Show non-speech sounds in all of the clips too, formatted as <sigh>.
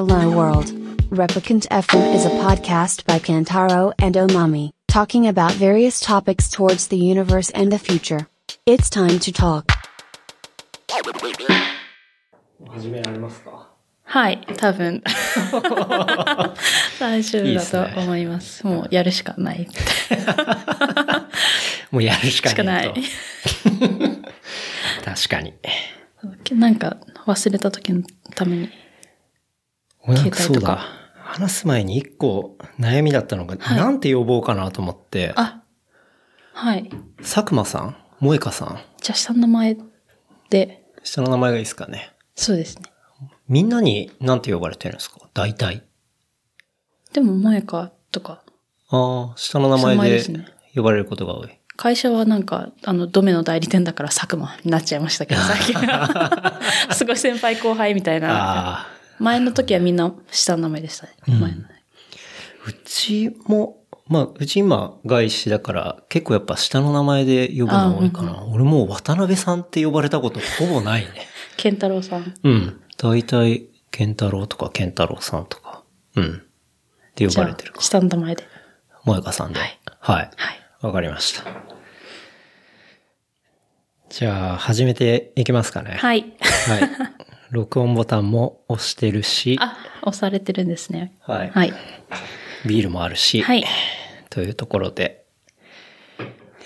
Hello World. Replicant FM is a podcast by Kantaro and Omami, talking about various topics towards the universe and the future. It's time to talk. 始められますかはい、多分。大丈夫だと思います。もうやるしかない。もうやるしかない。確かに。なんか忘れた時のために。そうだ。話す前に一個悩みだったのが、はいなんて呼ぼうかなと思って、あ、はい。佐久間さん？萌香さん？じゃあ下の名前で、下の名前がいいですかね。そうですね。みんなになんて呼ばれてるんですか？大体。でも、萌香とか、ああ、下の名前前で呼ばれることが多い。会社はなんか、あの、ドメの代理店だから佐久間になっちゃいましたけど、最近は。<laughs> すごい先輩後輩みたいな。前の時はみんな下の名前でしたね。前のうちも、まあ、うち今外資だから結構やっぱ下の名前で呼ぶの多いかな。俺もう渡辺さんって呼ばれたことほぼないね。健太郎さん。うん。大体、健太郎とか健太郎さんとか、うん。って呼ばれてるか。下の名前で。萌香さんで。はい。はい。はい。わかりました。じゃあ、始めていきますかね。はい。はい。録音ボタンも押してるし、あ、押されてるんですね。はい。はい。ビールもあるし、はい。というところで、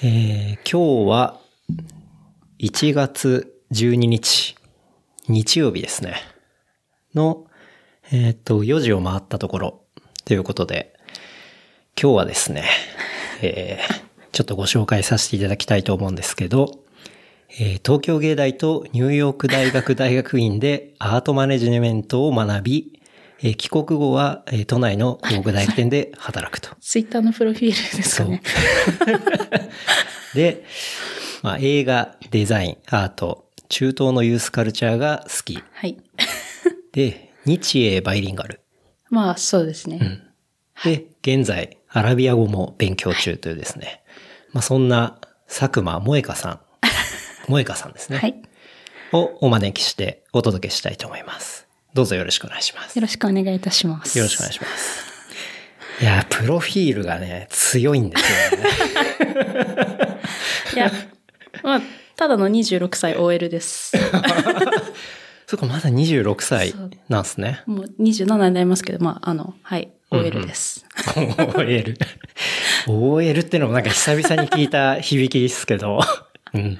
えー今日は1月12日、日曜日ですね。の、えっ、と、4時を回ったところ、ということで、今日はですね、えーちょっとご紹介させていただきたいと思うんですけど、えー東京芸大とニューヨーク大学大学院でアートマネジメントを学び、えー帰国後は、えー都内の広告代理店で働くと。<laughs> ツイッターのプロフィールですかね。<laughs> で、まあ、映画、デザイン、アート、中東のユースカルチャーが好き。はい。で、日英バイリンガル。まあ、そうですね。で、現在、アラビア語も勉強中というですね。まあ、そんな佐久間萌香さん。萌香さんですね。はい。をお招きしてお届けしたいと思います。どうぞよろしくお願いします。よろしくお願いいたします。よろしくお願いします。いや、プロフィールがね、強いんですよね。<laughs> いや、まあ、ただの26歳 OL です。<laughs> そっか、まだ26歳なんですね。もう27になりますけど、まあ、あの、はい、OL です。OL。OL ってのもなんか久々に聞いた響きですけど。<laughs> うん。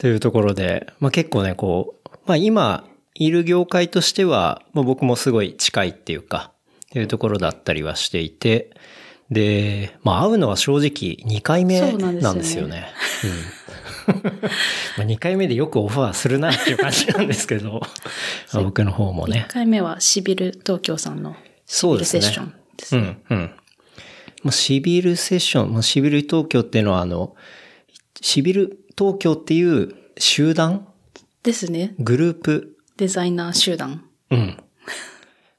というところで、まあ結構ね、こう、まあ今、いる業界としては、まあ僕もすごい近いっていうか、っていうところだったりはしていて、で、まあ会うのは正直2回目なんですよね。まあ2回目でよくオファーするなっていう感じなんですけど、<laughs> まあ僕の方もね1。回目はシビル東京さんのシビルセッションですね。うん、うん。まあ、シビルセッション、まあ、シビル東京っていうのはあの、シビル東京っていう集団？ですね。グループ？デザイナー集団。うん。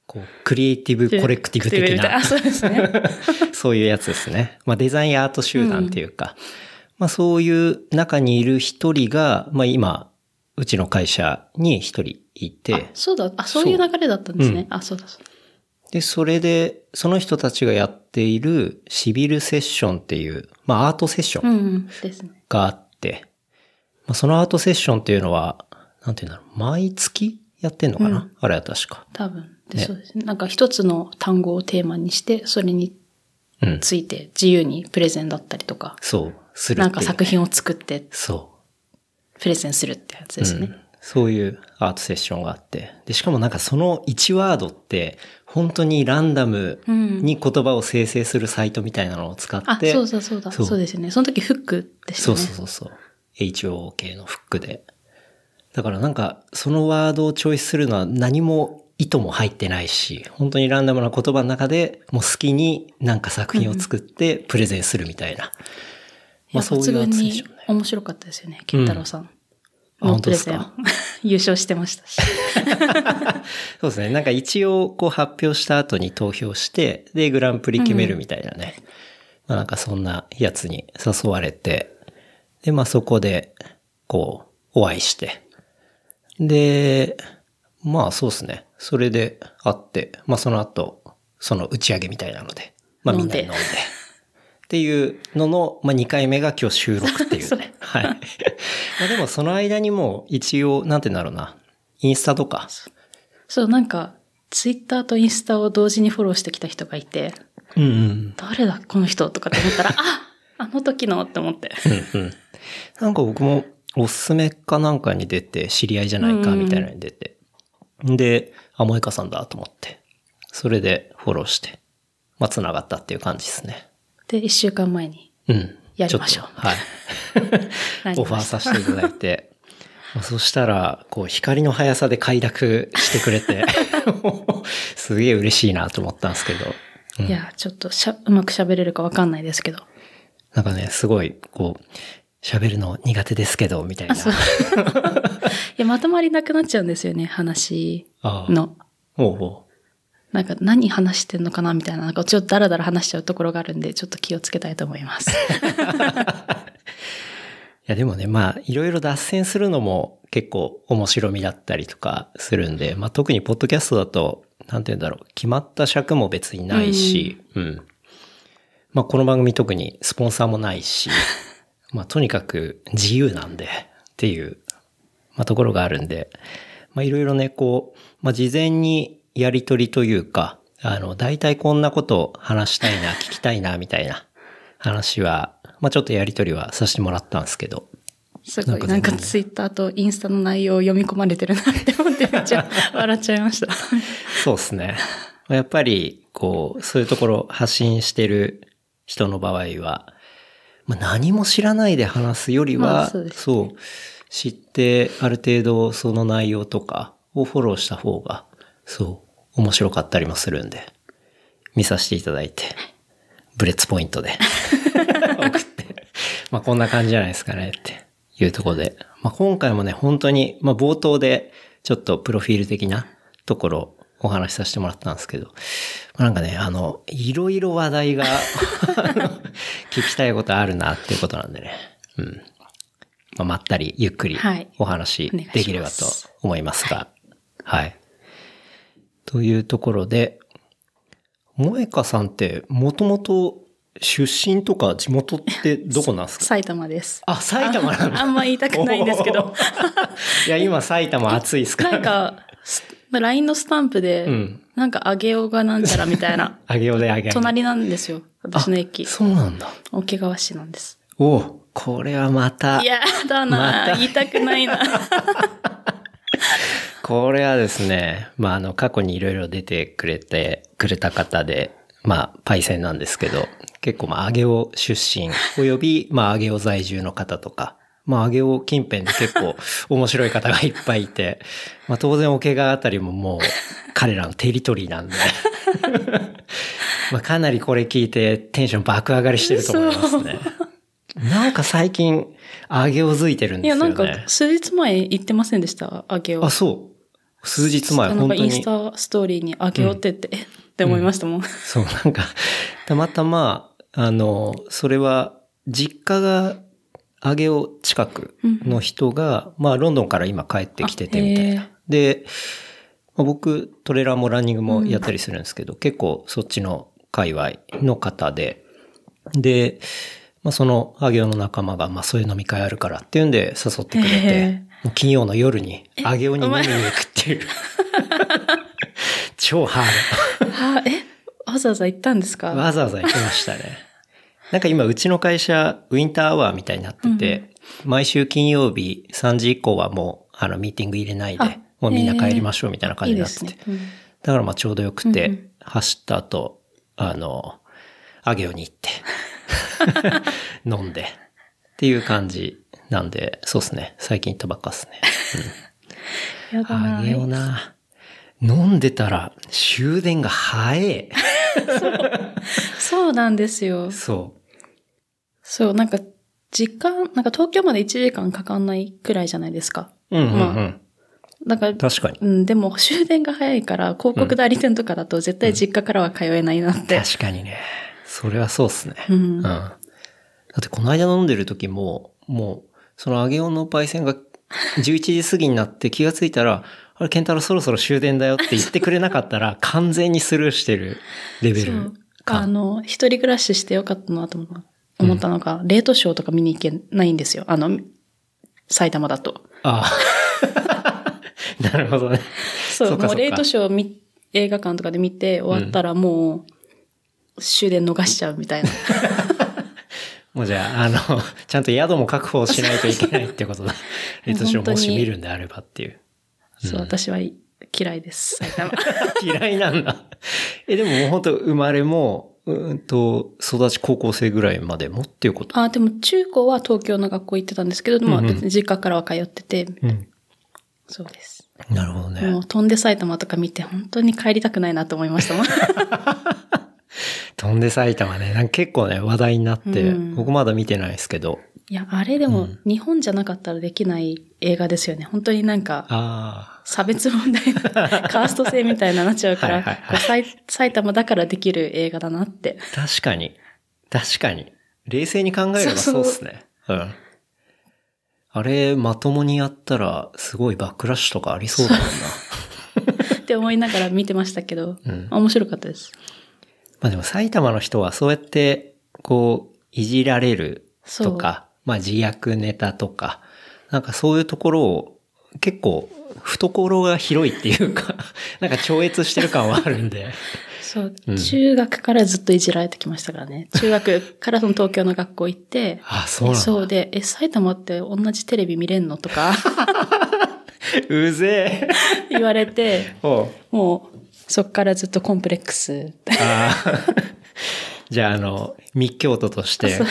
こう、クリエイティブコレクティブ的なあ、<laughs> そうですね。<laughs> そういうやつですね。まあ、デザインアート集団っていうか、まあ、そういう中にいる一人が、まあ、今、うちの会社に一人いて、そうだ、あ、そういう流れだったんですね。あ、そうだ、そうだ。で、それで、その人たちがやっているシビルセッションっていう、まあ、アートセッションうんうん、ですね。まあ、そのアートセッションっていうのは、なんていうんだろう、毎月やってんのかな、あれは確か。多分。でねそうですね。なんか一つの単語をテーマにして、それにうん。ついて自由にプレゼンだったりとか、そう、するなん。か作品を作ってそプレゼンするってやつう、ですね。うん。そういうアートセッションがあって。で、しかもなんかその1ワードって、本当にランダムに言葉を生成するサイトみたいなのを使あっ、て、そうそうそうだ。そうそうですよね。その時フックでしたそうね。そうそうそう。HOK のフックで。だからなんか、そのワードをチョイスするのは何も意図も入ってないし、本当にランダムな言葉の中でもう好きになんか作品を作ってプレゼンするみたいな。いや、抜群にね。面白かったですよね。健太郎さん。あの本当ですか？<laughs> 優勝してましたし。<laughs> そうですね。なんか一応こう発表した後に投票して、で、グランプリ決めるみたいなね。まあなんかそんなやつに誘われて、で、まあそこで、こう、お会いして。で、まあそうですね。それで会って、まあその後、その打ち上げみたいなので、まあみんなで飲んで。っていうのの、まあ2回目が今日収録っていうね。<laughs> はい。まあでもその間にも一応、なんて言うんだろうな。インスタとか。そう、なんか、ツイッターとインスタを同時にフォローしてきた人がいて、うんうん。誰だこの人とかって思ったら、<laughs> ああの時のって思って。うんうん。なんか僕もおすすめかなんかに出て、知り合いじゃないかみたいなのに出て。で、あ、萌香さんだと思って。それでフォローして、まあ繋がったっていう感じですね。で、一週間前に。うん。やりましょうちっとはい。<laughs> オファーさせていただいて。まあそしたら、こう、光の速さで快諾してくれて、<laughs> すげえ嬉しいなと思ったんですけど。うんいや、ちょっとしゃ、うまく喋れるかわかんないですけど。なんかね、すごい、こう、喋るの苦手ですけど、みたいな。<laughs> いや、まとまりなくなっちゃうんですよね、話の。ほうほう。なんか何話してんのかなみたいな、なんかちょっとダラダラ話しちゃうところがあるんで、ちょっと気をつけたいと思います。<laughs> いやでもね、まあ、いろいろ脱線するのも結構面白みだったりとかするんで、まあ特にポッドキャストだと、なんて言うんだろう、決まった尺も別にないし、うん、まあこの番組特にスポンサーもないし、まあとにかく自由なんでっていう、まあところがあるんで、まあいろいろね、こう、まあ事前にやりとりというか、あの、大体こんなことを話したいな、<laughs> 聞きたいな、みたいな話は、まあちょっとやりとりはさせてもらったんですけど、すごい、なんかツイッターとインスタの内容を読み込まれてるなって思ってめっちゃ <laughs> 笑っちゃいました。そうですね。やっぱり、こう、そういうところ発信してる人の場合は、まあ、何も知らないで話すよりは、まあそうそう、知ってある程度その内容とかをフォローした方が、そう、面白かったりもするんで、見させていただいて、ブレッツポイントで <laughs> 送って、まあこんな感じじゃないですかねっていうところで、まあ今回もね、本当に、まあ冒頭でちょっとプロフィール的なところをお話しさせてもらったんですけど、まあなんかね、あの、いろいろ話題が <laughs> 聞きたいことあるなっていうことなんでね、うん。まあまったりゆっくりはいお話できればと思いますが、はい。というところで、萌香さんって、もともと出身とか地元ってどこなんですか？埼玉です。あ、埼玉なんだ。あんま言いたくないんですけど。いや、今埼玉暑いですから。なんか、す LINE のスタンプで、うんなんか、あげおがなんちゃらみたいな、<laughs> あげようであげ。隣なんですよ。私の駅。そうなんだ。桶川市なんです。おうこれはまたい、やだな、また言いたくないな。<laughs> これはですね、まあ、あの、過去にいろいろ出てくれて、くれた方で、まあ、パイセンなんですけど、結構、まあ、上げお出身、および、まあ、上げお在住の方とか、まあ、上げお近辺で結構面白い方がいっぱいいて、<laughs> まあ、当然、桶川あたりももう、彼らのテリトリーなんで、<laughs> まあ、かなりこれ聞いてテンション爆上がりしてると思いますね。なんか最近、上げおづいてるんいや、ですよね。なんか、数日前言ってませんでした、あげお。あ、そう。数日前、本当に。かインスタストーリーにあげおってって、えって思いましたもん。そう、なんか、たまたま、あの、それは、実家が、上げお近くの人が、まあ、ロンドンから今帰ってきててみたいあな。で、まあ僕、トレーラーもランニングもやったりするんですけど、結構そっちの界隈の方で、で、まあ、その、上げおの仲間が、まあ、そういう飲み会あるからっていうんで誘ってくれて金曜の夜に、上げおに飲みに行くっていう。<laughs> 超ハード。はえわざわざ行ったんですか？わざわざ行きましたね。なんか今、うちの会社、ウィンターアワーみたいになってて、毎週金曜日3時以降はもう、あの、ミーティング入れないであ、もうみんな帰りましょうみたいな感じになってて。いいですねうんだからまあちょうどよくて、うんうん走った後、あの、アゲオに行って、<laughs> 飲んで、っていう感じなんで、そうですね。最近行ったばっかっすね。やだなあげような。飲んでたら終電が早え。<laughs> そうなんですよ。そそう、なんか、時間、なんか東京まで1時間かかんないくらいじゃないですか。う。うんうんうん。まだから、確かに。うん、でも終電が早いから、広告代理店とかだと絶対実家からは通えないなって。確かにね。それはそうっすね。ううん。ん。だってこの間飲んでる時も、もう、その揚げ音のパイセンが11時過ぎになって気がついたら、あ <laughs> あれ、ケンタロウそろそろ終電だよって言ってくれなかったら、<laughs> 完全にスルーしてるレベルそう。か。あの、一人暮らししてよかったなと思った思ったのが、レートショーとか見に行けないんですよ。あの、埼玉だと。ああ。<laughs> なるほどね。そう、そうもうレートショー見映画館とかで見て終わったらもう、終電逃しちゃうみたいな。<laughs> もうじゃあ、あの、ちゃんと宿も確保しないといけないってことだ。<laughs> レッドショーもし見るんであればっていう。そう、私は嫌いです、埼玉。嫌いなんだ。え、でももう本当生まれも、うんと、育ち高校生ぐらいまでもっていうこと？あ、でも中高は東京の学校行ってたんですけど、まあ実家からは通ってて、うん。そうです。なるほどね。もう飛んで埼玉とか見て本当に帰りたくないなと思いましたもん。<laughs> 飛んで埼玉ね、なんか結構ね、話題になって、うん僕まだ見てないですけど。いや、あれでも日本じゃなかったらできない映画ですよね。本当になんか、あ差別問題の <laughs> カースト制みたいななっちゃうから、はいはいはいこう埼埼玉だからできる映画だなって。あ、確かに。確かに。冷静に考えればそうですね。うん。あれ、まともにやったら、すごいバックラッシュとかありそうだもんな。<laughs> って思いながら見てましたけど、うん面白かったです。まあでも埼玉の人はそうやって、こう、いじられるとか、まあ自虐ネタとか、なんかそういうところを結構懐が広いっていうか、<laughs> なんか超越してる感はあるんで。<laughs> そう、うん中学からずっといじられてきましたからね。中学からその東京の学校行って、あ、そうなんだ。そうで、え、埼玉って同じテレビ見れんのとか <laughs> うぜえ。言われて、もう、そっからずっとコンプレックス。あーじゃあ、あの、密教徒として、こう、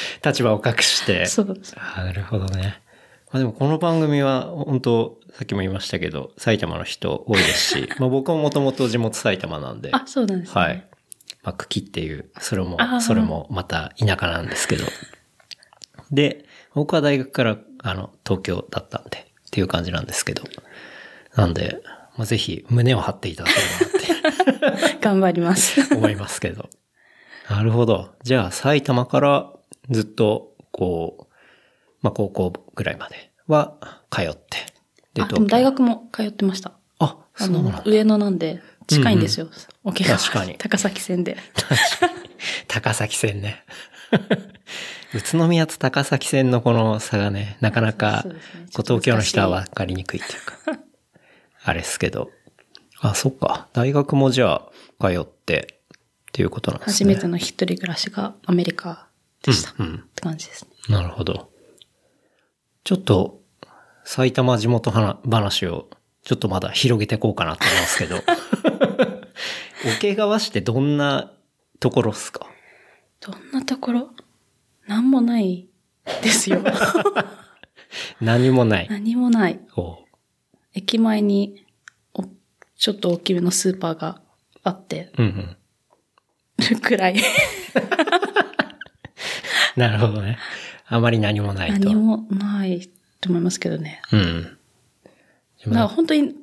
<laughs> 立場を隠して。そう。あーなるほどね。まあでもこの番組は本当さっきも言いましたけど、埼玉の人多いですし、<laughs> まあ僕ももともと地元埼玉なんで、あ、そうなんですね。はい。まあ茎っていう、それもそれもまた田舎なんですけど。で、僕は大学から、あの、東京だったんで、っていう感じなんですけど。なんで、まあぜひ胸を張っていただければなって。<laughs> 頑張ります。思いますけど。なるほど。じゃあ、埼玉からずっと、こう、まあ、高校ぐらいまでは通って。あ、でも大学も通ってました。あ、あ。の上野なんで、近いんですよ。桶川確かに高崎線で。高崎線ね。<laughs> 宇都宮と高崎線のこの差がね、なかなか、ねこう東京の人は分かりにくいっていうか、<laughs> あれですけど。あ、そっか。大学もじゃあ、通って、っていうことなんですね。初めての一人暮らしがアメリカでした。うんうんって感じですね。なるほど。ちょっと、埼玉地元話話を、ちょっとまだ広げていこうかなと思いますけど。<laughs> 桶川市ってどんなところっすか？どんなところ？なんもないですよ。<laughs> 何もない。何もない。駅前にお、ちょっと大きめのスーパーがあってうんうん。る <laughs> くらい。<laughs> なるほどね。あまり何もないと。何もないと思いますけどね。うん。でもだから本当に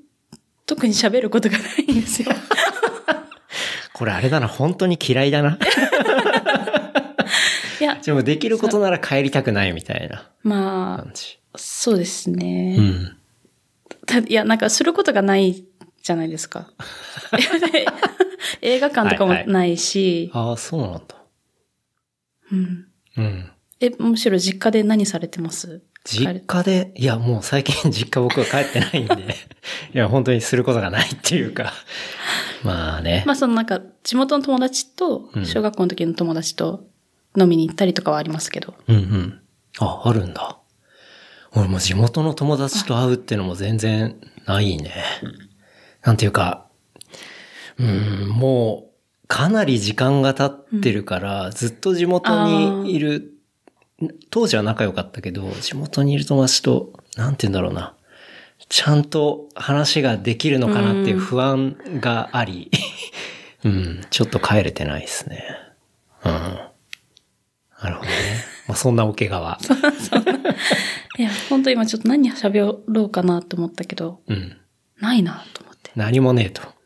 特に喋ることがないんですよ。<laughs> これあれだな、本当に嫌いだな。いや、<laughs> でもできることなら帰りたくないみたいなま感じ。あ、そうですね。うん。たいや、なんかすることがないじゃないですか。映画館とかもはいはいないし、ああ、そうなんだ。うん。うん。え、むしろ実家で何されてます？実家で、いやもう最近 <laughs> 実家僕は帰ってないんで、<laughs> いや本当にすることがないっていうか、<laughs> まあね。まあそのなんか地元の友達とうん、小学校の時の友達と飲みに行ったりとかはありますけど。うんうん。あ、あるんだ。俺も地元の友達と会うってのも全然ないね。なんていうか、うん、もう、かなり時間が経ってるから、ずっと地元にいる、当時は仲良かったけど、地元にいる友達と、なんて言うんだろうな。ちゃんと話ができるのかなっていう不安があり、うん、ちょっと帰れてないですね。うん。なるほどね。まあそんな桶川。<laughs> いや、本当今ちょっと何喋ろうかなと思ったけど、うん。ないなと思って。何もねえと。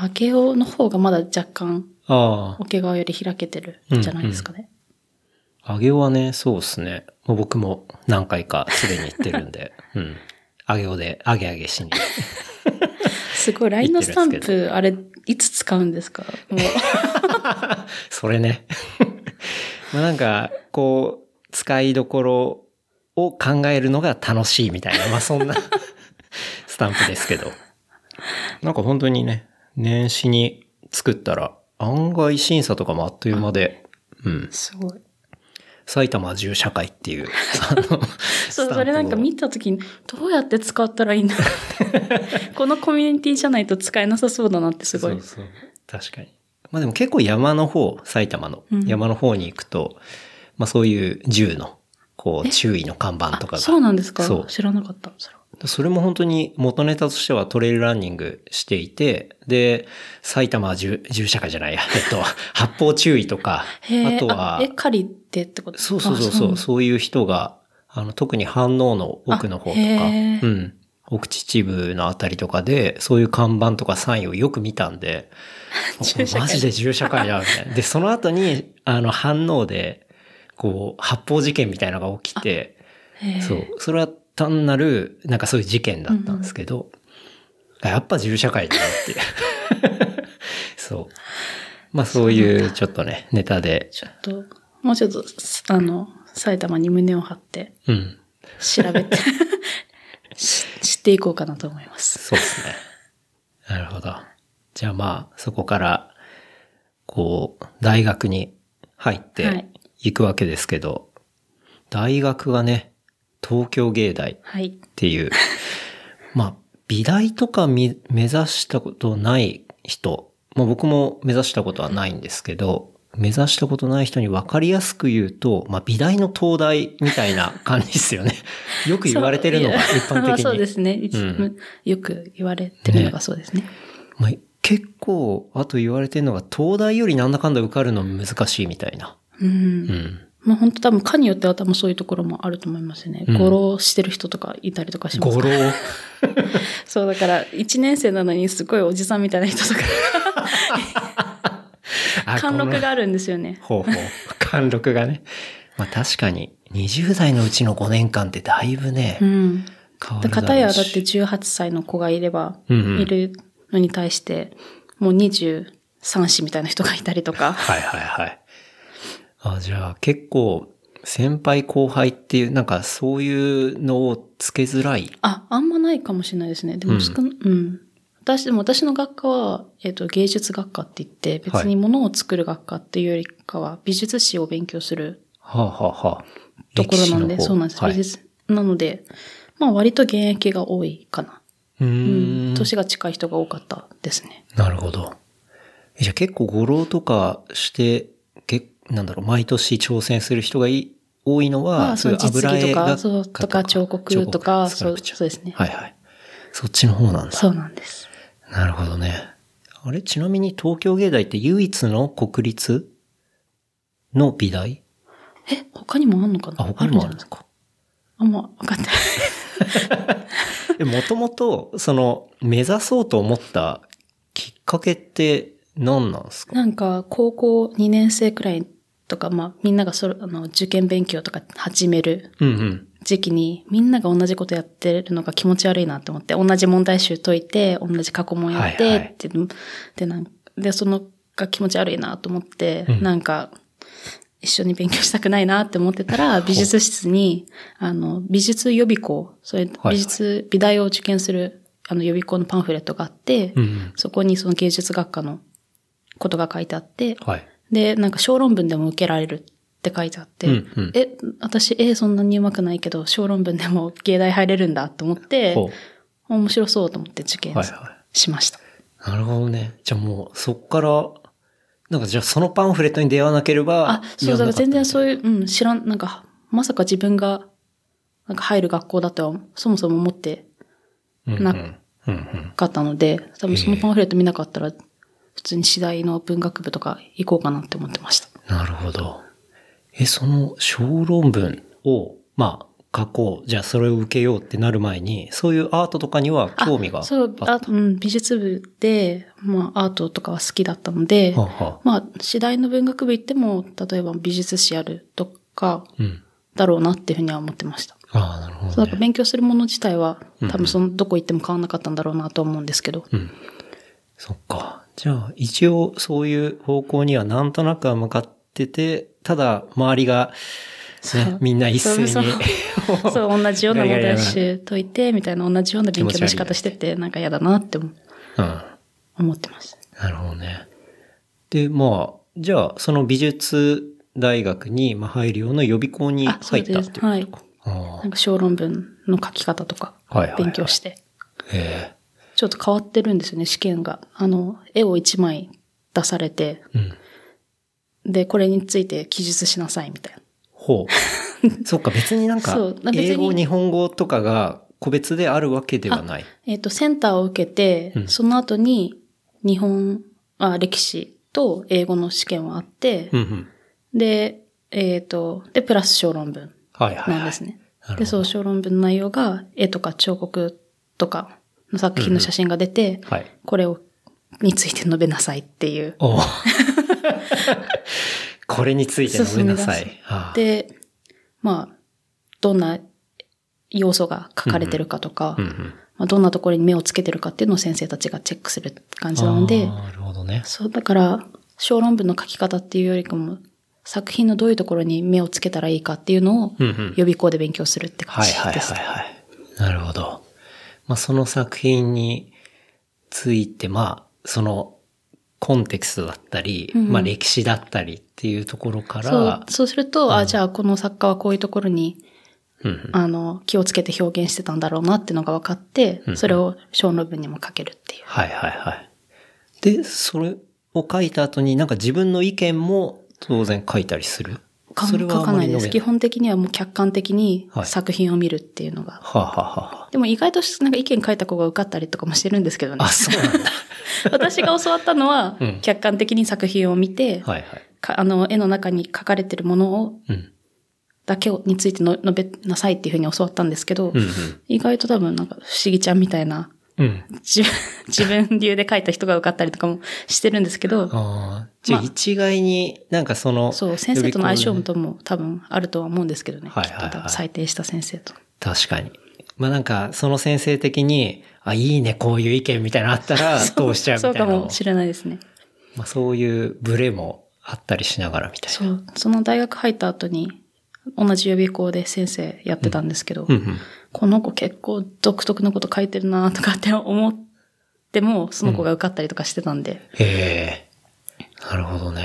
あげおの方がまだ若干、あ桶川より開けてるんじゃないですかね。あ。揚げはね、そうですね。もう僕も何回かすでに行ってるんで。<laughs> うん。あげおで、あげあげしに。すごい、LINE のスタンプ、あれ、いつ使うんですか？もう。<laughs> それね。<laughs> まあなんか、こう、使いどころを考えるのが楽しいみたいな、まあそんなスタンプですけど。なんか本当にね、年始に作ったら、案外審査とかもあっという間で、うん。すごい。埼玉銃社会っていう、<laughs> あの、そう、それなんか見たときに、どうやって使ったらいいんだろう <laughs> このコミュニティじゃないと使えなさそうだなってすごい。そうそう。確かに。まあでも結構山の方、埼玉のうん山の方に行くと、まあそういう銃の、こう、え？注意の看板とかが。あそうなんですか？そう知らなかった。それはそれも本当に元ネタとしてはトレイルランニングしていて、で、埼玉銃、銃社会じゃないや、えっと、<laughs> 発砲注意とか、あとは、え、狩りってってこと？そうそうそうそう、あそういう人が、あの、特に反応の奥の方とか、うん。奥秩父のあたりとかで、そういう看板とかサインをよく見たんで、<laughs> マジで銃社会だ、みたいな。で、その後に、あの、反応で、こう、発砲事件みたいなのが起きて、そう。それは単なる、なんかそういう事件だったんですけど、やっぱ銃社会だなっていう。<laughs> そう。まあそういうちょっとね、ネタで、ちょっと、もうちょっと、あの、埼玉に胸を張って、うん。調べて <laughs> し知っていこうかなと思います。そうですね。なるほど。じゃあまあ、そこから、こう、大学に入っはていいくわけですけど、大学がね、東京芸大はい。っていう、まあ、美大とかみ目指したことない人、まあ僕も目指したことはないんですけど、目指したことない人に分かりやすく言うと、まあ美大の東大みたいな感じですよね。<laughs> よく言われてるのが一般的に。そうですね、一うんよく言われてるのがそうですね。まあ、結構、あと言われてるのが、東大よりなんだかんだ受かるの難しいみたいな。うん。うん。まあ本当多分科によっては多分そういうところもあると思いますね。うん語呂してる人とかいたりとかします語呂。<laughs> そうだから1年生なのにすごいおじさんみたいな人とか、<laughs> あ貫禄こがあるんですよねの。ほうほう。貫禄がね。まあ確かに、20代のうちの5年間ってだいぶね、うん。変わるだ。片やだって18歳の子がいれば、いるのに対して、もう23歳みたいな人がいたりとか。はいはいはい。あ、じゃあ結構、先輩後輩っていう、なんかそういうのをつけづらい。あ、あんまないかもしれないですね。でうんも少な、うん。私、でも私の学科は、えっ、と、芸術学科って言って、別に物を作る学科っていうよりかは、美術史を勉強するはあ、はあはあ、ところなんで、そうなんです。はい、美術。なので、まあ割と現役が多いかな。ううんーん。年が近い人が多かったですね。なるほど。えじゃあ結構語呂とかして、けなんだろう、毎年挑戦する人がい多いのまは、あ、その実技とか、そう、画とか彫刻とか、そう、そうですね。はいはい。そっちの方なんだ。そうなんです。なるほどね。あれ、ちなみに東京芸大って唯一の国立の美大？え、他にもあんのかな？あ、他にもあるんですか。あんま分かってない。<laughs> え、もともと、その、目指そうと思ったきっかけって何なんですか？なんか、高校2年生くらいとか、まあ、みんながそれ、あの、受験勉強とか始める。時期に、みんなが同じことやってるのが気持ち悪いなって思って、同じ問題集解いて、同じ過去問やって、はいはいって、で、なんで、そのが気持ち悪いなと思って、うんなんか、一緒に勉強したくないなって思ってたら、美術室に、あの、美術予備校、それ、はい美術、美大を受験する、あの、予備校のパンフレットがあって、うんうん。そこにその芸術学科のことが書いてあって、はい。で、なんか小論文でも受けられるって書いてあって、うんうんえ、私、え、そんなに上手くないけど、小論文でも芸大入れるんだと思って、ほ面白そうと思って受験う。はいはしました。い。なるほどね。じゃあもう、そっから、なんかじゃあそのパンフレットに出会わなければ、あ、そう、だから全然う。そういう、うん、知らん、なんか、まさか自分が、なんか入る学校だとは、そもそも思ってなうんうん。うんうん。かったので、多分そのパンフレット見なかったら、普通に次第の文学部とか行こうかなって思ってました。なるほど。え、その小論文を、まあ、書こう。じゃあそれを受けようってなる前に、そういうアートとかには興味があった？そう、あ、うん、美術部で、まあ、アートとかは好きだったので、はあはあまあ、次第の文学部行っても、例えば美術史やるとか、うん。だろうなっていうふうには思ってました。ああ、なるほそう、ど、ね。だから勉強するもの自体はうん多分その、どこ行っても変わんなかったんだろうなと思うんですけど。うん。そっか。じゃあ、一応そういう方向にはなんとなくは向かってて、ただ、周りが、ねみんな一斉に。そう <laughs> 同じような問題集解いて、みたいな同じような勉強の仕方してて、なんか嫌だなって思うん。思ってました。なるほどね。で、まあ、じゃあ、その美術大学にまあ入るような予備校に。入ったっていうはい。ことか。あなんか小論文の書き方とかはいはいはい勉強して。あ。へちょっと変わってるんですよね、試験が。あの、絵を一枚出されて、え。うん。で、これについて記述しなさいみたいな。ほう。<laughs> そっか、別になんか英語、日本語とかが個別であるわけではない。えっ、と、センターを受けて、うんその後に日本、あ、歴史と英語の試験はあって、うんうん。で、えっ、と、で、プラス小論文はいはい、はい。なんですね。なるほどで、そう、小論文の内容が絵とか彫刻とかの作品の写真が出て、はい。これを、について述べなさいっていう。<laughs> これについて述べなさい。で、まあ、どんな要素が書かれてるかとか、うんうん。まあ、どんなところに目をつけてるかっていうのを先生たちがチェックする感じなので、なるほどね。そう、だから、小論文の書き方っていうよりかも、作品のどういうところに目をつけたらいいかっていうのをうんうん予備校で勉強するって感じはいはいです。はいはい。なるほど。まあ、その作品について、まあ、そのコンテクストだったり、うんうん。まあ歴史だったりっていうところかそうら、、そうすると、あ、じゃあこの作家はこういうところに、うんうん。あの、気をつけて表現してたんだろうなっていうのが分かってうんう、ん。それを小論文にも書けるっていう。はいはいはい。で、それを書いた後になんか自分の意見も当然書いたりする？か書かないです。基本的にはもう客観的にはい作品を見るっていうのが。はあ、はあはあ、でも意外となんか意見書いた子が受かったりとかもしてるんですけどねあ、。そうなんだ。<laughs> 私が教わったのはうん、客観的に作品を見て、はいはい。かあの、絵の中に書かれてるものを、うん。だけをについての述べなさいっていうふうに教わったんですけど、うん意外と多分なんか不思議ちゃんみたいな、うん。うん。自分自分流で書いた人が受かったりとかもしてるんですけど、ああ。じゃあまあ一概になんかその、そう、先生との相性とも多分あるとは思うんですけどね。はいはいはい採点した先生と。確かに。まあなんか、その先生的に、あ、いいね、こういう意見みたいなのあったら、<laughs> 通しちゃうみたそいうなのかもしれないですね。まあそういうブレもあったりしながらみたいな。そう。その大学入った後に、同じ予備校で先生やってたんですけど、うんうん。この子結構独特なこと書いてるなとかって思っても、その子が受かったりとかしてたんで、へえ。なるほどね。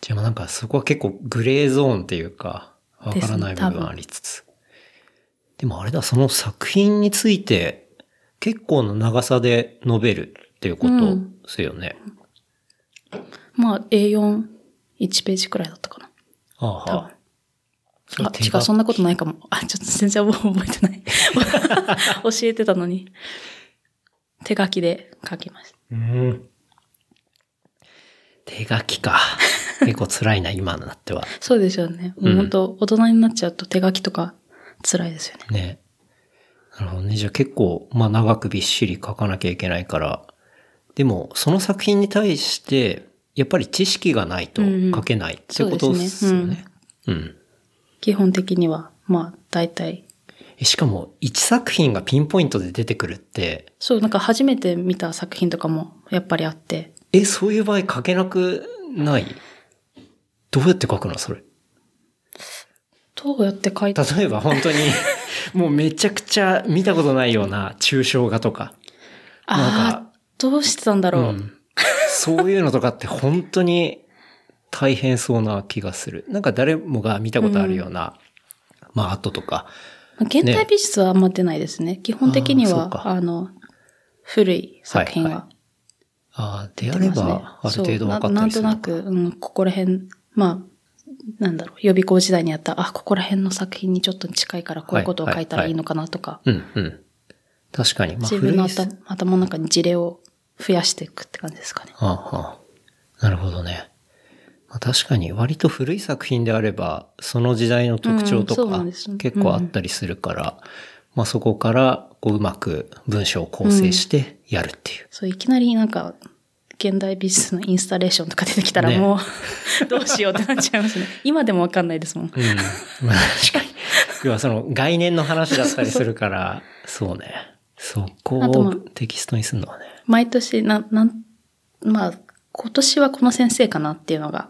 じゃあまあなんかそこは結構グレーゾーンっていうか、わからない部分ありつつ。でもあれだ、その作品について結構な長さで述べるっていうことですよね。まあ A4、1ページくらいだったかな。ああ多分はあ。あ、違う、そんなことないかも。あ、ちょっと全然覚えてない。<laughs> 教えてたのに。手書きで書きました。うん。手書きか。<laughs> 結構辛いな、今になっては。そうですよね。もううん本当、大人になっちゃうと手書きとか辛いですよね。ね。なるほどね。じゃあ結構、まあ長くびっしり書かなきゃいけないから。でも、その作品に対して、やっぱり知識がないと書けないってことですよね。うん。基本的には、まあ、大体。えしかも、一作品がピンポイントで出てくるって、そう、なんか初めて見た作品とかもやっぱりあって。え、そういう場合書けなくない？どうやって書くのそれ？どうやって書いた例えば本当に、<laughs> もうめちゃくちゃ見たことないような抽象画とか。ああ、どうしてたんだろう。うんそういうのとかって本当に大変そうな気がする。なんか誰もが見たことあるような、まあアートとか。まあ現代美術はあんま出ないですね。基本的には、あの、古い作品はいはああ、であれ。ば、ある程度分かったそうななんりするのか。となく、うん、ここら辺、まあ、なんだろう、予備校時代にあった、あ、ここら辺の作品にちょっと近いからこういうことを書いたらいいのかなとか、うん、うん。確かに。まあ、自分の頭頭の中に事例を増やしていくって感じですかね。はあはあ、なるほどね。まあ、確かに割と古い作品であれば、その時代の特徴とか結構あったりするから、まあそこからこううまく文章を構成してやるっていう。そう、いきなりなんか、現代美術のインスタレーションとか出てきたらもう、<laughs> どうしようってなっちゃいますね。<laughs> 今でもわかんないですもん。うん。まあ確かに。要はその概念の話だったりするから、そうね。そこをテキストにするのはね。毎年、な、なん、まあ、今年はこの先生かなっていうのが、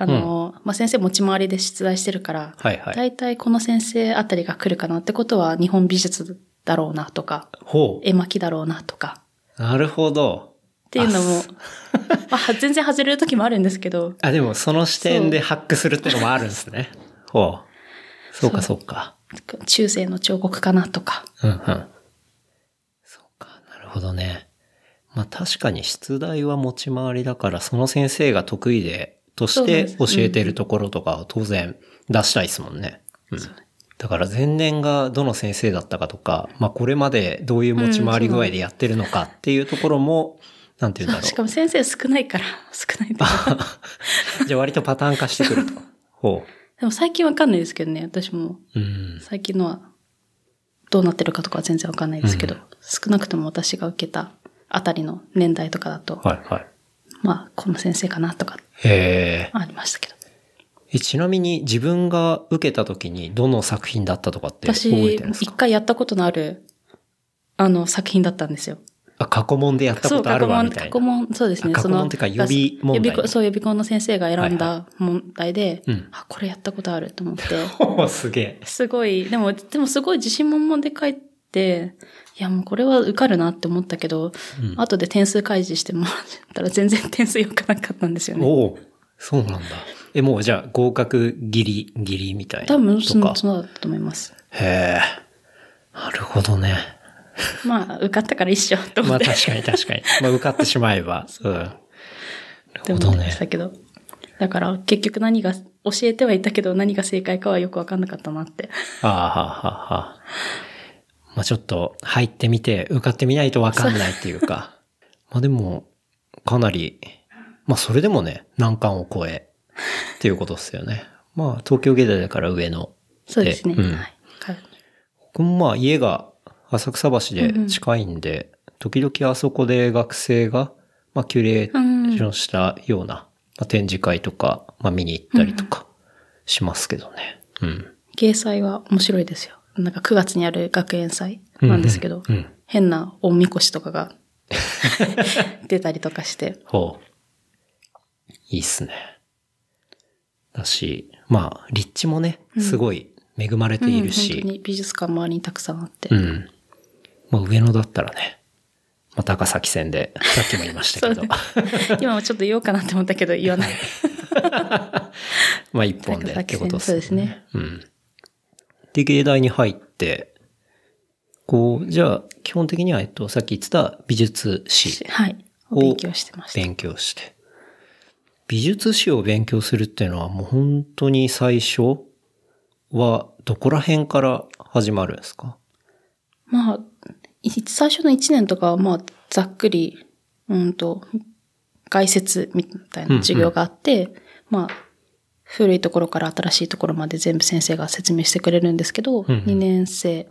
あの、まあ、先生持ち回りで出題してるから、はいはい。大体この先生あたりが来るかなってことは日本美術だろうなとか、ほ絵巻だろうなとか、う。なるほど。っていうのも、<laughs> まあ、全然外れる時もあるんですけど、あ、でもその視点でハックするっていうのもあるんですね。<laughs> ほう。そうかそうか。中世の彫刻かなとか、うんうん。そうか、なるほどね。まあ確かに出題は持ち回りだから、その先生が得意で、として教えてるところとかは当然出したいですもんね。うん。だから前年がどの先生だったかとか、まあこれまでどういう持ち回り具合でやってるのかっていうところも、なんて言うんだろしかも先生少ないから、少ない。<laughs> じゃあ割とパターン化してくると。ほでも最近わかんないですけどね、私も。う。うん。最近のはどうなってるかとかは全然わかんないですけど、少なくとも私が受けたあたりの年代とかだと、はいはい。まあ、この先生かなとかへえ。ありましたけど。えちなみに自分が受けた時にどの作品だったとかって覚私、えてるんですか？一回やったことのある、あの、作品だったんですよ。あ、過去問でやったことあるわ、みたいな。過去問、そうですね。あ過去問ってか予備問題予備校そう、予備校の先生が選んだ問題で、うんあ、これやったことあると思って、お <laughs> すげえ。すごい、でも、でもすごい自信満々で書いて、いやもうこれは受かるなって思ったけど、うん後で点数開示してもらったら全然点数良くなかったんですよね。おおそうなんだ。え、もうじゃあ合格ギリ、ギリみたいな。多分その、。そうだと思います。へえ。なるほどね。まあ、受かったから一緒と思って、まあ確かに確かに。まあ受かってしまえば。<laughs> うん。なるほどね思ってまし。たけど。だから結局何が、教えてはいたけど何が正解かはよくわかんなかったなって。ああ、はあ、はあ。まあちょっと入ってみて受かってみないとわかんないっていうか。<laughs> まあでも、かなり、まあそれでもね、難関を超え、っていうことですよね。まあ東京芸大だから上の。そうですね。うんはい。か僕もまあ家が浅草橋で近いんで、時々あそこで学生が、まあキュレーションしたような、まあ、展示会とか、まあ見に行ったりとかしますけどね。うん。芸祭は面白いですよ。なんか9月にある学園祭なんですけど、うんうん変なおみこしとかが <laughs> 出たりとかして、ほう。いいっすね。だし、まあ、立地もね、すごい恵まれているうん本当し、に美術館周りにたくさんあって。うん。まあ、上野だったらね、まあ、高崎線で、さっきも言いましたけど、<laughs> 今もちょっと言おうかなって思ったけど言わない。<laughs> まあ、一本でってことそうですね。うん。で、芸大に入って、こう、じゃあ、基本的には、えっと、さっき言ってた美術史はい。を勉強してました。勉強して。美術史を勉強するっていうのはもう本当に最初はどこら辺から始まるんですか？まあ、い最初の1年とかはまあ、ざっくり、うんと、概説みたいな授業があって、まあ、古いところから新しいところまで全部先生が説明してくれるんですけど、んうん2年生、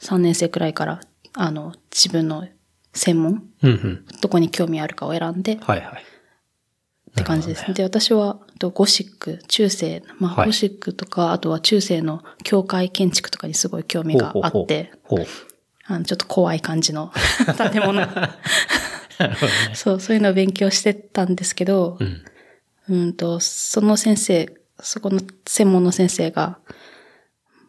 3年生くらいから、あの、自分の専門、うんうん。どこに興味あるかを選んで、っはいはい。て感じですね。で、私は、とゴシック、中世、まあ、はいゴシックとか、あとは中世の教会建築とかにすごい興味があって、ほうほう。ほうあの、ちょっと怖い感じの <laughs> 建物。<laughs> ね。そう、そういうのを勉強してたんですけど、うん。うんと、その先生、そこの専門の先生が、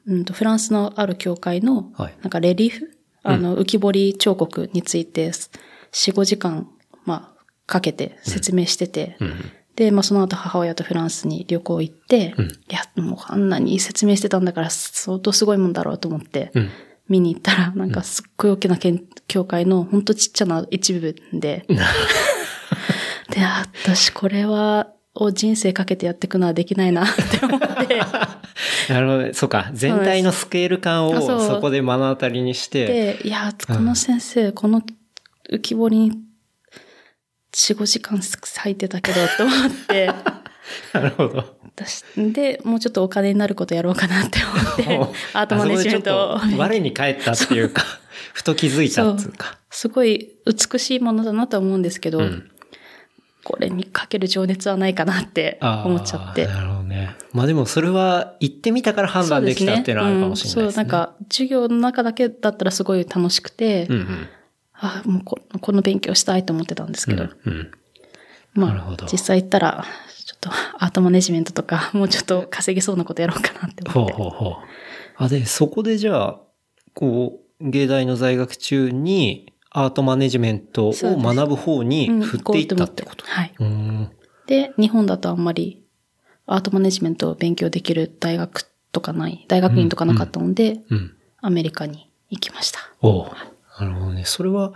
うんと、フランスのある教会の、はい。なんかレリーフ、あの、浮き彫り彫刻について、4、5時間、まあ、かけて説明してて、うん。で、まあ、その後母親とフランスに旅行行って、うん。いや、もうあんなに説明してたんだから相当すごいもんだろうと思って、うん。見に行ったら、なんかすっごい大きな教会のほんとちっちゃな一部で、<laughs> で、あ私これは、を人生かけてやっていくのはできないな <laughs> って思って、なるほどね。そうか。全体のスケール感をあそこで目の当たりにして、で、いや、この先生、この浮き彫りに4、5時間咲いてたけど、と思って、<laughs> なるほど。私で、もうちょっとお金になることやろうかなって思って、アートマネジメントを我に返ったっていうか、<laughs> ふと気づいたっていうか。すごい美しいものだなとは思うんですけど、うん。これにかける情熱はないかなって思っちゃって。なるほどね。まあでもそれは行ってみたから判断できたっていうのはあるかもしれないですね。うんそう、なんか、授業の中だけだったらすごい楽しくて、うんうん。あもうここの勉強したいと思ってたんですけど、うん。まあなるほど、実際行ったら、ちょっとアートマネジメントとか、<laughs> もうちょっと稼げそうなことやろうかなってほう思って。ほうほう。あ、で、そこでじゃあ、こう、芸大の在学中にアートマネジメントを学ぶ方にうん振っていったってこと。はい。で、日本だとあんまりアートマネジメントを勉強できる大学とかない、大学院とかなかったので、うん。アメリカに行きました。おうなるほどね。それは、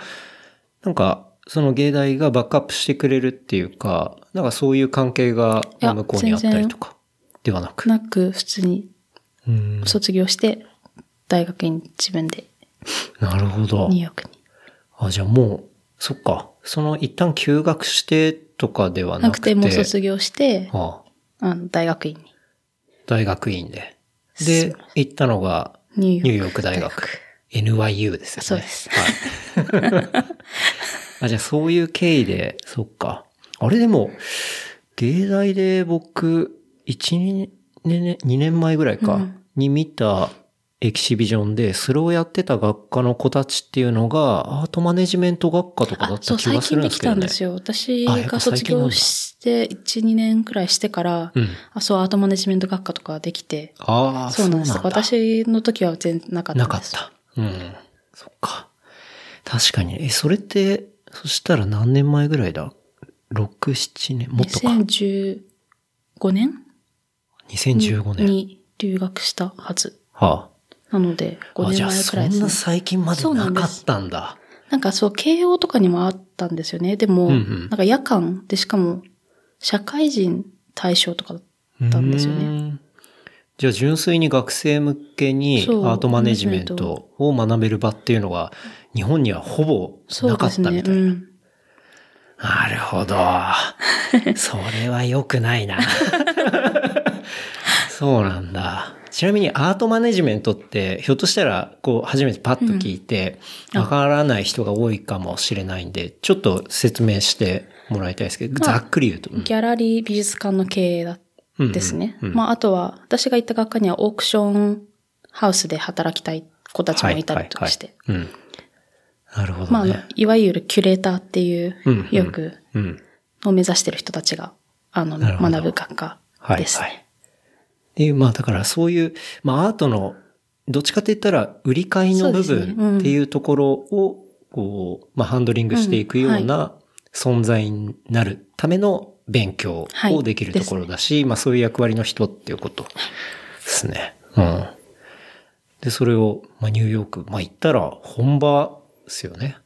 なんか、その芸大がバックアップしてくれるっていうか、なんかそういう関係が向こうにあったりとか、ではなく？なく、普通にうん。卒業して、大学院自分でなるほど。ニューヨークに。あ、じゃあもう、そっか。その一旦休学してとかではなくて。なくて、もう卒業して、あああの大学院に。大学院で。で、行ったのが、ニューヨーク大学。NYU ですよね。そうですはい。<laughs> あ、じゃあそういう経緯で、そっか。あれでも、芸大で僕、1、2年、2年前ぐらいか、うんに見たエキシビジョンで、それをやってた学科の子たちっていうのが、アートマネジメント学科とかだあっ、そう、最た気がする近できんですけどね。たんですよ。私が卒業して、1、2年くらいしてから、うん。あ、そう、アートマネジメント学科とかできて、ああ、そうなんです。だ私の時は全然なかったです。なかった。うん。そっか。確かに。え、それって、そしたら何年前ぐらいだ ?6、7年？もっとか。2015年？2015年。に留学したはず。はなので、あ。5あ、じ年前くらいです、そんなね。最近までなかったんだ。なんかそう、慶応とかにもあったんですよね。でも、うんうんなんか夜間でしかも、社会人対象とかだったんですよね。じゃあ純粋に学生向けにアートマネジメントを学べる場っていうのが日本にはほぼなかっ。たみたいな。うん。なるほど。<laughs> それは良くないな。<laughs> そうなんだ。ちなみにアートマネジメントって、ひょっとしたら、こう、初めてパッと聞いて、うんわからない人が多いかもしれないんで、ちょっと説明してもらいたいですけど、ざっくり言うと。うんギャラリー美術館の経営だですね。まあ、あとは、私が行った学科にはオークションハウスで働きたい子たちもいたりとかして。なるほどね。まあいわゆるキュレーターっていう、よく、うん。を目指してる人たちが、あの、学ぶ学科はい、ですね。はい。で、まあだからそういう、まあアートの、どっちかって言ったら、売り買いの部分っていうところを、こう、まあハンドリングしていくような存在になるための勉強をできるところだし、まあそういう役割の人っていうことですね。うん。で、それを、まあニューヨーク、まあ行ったら本場ですよね。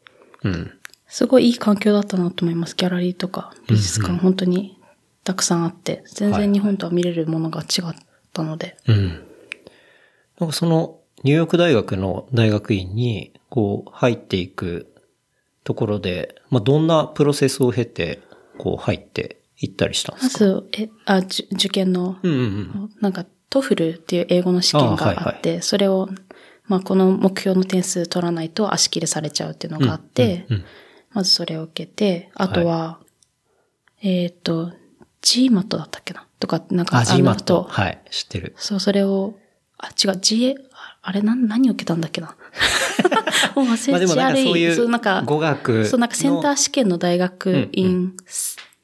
うん。すごいいい環境だったなと思います。ギャラリーとか美術館、うんうん本当にたくさんあって、全はい然日本とは見れるものが違ったので。うん。なんかその、ニューヨーク大学の大学院に、こう、入っていくところで、まあ、どんなプロセスを経て、こう、入っていったりしたんでますか？ず、え、あ、受験の、うんうんうん。なんか、 TOEFL っていう英語の試験があって、あはいそれを、まあ、この目標の点数取らないと足切れされちゃうっていうのがあって、うんうんまずそれを受けて、あとは、えっ、と、GMAT だったっけな？とか、なんか、あ、の GMAT。とはい、知ってる。そう、それを、あ、違う、GA、ああれ、なん、何を受けたんだっけな。<laughs> もう忘れまあでもなんかそういうなんか、語学そう、なんかセンター試験の大学院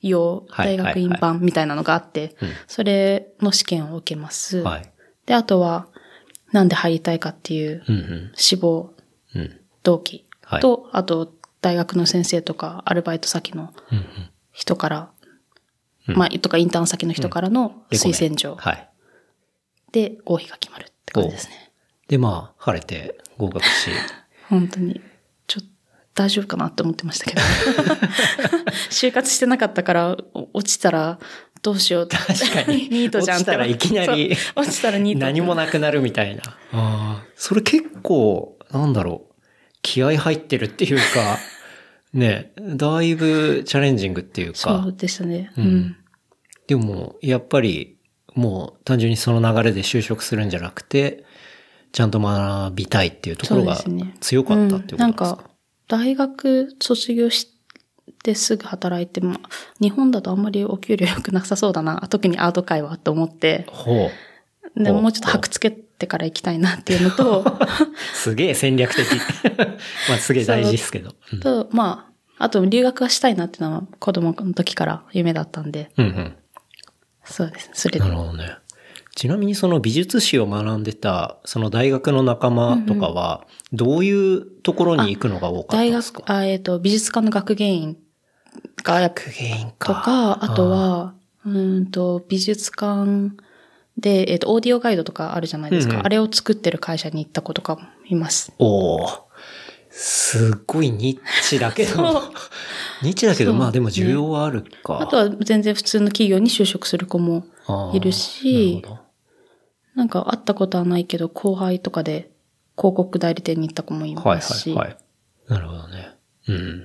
用、はい大学院版みたいなのがあってうん、それの試験を受けます。はい。で、あとは、なんで入りたいかっていう。志望うん。動機はいと、あと、大学の先生とか、アルバイト先の。人から、うんまあ、とかインターン先の人からの推薦状はい。で合否が決まるって感じですね。で、まあ、晴れて合格し。<laughs> 本当に、ちょっと大丈夫かなって思ってましたけど。<laughs> 就活してなかったから、お落ちたらどうしようって。確かに <laughs> ニートじゃん。落ちたらいきなり落ちたらニート。何もなくなるみたいな。ああ。それ結構、なんだろう。気合入ってるっていうか、ね、だいぶチャレンジングっていうかそう、でしたね。ううんん。でも、やっぱり、もう単純にその流れで就職するんじゃなくて、ちゃんと学びたいっていうところが強かったっていうことですか、うんなんか、大学卒業しですぐ働いて、まあ、日本だとあんまりお給料良くなさそうだな、特にアート界はと思って、ほう。でほうもうちょっと箔つけてから行きたいなっていうのと、<laughs> すげえ戦略的。<laughs> まあすげえ大事ですけど。うんと、まあ、あと留学はしたいなっていうのは子供の時から夢だったんで、うんうん。そうです。それでなる。ほどね。ちなみにその美術史を学んでた、その大学の仲間とかは、どういうところに行くのが多かったん大ですか？学、あえっ、と、美術科の学芸員が学芸員とか。か、あとは、うーんと、美術館で、えっ、と、オーディオガイドとかあるじゃないですか。うんうんあれを作ってる会社に行った子とかもいます。おおすっごいニッチだけど <laughs> ニッチだけど、まあでも需要はあるか。あとは全然普通の企業に就職する子もいるしなるなんか会ったことはないけど、後輩とかで広告代理店に行った子もいはいますし。はいはい。なるほどね。うん。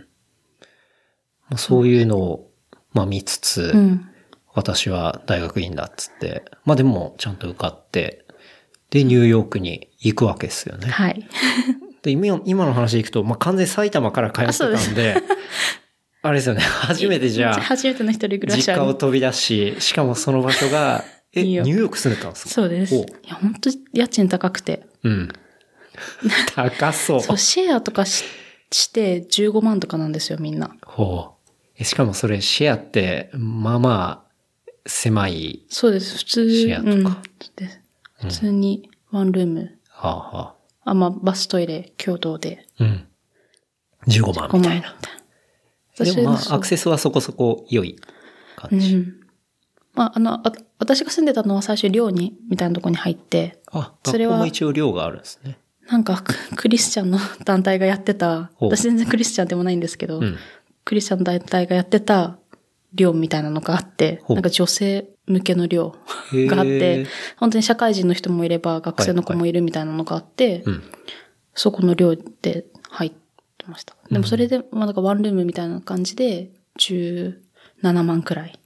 まあ、そういうのを、まあ見つつ、うん。私は大学院だっつって、まあでもちゃんと受かって、で、ニューヨークに行くわけですよね。はい。で、今今の話でいくと、まあ完全に埼玉から通ってたんで、あれですよね、<laughs> 初めてじゃあ、初めての一人暮らし実家をは。飛び出し、しかもその場所が、<laughs> え、ニューヨーク住んでたんですか？そうです。いおや、本当家賃高くて。うん。<laughs> 高そう。そう、シェアとかしして15万とかなんですよ、みんな。ほう。えしかもそれシェアって、まあまあ、狭い、そうです、普通。シェアとかうんです普通にワンルーム。はあはあ、まあ、バストイレ共同であ。うん。15万5万みたいな。でもまあ、アクセセスはそこそこ良い感うじ。ん。まあ、あの、あ私が住んでたのは最初寮に、みたいなとこに入って、あ、それはも一応寮があるんですね。なんかク、<laughs> クリスチャンの団体がやってた、私全然クリスチャンでもないんですけど、うん。クリスチャンの団体がやってた寮みたいなのがあって、なんか女性向けの寮 <laughs> があって、本当に社会人の人もいれば学生の子もいるみたいなのがあって、うん。そこの寮で入ってました。でもそれで、まあなんかワンルームみたいな感じで、17万くらい。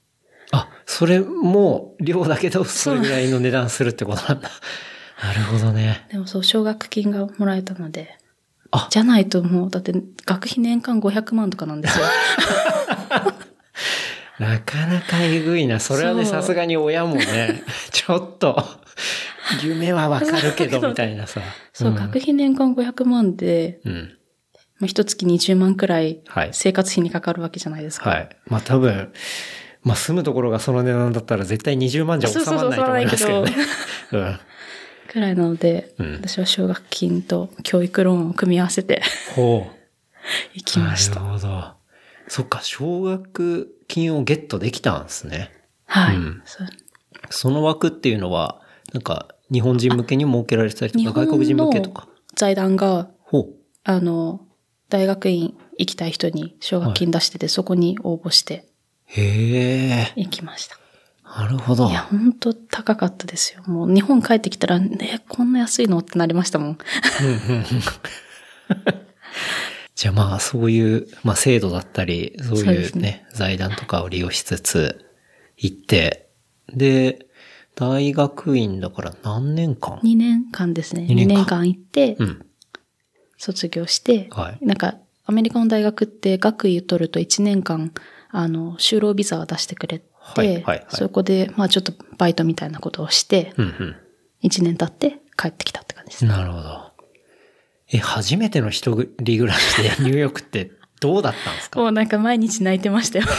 あ、それも寮だけど、それぐらいの値段するってことなんだ。<laughs> なるほどね。でもそう、奨学金がもらえたので、あじゃないともう、だって学費年間500万とかなんですよ。<laughs> なかなかえぐいな。それはね、さすがに親もね、<laughs> ちょっと、夢はわかるけど、みたいなさ。そう、ん学費年間500万で、うん。まあ、一月20万くらいはい生活費にかかるわけじゃないですか。はい。まあ多分、まあ住むところがその値段だったら絶対20万じゃ収まらないと思いますけどね。<laughs> うん。くらいなので、うん私は奨学金と教育ローンを組み合わせてほう。<laughs> 行きました。なるほど。そっか、奨学金をゲットできたんですね。はい、うんその枠っていうのは、なんか、日本人向けに設けられてたりとか、外国人向けのとか？財団が、ほう。あの、大学院行きたい人に奨学金出してて、そこに応募してへえ。行きました。なるほどい。や、ほんと高かったですよ。もう日本帰ってきたら、ね、こんな安いのってなりましたもん。<laughs> じゃあまあそういう、まあ制度だったり、そういうね、ね財団とかを利用しつつ行って、で、大学院だから何年間？2年間ですね。2 2年間年間行って、うん。卒業して、はいなんか、アメリカの大学って学位を取ると1年間、あの、就労ビザを出してくれて、はいはいはいそこで、まあちょっとバイトみたいなことをして、うん1年経って帰ってきたって感じですうん。ね。なるほど。え、初めての一人暮らしで <laughs> ニューヨークってどうだったんですか？もうなんか毎日泣いてましたよ。<laughs>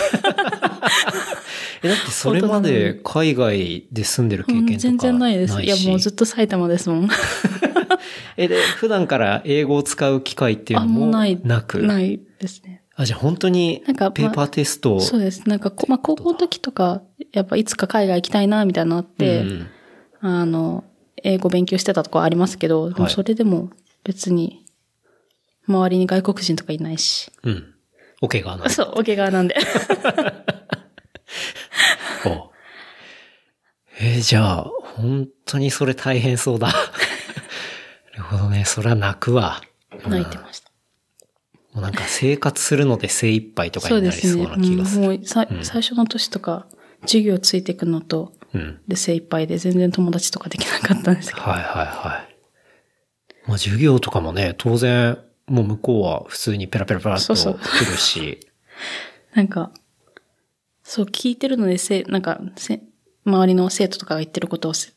え、だってそれまで海外で住んでる経験とか全然ないです。いや、もうずっと。と埼玉ですもん。え、で、普段から英語を使う機会っていうあ、のもない。なく？ないですね。あ、じゃあ本当になんか、ペーパーテストをそうです。なんかこ、まあ、高校の時とか、やっぱいつか海外行きたいな、みたいなのあって、うんあの、英語勉強してたとこありますけど、でもはいそれでも別に、周りに外国人とかいないし。うん。オケがない。そう、桶川なんで。<laughs> おえーじゃあ、本当にそれ大変そうだ。なるほどね。それは泣くわ。泣いてました。もうなんか生活するので精一杯とかそうになりそうですね。な気がする。うんもうさうん最初の年とか、授業ついていくのと、うん。で精一杯で全然友達とかできなかったんですけど。はいはいはい。まあ授業とかもね、当然、もう向こうは普通にペラペラペラっとそうそう来るし、<laughs> なんか、そう聞いてるので、せ、なんか、せ、周りの生徒とかが言ってることをせ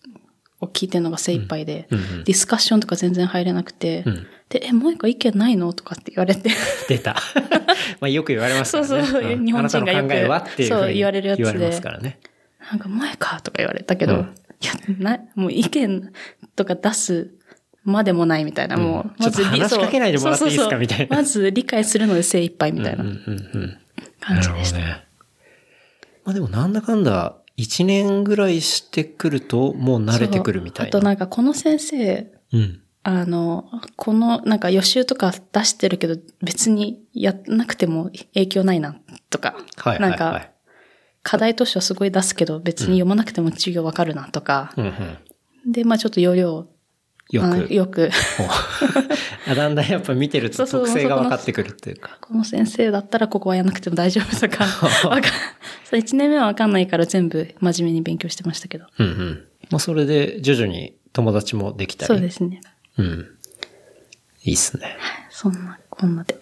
を聞いてるのが精一杯で、うん。うんディスカッションとか全然入れなくて、うん。で、え、もう一個意見ないの？とかって言われて、出た。<laughs> まあよく言われますからね。そうそう。うん。日本人がよくあなたの考えはっていうふうにそう言われるやつで。言われますからね。なんか前かとか言われたけど、うん。いや、な、もう意見とか出すまでもないみたいな、もう、ちょっと話しかけないでもらっていいですか？みたいな。まず理解するので精一杯みたいなうんうんうん。感じでした。ね。まあでもなんだかんだ、一年ぐらいしてくると、もう慣れてくるみたいな。あとなんかこの先生、うん。あの、この、なんか予習とか出してるけど、別にやんなくても影響ないな、とか。はいはいはい。なんか、課題図書すごい出すけど、別に読まなくても授業わかるな、とか。うんうん。で、まあちょっと容量、よあく。よく、<laughs> だんだんやっぱ見てるとそうそう特性が分かってくるっていうか。この先生だったらここはやんなくても大丈夫と <laughs> か、そう1年目はわかんないから全部真面目に勉強してましたけど。うんうん。まあそれで徐々に友達もできたり。そうですね。うん。いいっすね。そんな、こんなで。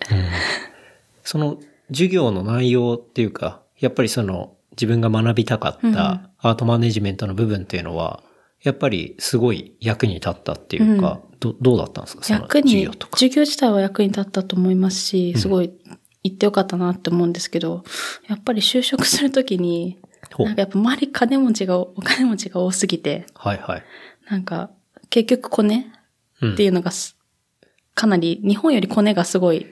その授業の内容っていうか、やっぱりその自分が学びたかったアートマネジメントの部分っていうのは、やっぱりすごい役に立ったっていうか、どどうだったんですか？その役に、授業とか。授業自体は役に立ったと思いますし、すごい行ってよかったなって思うんですけど、やっぱり就職するときに、なんかやっぱ周り金持ちが、お金持ちが多すぎて、はいはい。なんか、結局コネうんっていうのがす、かなり、日本よりコネがすごい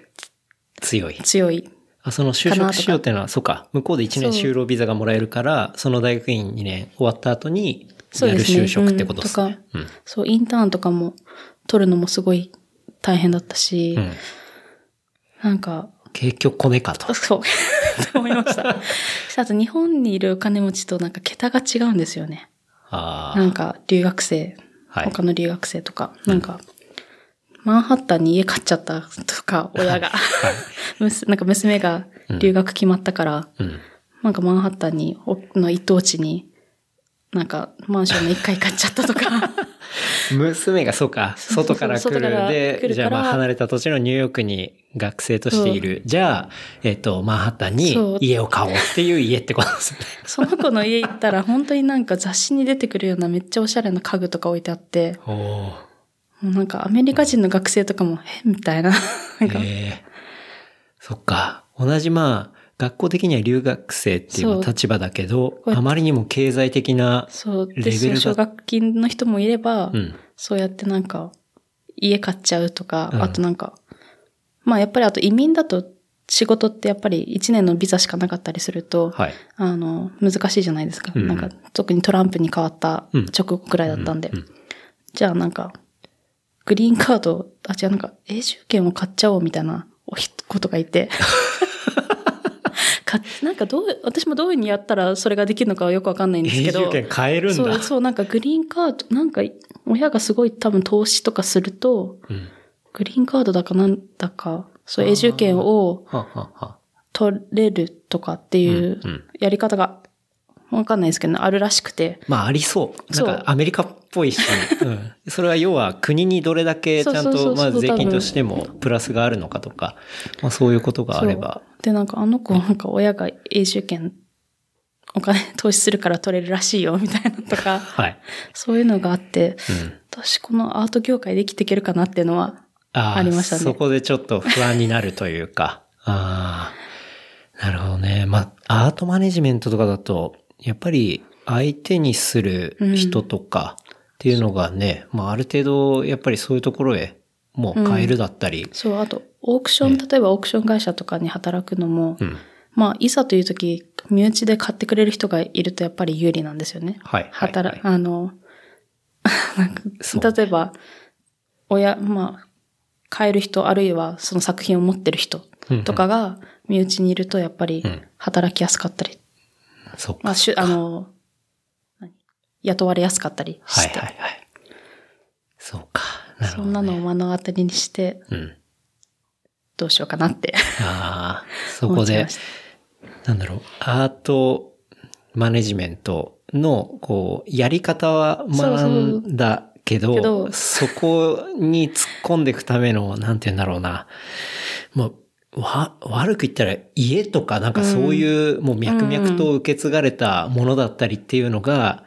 強い。強い。あ、その就職しようっていうのは、そうか、向こうで1年就労ビザがもらえるから、その大学院2年終わった後に、そうですね就職ってことですね。うんそう、インターンとかも取るのもすごい大変だったし、うん。うん。なんか、結局コネかと。そう、と <laughs> 思いました。<laughs> あと日本にいるお金持ちとなんか桁が違うんですよね。ああ。なんか留学生、はい他の留学生とか、なんか、マンハッタンに家買っちゃったとか、親が。<laughs> むすなんか娘が留学決まったから、うん。なんかマンハッタンに、おの一等地に、なんかマンションの一階買っちゃったとか、<laughs> 娘がそうか、外から来るで、じゃあまあ離れた土地のニューヨークに学生としている。じゃあ、えっ、と、マンハッタンに家を買おうっていう家ってことですね。<laughs> その子の家行ったら本当になんか雑誌に出てくるようなめっちゃおしゃれな家具とか置いてあって。もうなんかアメリカ人の学生とかも、えみたいな。なええそっか。同じまあ、学校的には留学生っていう立場だけど、あまりにも経済的な、そう、レで、ベルが奨学金の人もいれば、うん。そうやってなんか、家買っちゃうとか、うんあとなんか、まあやっぱりあと移民だと仕事ってやっぱり1年のビザしかなかったりすると、はい。あの、難しいじゃないですか。うんなんか、特にトランプに変わったうん直後くらいだったんで。うんじゃあなんか、グリーンカード、あ、じゃあなんか、永住権を買っちゃおうみたいなおひことがいて。<laughs> かなんかどう、私もどういうふうにやったらそれができるのかはよくわかんないんですけど。永住権変えるんだ。そう、そう、なんかグリーンカード、なんか、親がすごい多分投資とかすると、うん。グリーンカードだかなんだか、そう、永住権を。取れるとかっていうやり方が、わかんないですけど、あるらしくて。まあありそう。なんかアメリカっぽいし、<laughs> うん。それは要は国にどれだけちゃんとまあ税金としてもプラスがあるのかとか、まあそういうことがあれば。で、なんかあの子、なんか親が永住権、お金投資するから取れるらしいよ、みたいなとか、<laughs> はい。そういうのがあって、うん。私このアート業界で生きていけるかなっていうのは、あありましたねそこでちょっと不安になるというか。ああ。なるほどね。まあ、アートマネジメントとかだと、やっぱり相手にする人とかっていうのがね、まあある程度、やっぱりそういうところへもう変えるだったり。そう、あと、オークション、例えばオークション会社とかに働くのも、うん。まあ、いざという時、身内で買ってくれる人がいるとやっぱり有利なんですよね。はいはい働、はいあの、<laughs> なんか例えば、親、まあ、買える人、あるいはその作品を持ってる人とかが身内にいるとやっぱりうん働きやすかったり、そっか。まあ、しゅ、あの、何？雇われやすかったりして、はいはいはい。そうか。そんなのを目の当たりにして、うん。どうしようかなってああ、そこで。なんだろう、アートマネジメントの、こう、やり方は学んだけど、けどそこに突っ込んでいくための、なんて言うんだろうな。もう、わ、悪く言ったら家とかなんかそういうもう脈々と受け継がれたものだったりっていうのが、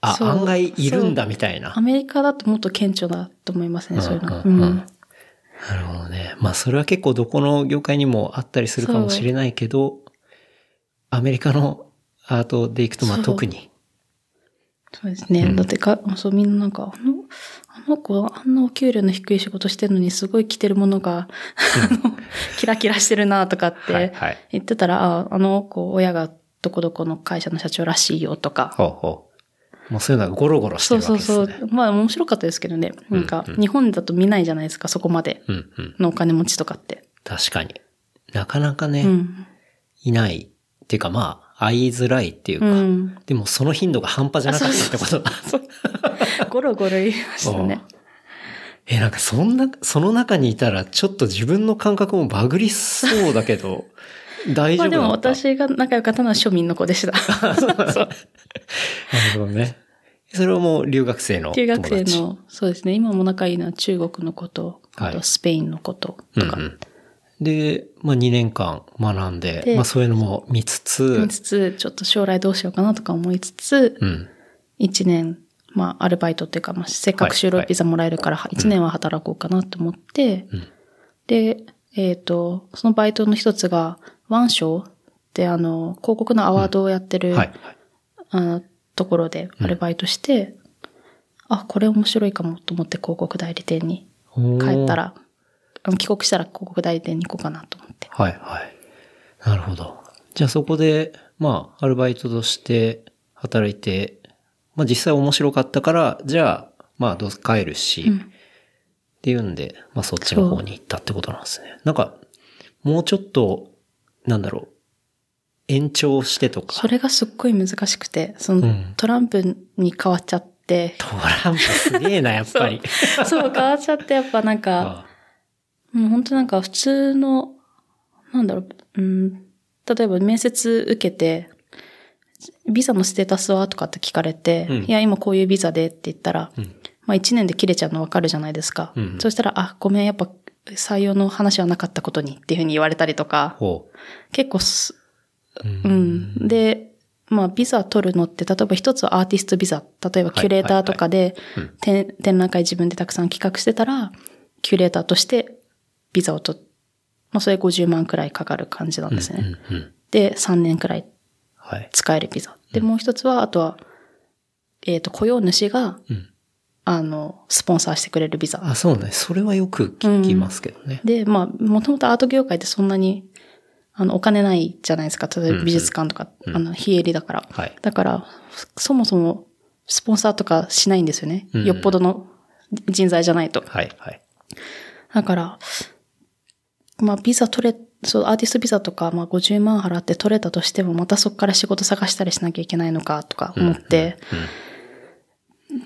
あ、そう案外いるんだみたいなア。メリカだともっと顕著だと思いますね、そういうの。うんうんうんうんなるほどね。まあそれは結構どこの業界にもあったりするかもしれないけど、アメリカのアートでいくとまあ特に。そうですね。だってか、そうみんななんか、あの、あの子、あんなお給料の低い仕事してるのにすごい着てるものが、あの、キラキラしてるなとかっはいてはい。言ってたら、ああの子、親がどこどこの会社の社長らしいよとか。ほうほう。もうそういうのがゴロゴロしてそうるわけですね。そうそう。まあ面白かったですけどね。なんか、日本だと見ないじゃないですか、そこまでうんうん。のお金持ちとかって。確かに。なかなかね、うん。いない。っていうかまあ、会いづらいっていうか、うん。でもその頻度が半端じゃなかったってことだ。<laughs> ゴロゴロ言いましたね。え、なんかそんな、その中にいたらちょっと自分の感覚もバグりそうだけど、大丈夫だったまあでも私が仲良かったのは庶民の子でした。<laughs> そう <laughs> なるほどね。それはもう留学生の留友達？学生の、そうですね。今も仲いいのは中国のこと、はいあとスペインのこととか。うんうんで、まあ2年間学んで、でまあそういうのも見つつ見、つつ、ちょっと将来どうしようかなとか思いつつ、うん。1年、まあアルバイトっていうか、まあせっかく就労ビザもらえるから、1年は働こうかなと思って、うんで、えっ、と、そのバイトの一つが、ワンショーってあの、広告のアワードをやってる、はい。あのところでアルバイトして、あ、これ面白いかもと思って広告代理店に帰ったら、帰国したら広告代理店に行こうかなと思って。はいはい。なるほど。じゃあそこで、まあ、アルバイトとして働いて、まあ実際面白かったから、じゃあ、まあどうせ帰るし、うんっていうんで、まあそっちの方に行ったってことなんですね。なんか、もうちょっと、なんだろう、延長してとか。それがすっごい難しくて、その、うん。トランプに変わっちゃって、トランプすげえな、やっぱり。そう、変わっちゃって、やっぱなんか、あもう本当なんか普通の、なんだろう、うん、例えば面接受けて、ビザのステータスはとかって聞かれて、うん。いや、今こういうビザでって言ったら、うん。まあ一年で切れちゃうのわかるじゃないですか。うんそしたら、あ、ごめん、やっぱ採用の話はなかったことにっていうふうに言われたりとか、ほ結構す、う。ううん。で、まあ、ビザ取るのって、例えば一つはアーティストビザ。例えばキュレーターとかではいはい、展展覧会自分でたくさん企画してたら、キュレーターとしてビザを取っ、まあ、それ50万くらいかかる感じなんですね。うんうん。で、3年くらいはい。使えるビザ。で、もう一つは、あとは、えっ、と、雇用主が、うん。あの、スポンサーしてくれるビザ。あ、そうね。それはよく聞きますけどね。で、まあ、もともとアート業界ってそんなに、あの、お金ないじゃないですか。例えば美術館とか、あの、非営利だから。はい。だから、そもそも、スポンサーとかしないんですよね。うんよっぽどの人材じゃないと。はい。はい。だから、まあ、ビザ取れ、そう、アーティストビザとか、まあ、50万払って取れたとしても、またそこから仕事探したりしなきゃいけないのか、とか思って、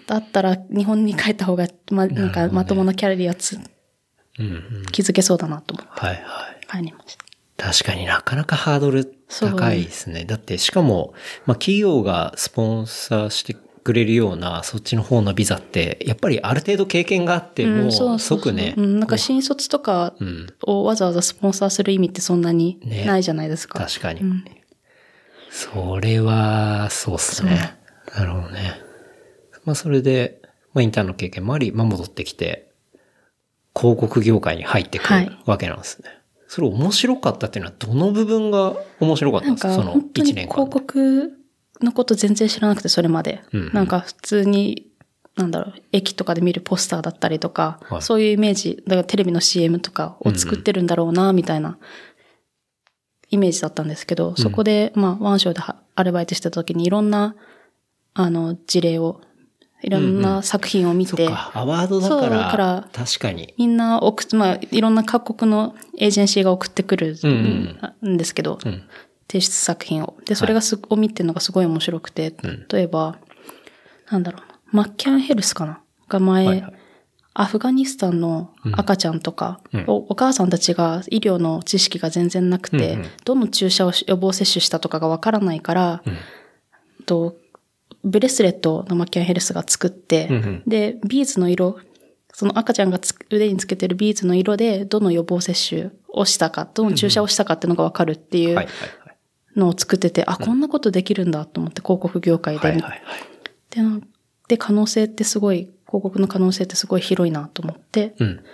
だったら日本に帰った方が、まあ、なんか、まともなキャリアつ、うん。うん。うん。築けそうだなと思ってはいはい。帰りました。確かになかなかハードル高いですね。だってしかも、まあ企業がスポンサーしてくれるようなそっちの方のビザって、やっぱりある程度経験があって、もう即ね。うん、なんか新卒とかうん。をわざわざスポンサーする意味ってそんなにねないじゃないですか。確かに。うんそれは、そうっすね。なるほどね。まあそれで、まあインターンの経験もあり、まあ戻ってきて、広告業界に入ってくるはいわけなんですね。それ面白かったっていうのはどの部分が面白かったなんですか？その1本当に広年間で。告のこと全然知らなくて、それまで。うんなんか普通に、なんだろう、駅とかで見るポスターだったりとか、はいそういうイメージ、だからテレビの CM とかを作ってるんだろうな、みたいなイメージだったんですけど、そこで、まあ、ワンショーではアルバイトしてた時にいろんな、あの、事例を、いろんな作品を見て、そっか、アワードだから、だから確かに。みんな送っ、まあ、いろんな各国のエージェンシーが送ってくるうんん。ですけど、うん。提出作品を。で、それがす、を見てるのがすごい面白くて、うん。例えば、なんだろう、マッキャンヘルスかな？が前、はいはい。アフガニスタンの赤ちゃんとか、うん。お、お母さんたちが医療の知識が全然なくて、うんうん。どの注射を予防接種したとかがわからないから、うん。とブレスレットのマッキャンヘルスが作って、うんうんで、ビーズの色、その赤ちゃんがつ腕につけてるビーズの色で、どの予防接種をしたか、どの注射をしたかっていうのがわかるっていう。のを作ってて、あ、こんなことできるんだと思って広告業界で。はいはいはい。でなで、可能性ってすごい、広告の可能性ってすごい広いなと思って、うん。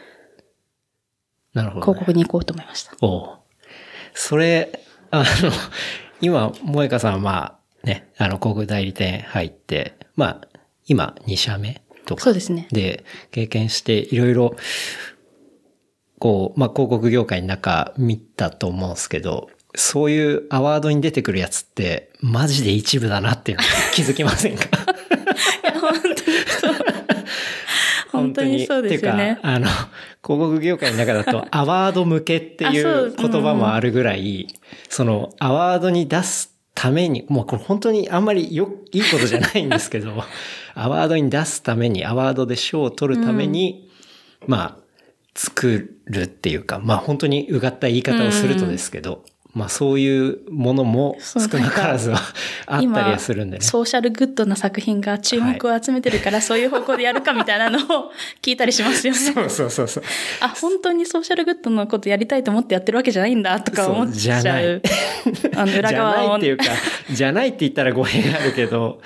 なるほど、ね。広告に行こうと思いました。おうそれ、あの、今、萌香さんはまあ、ね、あの、広告代理店入って、まあ、今、2社目とか。そうですね。で、経験して、いろいろ、こう、まあ、広告業界の中見たと思うんですけど、そういうアワードに出てくるやつって、マジで一部だなっていうの <laughs> 気づきませんか？いや、本当にそう。本当にそうですよねっていう。か、あの、広告業界の中だと、<laughs> アワード向けっていう言葉もあるぐらい、その、アワードに出すために、もうこれ本当にあんまりよ、いいことじゃないんですけど、<laughs> アワードに出すために、アワードで賞を取るために、まあ、作るっていうか、まあ本当にうがった言い方をするとですけど、まあそういうものも少なからずはあったりはするんでね。ソーシャルグッドな作品が注目を集めてるから、<laughs> そういう方向でやるかみたいなのを <laughs> 聞いたりしますよね。そうそうそうそう。あ、本当にソーシャルグッドのことやりたいと思ってやってるわけじゃないんだとか思っちゃじゃなう。あの、裏 <laughs> じゃな側をいっていうか、じゃないって言ったら語弊があるけど、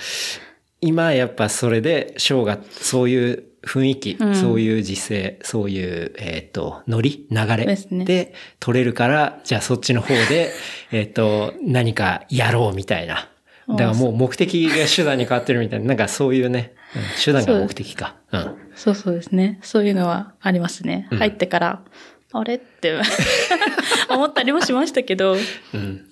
今やっぱそれで、ショーがそういう雰囲気、うんそういう時勢、そういう、えっ、と、ノリ、流れで取れるから、じゃあそっちの方で、<laughs> えっと、何かやろうみたいな。だからもう目的が手段に変わってるみたいな、なんかそういうね、うん手段が目的か。うん。そうそうですね。そういうのはありますね。うん入ってから、あれって <laughs> 思ったりもしましたけど。うん。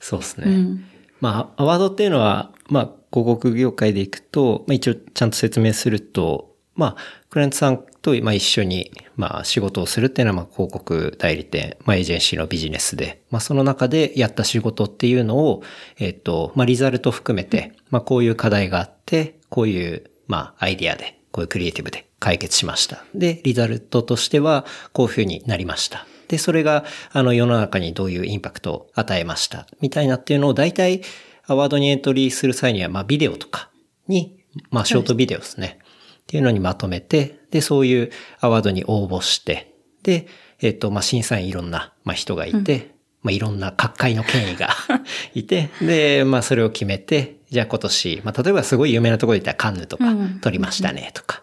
そうですね。うん。まあ、アワードっていうのは、まあ、広告業界でいくと、まあ一応ちゃんと説明すると、まあ、クライアントさんと、まあ一緒に、まあ仕事をするっていうのは、まあ広告代理店、まあエージェンシーのビジネスで、まあその中でやった仕事っていうのを、えっ、と、まあリザルト含めて、まあこういう課題があって、こういう、まあアイディアで、こういうクリエイティブで解決しました。で、リザルトとしては、こういうふうになりました。で、それが、あの、世の中にどういうインパクトを与えました。みたいなっていうのを大体、アワードにエントリーする際には、まあ、ビデオとかに、まあ、ショートビデオですね。っていうのにまとめて、で、そういうアワードに応募して、で、えっ、と、まあ、審査員いろんな、まあ、人がいて、まあ、いろんな各界の権威が <laughs> いて、で、まあ、それを決めて、じゃあ今年、まあ、例えばすごい有名なところで言ったらカンヌとかうん撮りましたね、とか。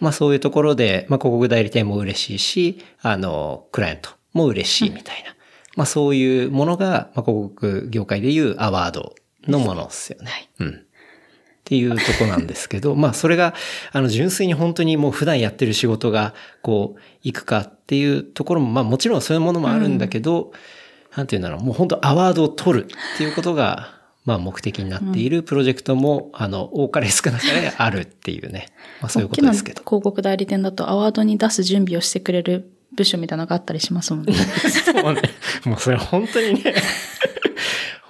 まあ、そういうところで、まあ、広告代理店も嬉しいし、あの、クライアントも嬉しいみたいな。まあ、そういうものが、まあ、広告業界でいうアワードのものですよね。うん。っていうとこなんですけど、<laughs> まあそれが、あの純粋に本当にもう普段やってる仕事が、こう、いくかっていうところも、まあもちろんそういうものもあるんだけど、なんていうんだろう、もう本当アワードを取るっていうことが、まあ目的になっているプロジェクトも、あの、多かれ少なかれあるっていうね。まあそういうことですけど。広告代理店だとアワードに出す準備をしてくれる部署みたいなのがあったりしますもんね。そうね。もうそれ本当にね、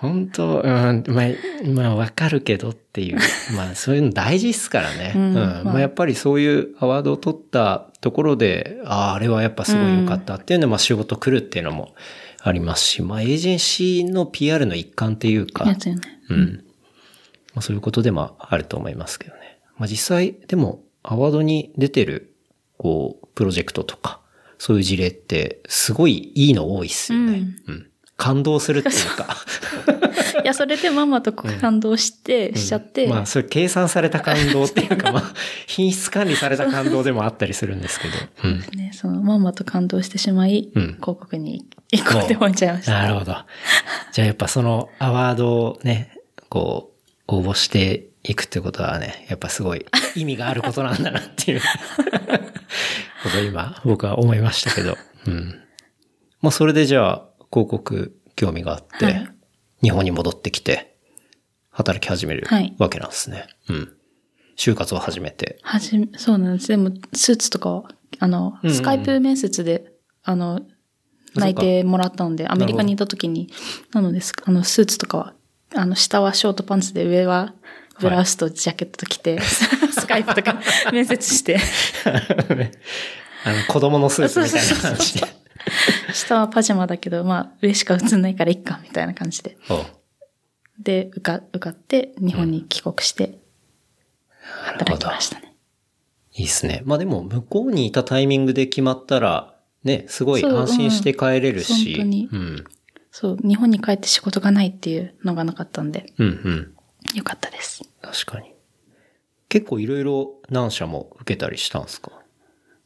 本当、うん、まあ、まあわかるけどっていう、まあそういうの大事っすからね。ううんん。まあまあやっぱりそういうアワードを取ったところで、ああ、あれはやっぱすごい良かったっていうので、まあ仕事来るっていうのもありますし、まあエージェンシーの PR の一環っていうか、ね。うん。まあそういうことでもあると思いますけどね。まあ実際、でも、アワードに出てる、こう、プロジェクトとか、そういう事例って、すごいいいの多いっすよね。うん。感動するっていうか。<laughs> いや、それでママと感動して、しちゃって、まあ、それ計算された感動っていうか、まあ、<laughs> 品質管理された感動でもあったりするんですけど。うん。ね、そのママと感動してしまい、うん広告に行こうって思っちゃいました。なるほど。じゃあやっぱそのアワードをね、こう、応募していくってことはね、やっぱすごい意味があることなんだなっていうことを今僕は思いましたけど。うん。まあそれでじゃあ広告興味があって、はい日本に戻ってきて働き始めるはいわけなんですね。うん。就活を始めて。はじめ、そうなんです。でも、スーツとかは、あの、うんうんスカイプ面接で、あの、内定もらったので、アメリカにいた時に、なのです、あの、スーツとかは、あの、下はショートパンツで、上はブラウスとジャケットと着て、<laughs> スカイプとか面接して、<laughs> あの子供のスーツみたいな感じで。下はパジャマだけど、まあ、上しか映んないからいっか、みたいな感じで。で、受か、受かって、日本に帰国して、働きましたね。いいっすね。まあでも、向こうにいたタイミングで決まったら、ね、すごい安心して帰れるし。うん本当にうん。そう、日本に帰って仕事がないっていうのがなかったんで、うんうん。よかったです。確かに。結構いろいろ何社も受けたりしたんですか？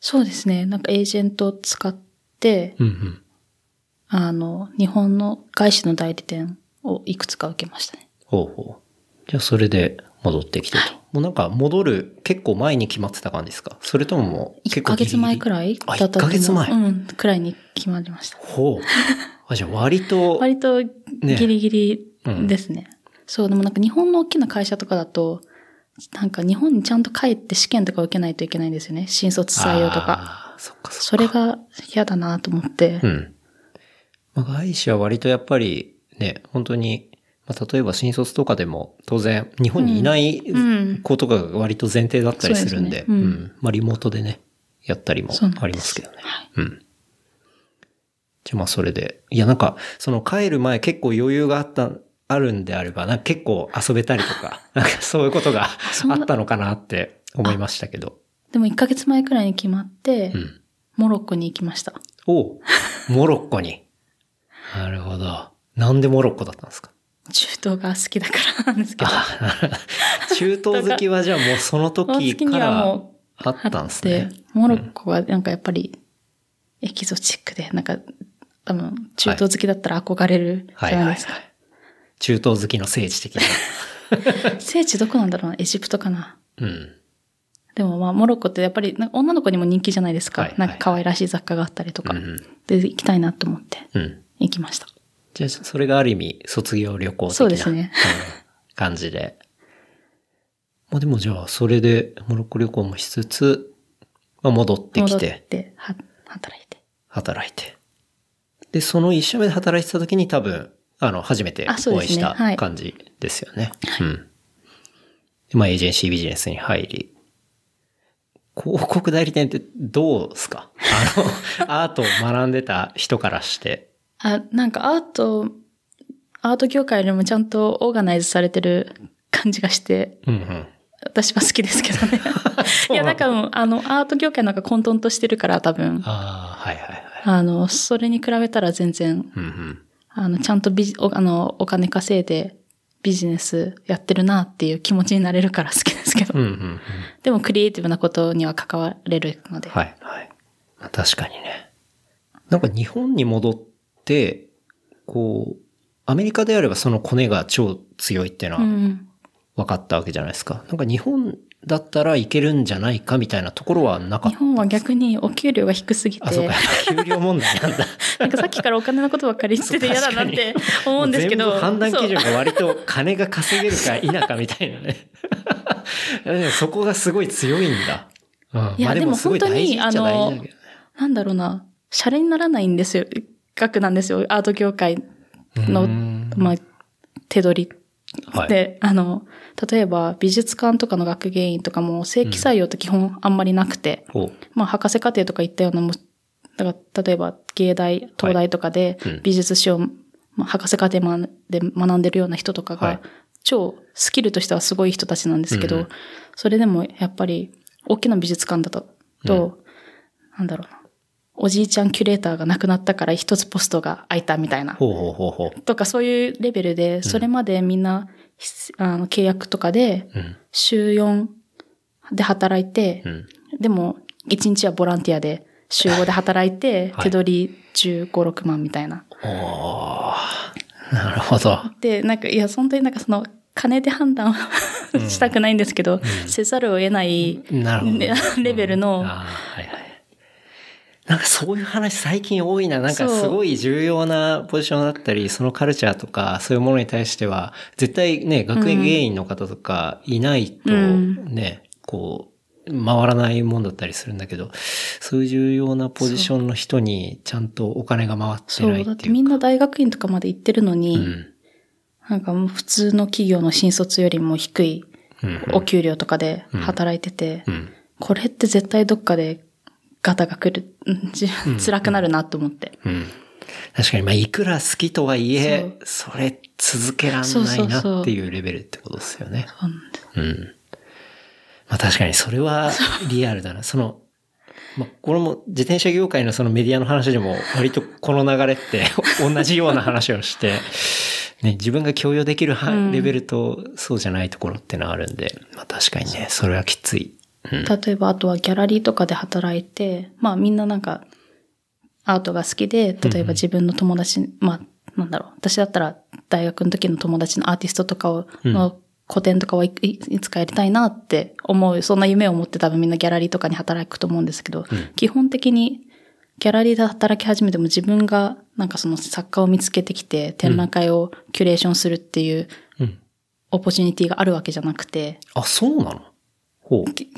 そうですね。なんかエージェントを使って、うんうん。あの、日本の外資の代理店をいくつか受けましたね。ほうほう。じゃあそれで戻ってきてと。もうなんか戻る結構前に決まってた感じですか？それとももう1ヶ月前くらいあ、1だったと思うヶ月前。うん、くらいに決まりました。ほう。あ、じゃあ割と、割とギリギリですね。そう、でもなんか日本の大きな会社とかだと、なんか日本にちゃんと帰って試験とか受けないといけないんですよね。新卒採用とか。そっかそっか。それが嫌だなと思って。うん。まあ、外資は割とやっぱりね、本当に、まあ、例えば新卒とかでも当然日本にいないうん子とかが割と前提だったりするんで、そうですねうんんまあリモートでね、やったりもありますけどね。はいうん。じゃあまあそれで、いやなんか、その帰る前結構余裕があった、あるんであれば、なんか結構遊べたりとか、<laughs> なんかそういうことがあったのかなって思いましたけど。でも1ヶ月前くらいに決まって、うん。モロッコに行きました。おうモロッコに。なるほど。なんでモロッコだったんですか？中東が好きだからなんですけど。あ中東好きはじゃあもうその時からもあったんですね。で、モロッコはなんかやっぱりエキゾチックで、なんか多分中東好きだったら憧れるじはいはいはいゃないですか。。中東好きの聖地的な。<laughs> 聖地どこなんだろうなエジプトかなうん。でもまあ、モロッコってやっぱり女の子にも人気じゃないですか。はいはいなんか可愛らしい雑貨があったりとか。うんうんで、行きたいなと思ってうん。行きました。じゃあそれがある意味卒業旅行的なそうですねうん感じで。まあでもじゃあそれでモロッコ旅行もしつつ、まあ戻ってき戻ってて、は、働いて。働いて。で、その一社目で働いてた時に多分、あの、初めてお会いした感じですよね。うん。でまあ、エージェンシービジネスに入り。広告代理店ってどうですか？あの、<laughs> アートを学んでた人からして。あ、なんかアート、アート業界よりもちゃんとオーガナイズされてる感じがして、うんうん。私は好きですけどね。<laughs> いや、なんかもう、あの、アート業界なんか混沌としてるから多分、ああ、はいはいはい。あの、それに比べたら全然、うんうん。あの、ちゃんとビジ、おあの、お金稼いでビジネスやってるなっていう気持ちになれるから好きですけど。うんうんうん。でもクリエイティブなことには関われるので。はいはい。まあ、確かにね。なんか日本に戻って、こう、アメリカであればそのコネが超強いっていうのはうん。分かったわけじゃないですか。なんか日本だったらいけるんじゃないかみたいなところはなかった。日本は逆にお給料が低すぎあ、そうてか、、給料問題なんだ。<laughs> なんかさっきからお金のことばっかり言ってて嫌だなって思うんですけど。判断基準が割と金が稼げるか否かみたいなね。<laughs> <laughs> そこがすごい強いんだ。うん、いやまあでもすごい大事っちゃ大事だけどね。なんだろうな、シャレにならないんですよ。額なんですよ。アート業界のまあ、手取り。はい。で、あの、例えば美術館とかの学芸員とかも正規採用って基本あんまりなくて、ほう。まあ、博士課程とか行ったようなも、だから、例えば、芸大、東大とかでうん。美術史を、まあ、博士課程まで学んでるような人とかが、はい。超スキルとしてはすごい人たちなんですけど、うんうん。それでもやっぱり、大きな美術館だと、と、なんだろうな。おじいちゃんキュレーターが亡くなったから一つポストが空いたみたいな。ほうほうほうほう。とかそういうレベルで、それまでみんな、ひあの契約とかで、うん。週4で働いて、うん。でも、1日はボランティアで、週5で働いて、はい手取り15、6万みたいな。おーなるほど。で、なんか、いや、本当になんかその、金で判断 <laughs> したくないんですけど、せざるを得ない、なるほど。ねレベルの。なんかそういう話最近多いな。なんかすごい重要なポジションだったり、そのカルチャーとか、そういうものに対しては、絶対ね、学園芸員の方とかいないとうん。ね、こう、回らないもんだったりするんだけど、そういう重要なポジションの人にちゃんとお金が回ってそう、ないっいうだっててみんな大学院とかまで行ってるのに、うん。なんかもう普通の企業の新卒よりも低いうん。お給料とかで働いてて、うん。これって絶対どっかでガタが来る、<laughs> 辛くなるなと思って。うん。確かに、まあ、いくら好きとはいえ、それ続けらんないなっていうレベルってことですよね。そうなんですうん。まあ確かにそれはリアルだな。その、まあ、これも自転車業界のそのメディアの話でも割とこの流れって <laughs> 同じような話をして、ね、自分が許容できるレベルとそうじゃないところってのはあるんで、まあ確かにね、それはきつい。うん。例えば、あとはギャラリーとかで働いて、まあみんななんか、アートが好きで、例えば自分の友達、まあ、なんだろう。私だったら大学の時の友達のアーティストとかを、うんの個展とかをいつかやりたいなって思う、そんな夢を持って多分みんなギャラリーとかに働くと思うんですけど、基本的にギャラリーで働き始めても自分がなんかその作家を見つけてきて展覧会をキュレーションするっていううん。 opportunity があるわけじゃなくて、あ、そうなの？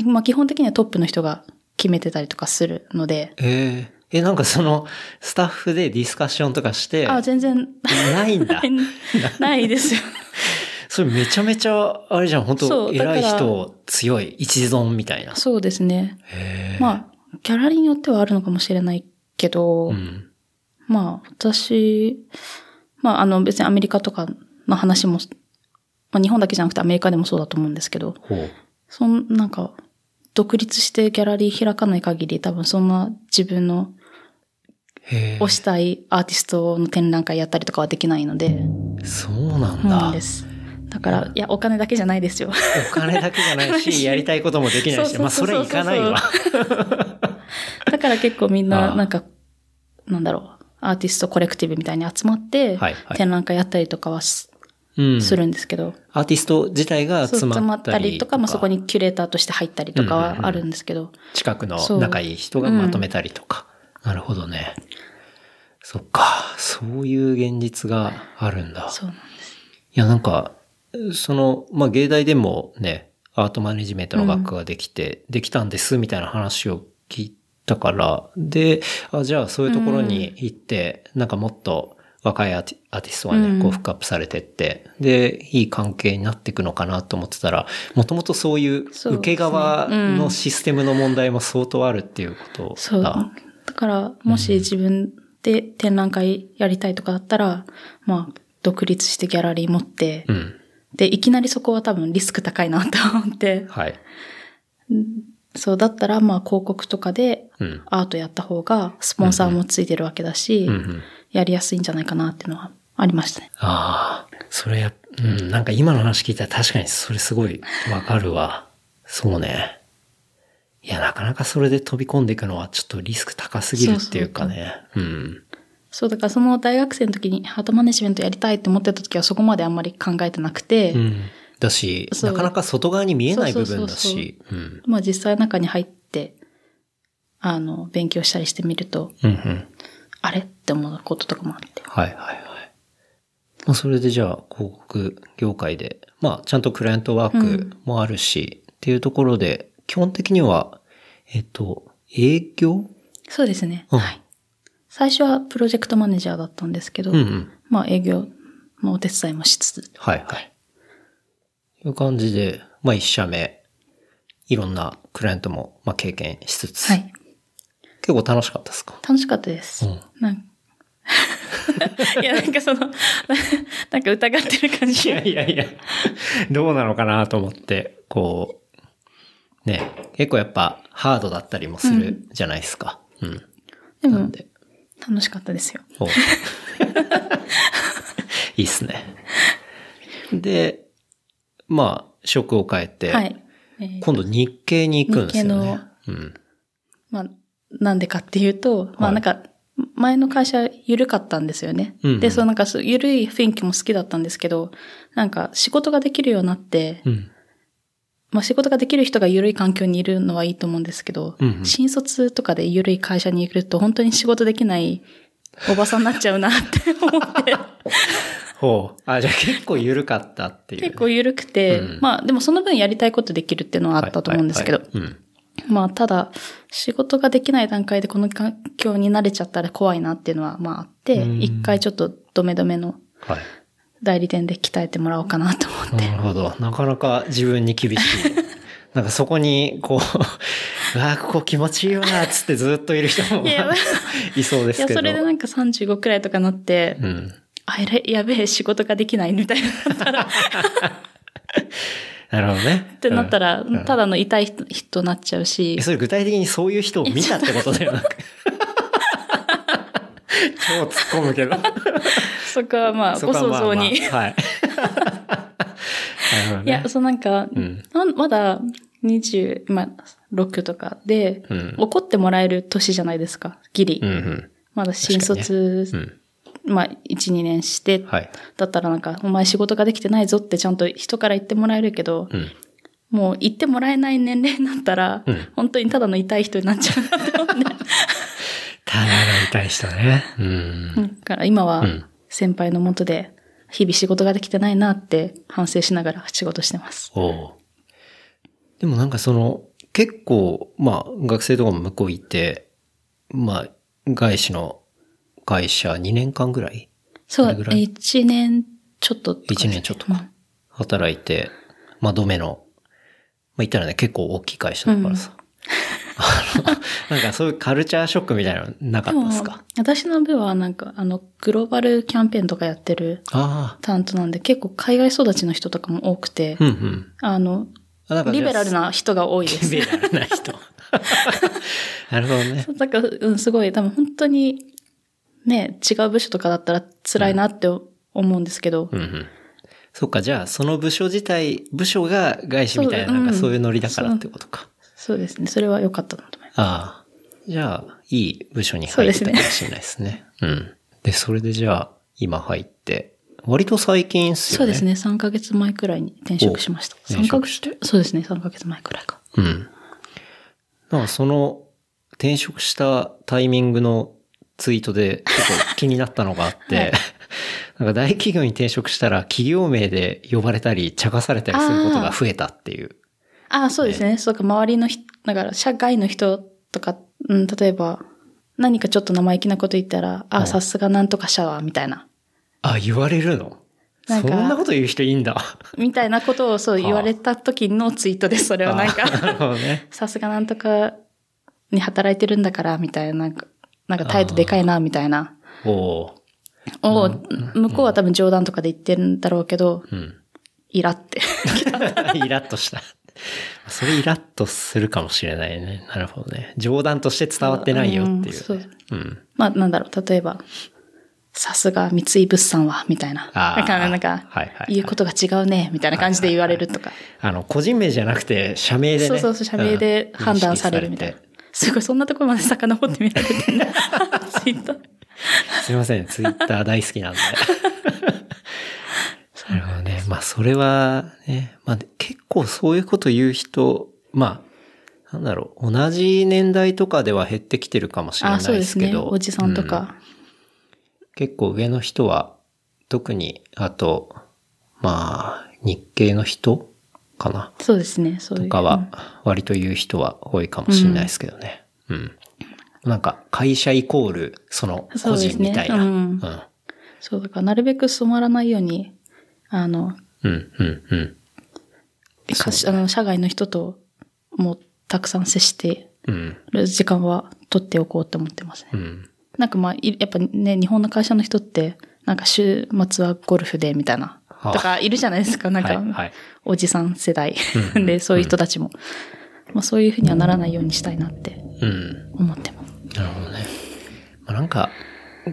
まあ基本的にはトップの人が決めてたりとかするので、えええ、なんかその、スタッフでディスカッションとかして、あ、全然ないんだ。<laughs> ないですよ。<laughs> それめちゃめちゃ、あれじゃん、本当偉い人、強い、一存みたいな。そうですね。まあ、ギャラリーによってはあるのかもしれないけど、うん。まあ、私、まあ、あの、別にアメリカとかの話も、まあ、日本だけじゃなくてアメリカでもそうだと思うんですけど。そん、なんか、独立してギャラリー開かない限り多分そんな自分の。推したいアーティストの展覧会やったりとかはできないので、そうなんだ。んです。だから、いや、お金だけじゃないですよ。お金だけじゃないし、<laughs> やりたいこともできないし、まあ、そうれいかないわ。<laughs> だから結構みんな、なんか、なんだろう、アーティストコレクティブみたいに集まって、展覧会やったりとかはしうん。するんですけど、アーティスト自体がそう集まったり集まったりとか、まあそこにキュレーターとして入ったりとかはあるんですけど、近くの仲いい人がまとめたりとか。なるほどね。そっか。そういう現実があるんだ。そうなんです。いや、なんか、その、まあ、芸大でもね、アートマネジメントの学科ができて、できたんです、みたいな話を聞いたから、で、あ、じゃあそういうところに行って、なんかもっと若いアーティストがね、うんこうフックアップされてって、で、いい関係になっていくのかなと思ってたら、もともとそういう受け側のシステムの問題も相当あるっていうことそう。だ。だから、もし自分で展覧会やりたいとかだったら、まあ、独立してギャラリー持って、うん。で、いきなりそこは多分リスク高いなと思って、はい。そうだったら、まあ広告とかでうん。アートやった方が、スポンサーもついてるわけだし、うんうん。やりやすいんじゃないかなっていうのはありましたね。ああ、それや、うん、なんか今の話聞いたら確かにそれすごいわかるわ。そうね。いや、なかなかそれで飛び込んでいくのはちょっとリスク高すぎるっていうかね。うん。そう、だからその大学生の時にハートマネジメントやりたいって思ってた時はそこまであんまり考えてなくて、うん。だし、なかなか外側に見えない部分だし。うん。まあ実際中に入って、あの、勉強したりしてみると、うんうん。あれって思うこととかもあって。はいはいはい。まあ、それでじゃあ広告業界で、まあ、ちゃんとクライアントワークもあるし、っていうところで、基本的には、えっと、営業？そうですね。うんはい。最初はプロジェクトマネージャーだったんですけど、うんうん。まあ営業のお手伝いもしつつ、はいはい。いう感じで、まあ一社目、いろんなクライアントも、まあ経験しつつ、はい。結構楽しかったですか？楽しかったです。うんなん <laughs> いや、なんかその、<laughs> なんか疑ってる感じ。いやいやいや、どうなのかなと思って、こう、ね、結構やっぱハードだったりもするじゃないですか。うん。でもなん、で、楽しかったですよ。お <laughs> いいっすね。で、まあ、職を変えて、はい。えー今度日系に行くんですよね。日系のうん。まあ、なんでかっていうと、まはいあなんか、前の会社緩かったんですよね。うんうんで、そうなんか緩い雰囲気も好きだったんですけど、なんか仕事ができるようになって、うん。まあ仕事ができる人が緩い環境にいるのはいいと思うんですけど、うんうん新卒とかで緩い会社にいると本当に仕事できないおばさんになっちゃうなって思って、<laughs> ほう。あ、じゃあ結構緩かったっていう。結構緩くて、うんまあでもその分やりたいことできるっていうのはあったと思うんですけど、はいはいはいまあただ仕事ができない段階でこの環境に慣れちゃったら怖いなっていうのはまああって、うん一回ちょっとドメドメの。代理店で鍛えてもらおうかなと思って。なるほど。なかなか自分に厳しい。<laughs> なんかそこに、こう、う <laughs> わあ、ここ気持ちいいわ、つってずっといる人もいや <laughs> いそうでいや、すけど。それでなんか35くらいとかなって、うん。あれ、やべえ、仕事ができないみたいなったら、<laughs> なるほどね。ってなったら、うんただの痛い人人になっちゃうしえ、それ具体的にそういう人を見たってことだよな。<laughs> 超突っ込むけど。そこはまあ、ご想像に。まあはい。<laughs> いや、そうなんか、んなんまだ20、まあ、6とかで、うん怒ってもらえる年じゃないですか、ギリ。うんうん。まだ新卒、うん。まあ、1、2年して、はい。だったらなんか、お前仕事ができてないぞってちゃんと人から言ってもらえるけど、うん。もう言ってもらえない年齢になったら、うん本当にただの痛い人になっちゃうなって思って。ただの痛い人ね。うん。だから今はうん先輩のもとで、日々仕事ができてないなって反省しながら仕事してます。おうでもなんかその、結構、まあ、学生とかも向こう行って、まあ、外資の会社2年間ぐらい？そう、どれぐらい？1年ちょっととかですね、一年ちょっとか働いて、まあ、ドメの、まあ、言ったらね、結構大きい会社だからさ。あの、なんかそういうカルチャーショックみたいなのなかでもったですか、私の部はなんか、あの、グローバルキャンペーンとかやってるあ担当なんで、結構海外育ちの人とかも多くてあ、、うんうん。あの、あなんかじゃあリベラルな人が多いです。リベラルな人。<laughs> なるほどね。なんか、うん、すごい、多分本当に、ね、違う部署とかだったら辛いなって思うんですけど、うんうん。そっか、じゃあ、その部署自体、部署が外資みたいな、そうなんかうんそういうノリだからってことか。そうですね。それは良かったなと思います。ああ。じゃあ、いい部署に入ったかもしれないですね。うん。で、それでじゃあ、今入って、割と最近っすよね。そうですね。3ヶ月前くらいに転職しました。お転3ヶ月そうですね。3ヶ月前くらいか。うん。なんかその、転職したタイミングのツイートで、ちょっと気になったのがあって、はい <laughs> なんか大企業に転職したら企業名で呼ばれたり、茶化されたりすることが増えたっていう。ああ、そうですね。そうか、周りの人、だから、社外の人とか、うん、例えば、何かちょっと生意気なこと言ったら、あ、さすがなんとかシャワーみたいな。あ、言われるの？なんかそんなこと言う人いいんだ。<laughs> みたいなことをそう言われた時のツイートです。それはなんか。さすがなんとかに働いてるんだから、みたいな、なんか、態度でかいな、みたいな。おーを、向こうは多分冗談とかで言ってるんだろうけど、うん。イラって。<laughs> <laughs> イラッとした。それイラッとするかもしれないね。なるほどね。冗談として伝わってないよっていう、ねうんそううん。まあ、なんだろう、例えば、さすが三井物産は、みたいな。あーなんか、なんか、はいはいはい言うことが違うね、みたいな感じで言われるとか。あの、個人名じゃなくて、社名でね。そうそうそう、社名でうん判断されるみたいな。すごい、そんなところまで遡って見られてる。ツイッター。すいません、ツイッター大好きなんで。<laughs> なるほどね。まあ、それはね、まあ、結構そういうこと言う人、まあ、なんだろう、同じ年代とかでは減ってきてるかもしれなあ、いですけど。おじさんとうんか。結構上の人は、特に、あと、まあ、日系の人かなそうですね。そういう。とかは、割と言う人は多いかもしれないですけどね。うん。なんか、会社イコール、その、個人みたいな。そうだからなるべく染まらないように、あの、うん、うん、うん。かしあの社外の人ともうたくさん接してうん、る時間は取っておこうって思ってますね。うん。なんかまあ、いやっぱね、日本の会社の人って、なんか週末はゴルフでみたいな、はあとかいるじゃないですか、なんか、はいはい。おじさん世代。うんで、そういう人たちも。まあそういうふうにはならないようにしたいなってうん。思ってます。なるほどね。まあ、なんか、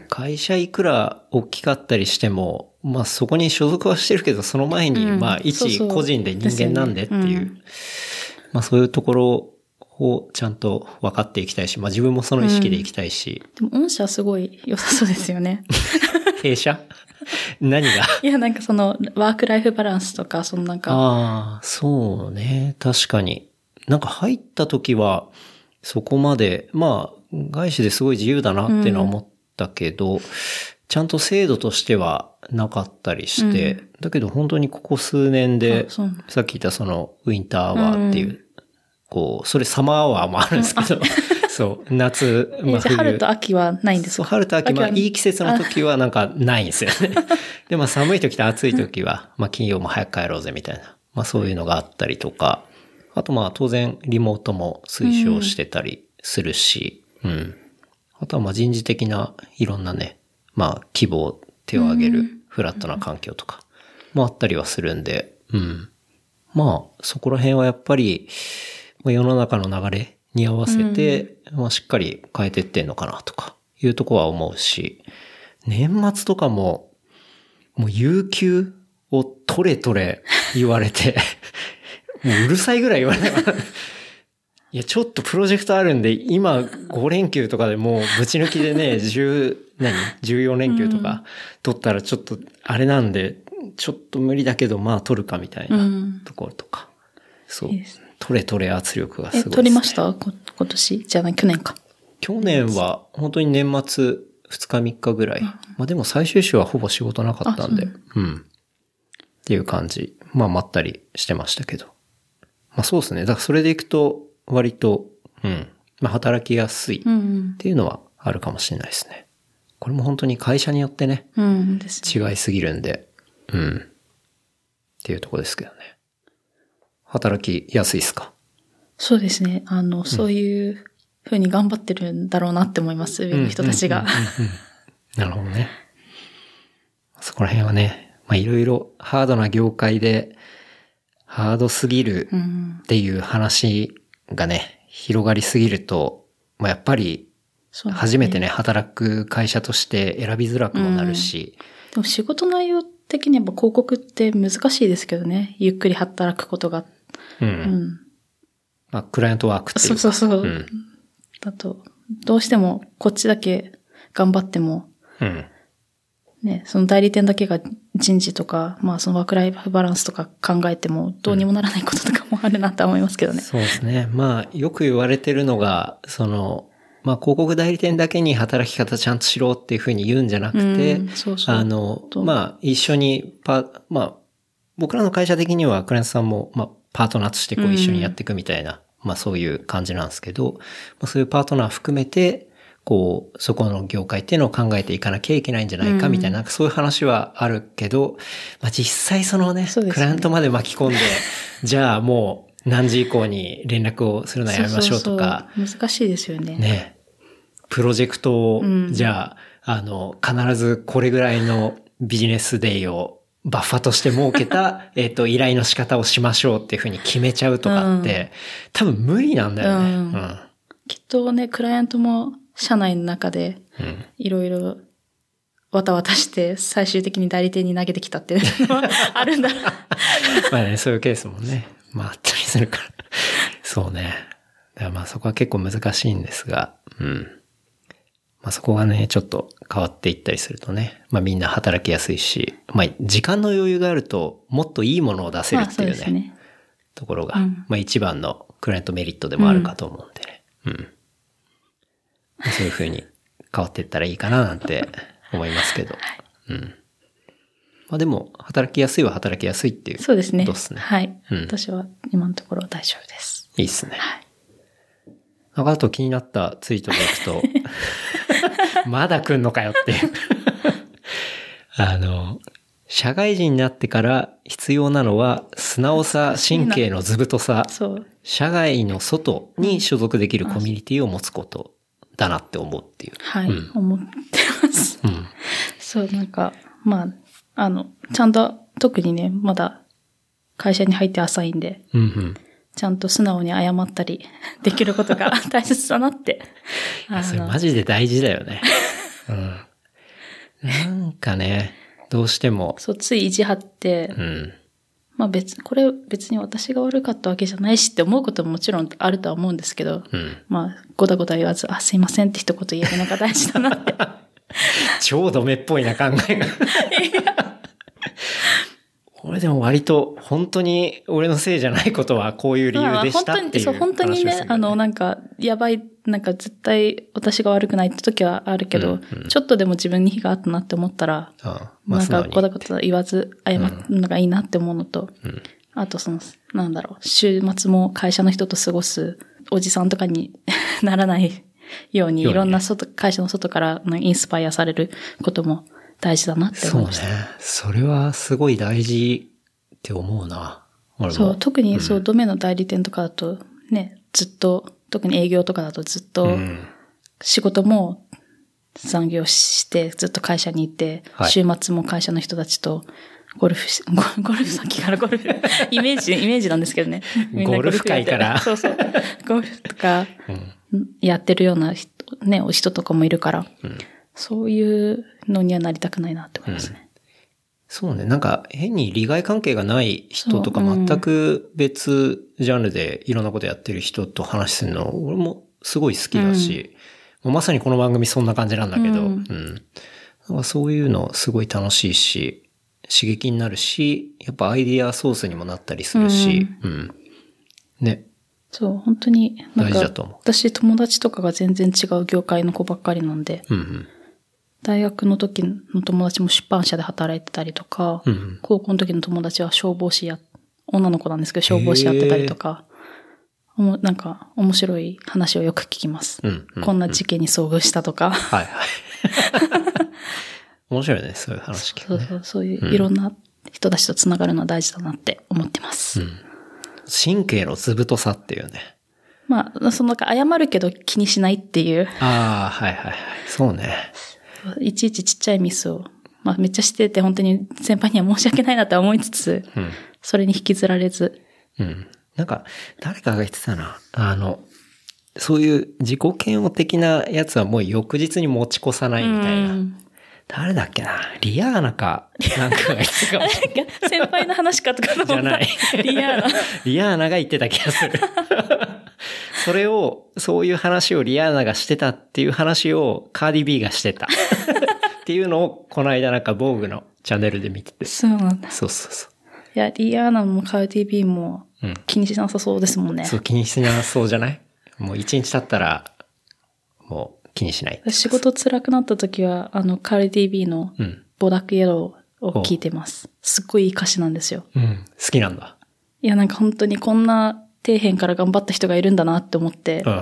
会社いくら大きかったりしても、まあそこに所属はしてるけど、その前に、うん。まあ一個人で人間なんでっていう、まあそういうところをちゃんと分かっていきたいし、まあ自分もその意識でいきたいし、でも、御社はすごい良さそうですよね。<laughs> 弊社？<laughs> 何が？いや、なんかその、ワークライフバランスとか、そのなんか、ああ、そうね。確かに。なんか入った時は、そこまで、まあ、外資ですごい自由だなっていうのは思ったけど、ちゃんと制度としてはなかったりして、だけど本当にここ数年でさっき言ったそのウィンターアワーっていう、こう、それサマーアワーもあるんですけど、<laughs> そう、夏、えじゃあ春と秋はないんですそう、か春と秋、まあ、いい季節の時はなんかないんですよね。<laughs> <laughs> で、まあ、寒い時と暑い時は、まあ、金曜も早く帰ろうぜみたいな。まあ、そういうのがあったりとか、あとまあ、当然、リモートも推奨してたりするし、うん。あとはまあ、人事的ないろんなね、まあ、希望を手を挙げるフラットな環境とかもあったりはするんで、うん。まあ、そこら辺はやっぱり、まあ世の中の流れに合わせて、まあしっかり変えてってんのかなとか、いうとこは思うし、年末とかも、もう有給を取れ取れ <laughs> 言われて、もううるさいぐらい言われたから、いや、ちょっとプロジェクトあるんで、今5連休とかでもうぶち抜きでね、<laughs> 10、何 ?14 連休とか取ったらちょっとあれなんで、ちょっと無理だけど、まあ取るかみたいなうんところとか。そういいです。取れ取れ圧力がすごいえ、です、ね。取りました？こ今年？じゃない、去年か。去年は本当に年末2日3日ぐらい。まあでも最終週はほぼ仕事なかったんで。あうん。っていう感じ。まあまったりしてましたけど。まあそうですね。だからそれでいくと割と、うん。まあ働きやすいっうんていうのはあるかもしれないですね。これも本当に会社によってね、うん。ね。違いすぎるんで。うん。っていうとこですけどね。働きやすいですか？そうですね。あの、そういう風に頑張ってるんだろうなって思います。上の人たちが。なるほどね。そこら辺はね、まあいろいろハードな業界で、ハードすぎるうん。っていう話がね、広がりすぎると、まあやっぱり初めてね、働く会社として選びづらくもなるし、でも仕事内容的にやっぱ広告って難しいですけどね。ゆっくり働くことが。うん。うん。まあクライアントワークっていうか。そうそうそう。うん。だと、どうしてもこっちだけ頑張っても、うん。ね、その代理店だけが人事とか、まあそのワークライフバランスとか考えてもどうにもならないこととかもあるなとは思いますけどね。そうですね。まあ、よく言われてるのが、その、まあ、広告代理店だけに働き方ちゃんとしろっていうふうに言うんじゃなくて、うんそうそうあの、とまあ、一緒にパ、まあ、僕らの会社的にはクライアントさんも、まあ、パートナーとしてこううん一緒にやっていくみたいな、まあそういう感じなんですけど、まあ、そういうパートナー含めて、こう、そこの業界っていうのを考えていかなきゃいけないんじゃないかみたいな、なんかそういう話はあるけど、まあ実際そのね、ね。クライアントまで巻き込んで、<laughs> じゃあもう何時以降に連絡をするのはやめましょうとか、そうそうそう。難しいですよね。ね、プロジェクトを、うん。じゃあ、あの、必ずこれぐらいのビジネスデイをバッファとして設けた、<laughs> えっと、依頼の仕方をしましょうっていうふうに決めちゃうとかって、多分無理なんだよね。ううんん。きっとね、クライアントも社内の中でうん。いろいろわたわたして最終的に代理店に投げてきたっていうのは <laughs> あるんだな。まあね、そういうケースもね、まああったりするから。そうね。だからまあそこは結構難しいんですが、うん。まあそこがね、ちょっと変わっていったりするとね、まあみんな働きやすいし、まあ時間の余裕があるともっといいものを出せるっていうね、ですね。ところが、うんまあ一番のクライアントメリットでもあるかと思うんでね。うん。まあそういう風に変わっていったらいいかななんて <laughs> 思いますけど。うん。まあでも、働きやすいは働きやすいっていう。そうですねはい、うん私は今のところ大丈夫です。いいっすね。はい。なんかあと気になったツイートでいくと、<laughs> まだ来んのかよっていう。あの、社会人になってから必要なのは、素直さ、神経の図太さ。社外の外に所属できるコミュニティを持つことだなって思うっていう。はい、うん思ってます。うん。そう、なんか、まあ、あの、ちゃんと、特にね、まだ会社に入って浅いんで、うんうん。ちゃんと素直に謝ったり <laughs> できることが <laughs> 大切だなって。あそれマジで大事だよね。うん。なんかね、どうしても、そう、つい意地張って、うん。まあ別、これ別に私が悪かったわけじゃないしって思うことももちろんあるとは思うんですけど、うん。まあ、ごだごだ言わず、あ、すいませんって一言言えるのが大事だなって。<laughs> 超ドメっぽいな考えが。俺でも割と本当に俺のせいじゃないことはこういう理由でしたっていうそう、本当にね、あの、なんか、やばい、なんか絶対私が悪くないって時はあるけど、うんうん。ちょっとでも自分に非があったなって思ったら、あまあなんか、素直に。ごだごだ言わず謝るのがいいなって思うのと、うん。あとその、なんだろう、週末も会社の人と過ごすおじさんとかに <laughs> ならないように、いろんな外、会社の外からインスパイアされることも大事だなってそうね思いました。。それはすごい大事って思うな。そう、特にそう、ドメの代理店とかだと、ね、ずっと、特に営業とかだとずっとうん。仕事も残業してずっと会社に行って、はい週末も会社の人たちとゴルフし、ゴゴルフさっきからゴルフ、<laughs> イメージ、イメージなんですけどね。ゴルフ界からそうそう。ゴルフとか、うん。やってるような人、ね、お人とかもいるから、うんそういうのにはなりたくないなって思いますね。そうね。なんか変に利害関係がない人とか全く別ジャンルでいろんなことやってる人と話するの、俺もすごい好きだし、もうまさにこの番組そんな感じなんだけど、ううんん。なんかそういうのすごい楽しいし、刺激になるし、やっぱアイディアソースにもなったりするし、うん。ね。そう、本当に、なんか私友達とかが全然違う業界の子ばっかりなんで、うんうん。大学の時の友達も出版社で働いてたりとか、うんうん高校の時の友達は消防士や、女の子なんですけど消防士やってたりとか、おもなんか面白い話をよく聞きます。うんうんこんな事件に遭遇したとか、はいはい。<laughs> 面白いね、そういう話聞くね。そうそう、そういういろんな人たちと繋がるのは大事だなって思ってます。神経の図太さっていうね。まあ、そのなんか謝るけど気にしないっていう、ああ、はいはいはい。そうね。いちいちちっちゃいミスを、まあめっちゃしてて本当に先輩には申し訳ないなとは思いつつ、うん。それに引きずられず、うん。なんか、誰かが言ってたな。あの、そういう自己嫌悪的なやつはもう翌日に持ち越さないみたいな。うん誰だっけな？リアーナか、なんかが言ってたかもしれ <laughs> ない。いや先輩の話かとかと思ったじゃないリアーナ。<laughs> リアーナが言ってた気がする。それを、そういう話をリアーナがしてたっていう話をカーディビーがしてた。<laughs> っていうのを、この間なんか防具のチャンネルで見てて。そうなんだ。そうそうそいや、リアーナもカーディビーもう。うん。気にしなさそうですもんね。そう、気にしなそうじゃない？もう一日経ったら、もう気にしない。仕事辛くなった時は、あの、カーディビーのうん。ボダックイエローを聞いてます。すっごいいい歌詞なんですよ。うん。好きなんだ。いや、なんか本当にこんな底辺から頑張った人がいるんだなって思ってうんう、ん。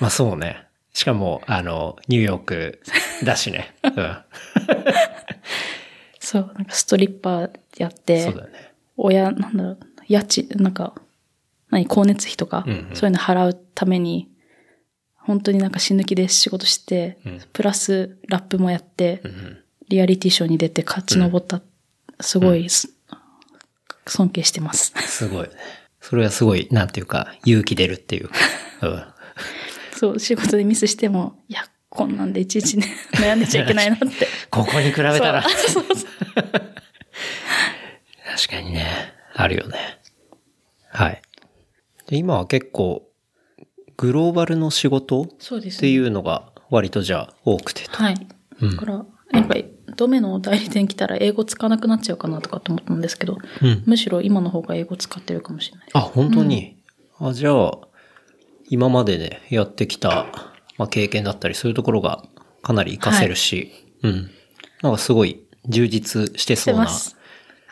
まあそうね。しかも、あの、ニューヨークだしね。うん。<laughs> そう、なんかストリッパーやってそう、だよね。親、なんだろう、家賃、なんか、何、光熱費とか、うんうんそういうの払うために、本当になんか死ぬ気で仕事して、うんプラスラップもやって、うん。リアリティショーに出て勝ち上った、すごいす、尊敬してます。すごいね。それはすごい、なんていうか、勇気出るっていうか。<laughs> うん。そう、仕事でミスしても、いや、こんなんでいちいちね、悩んでちゃいけないなって。<laughs> ここに比べたら。そうそうそう確かにね。あるよね。はい。で今は結構、グローバルの仕事っていうのが割とじゃあ多くてと。はい。うんだから、やっぱり、ドメの代理店来たら英語使わなくなっちゃうかなとかと思ったんですけど、うん。むしろ今の方が英語使ってるかもしれない。あ、本当に、あ、じゃあ、今までね、やってきた、まあ、経験だったり、そういうところがかなり活かせるし、うん。なんかすごい充実してしそうな。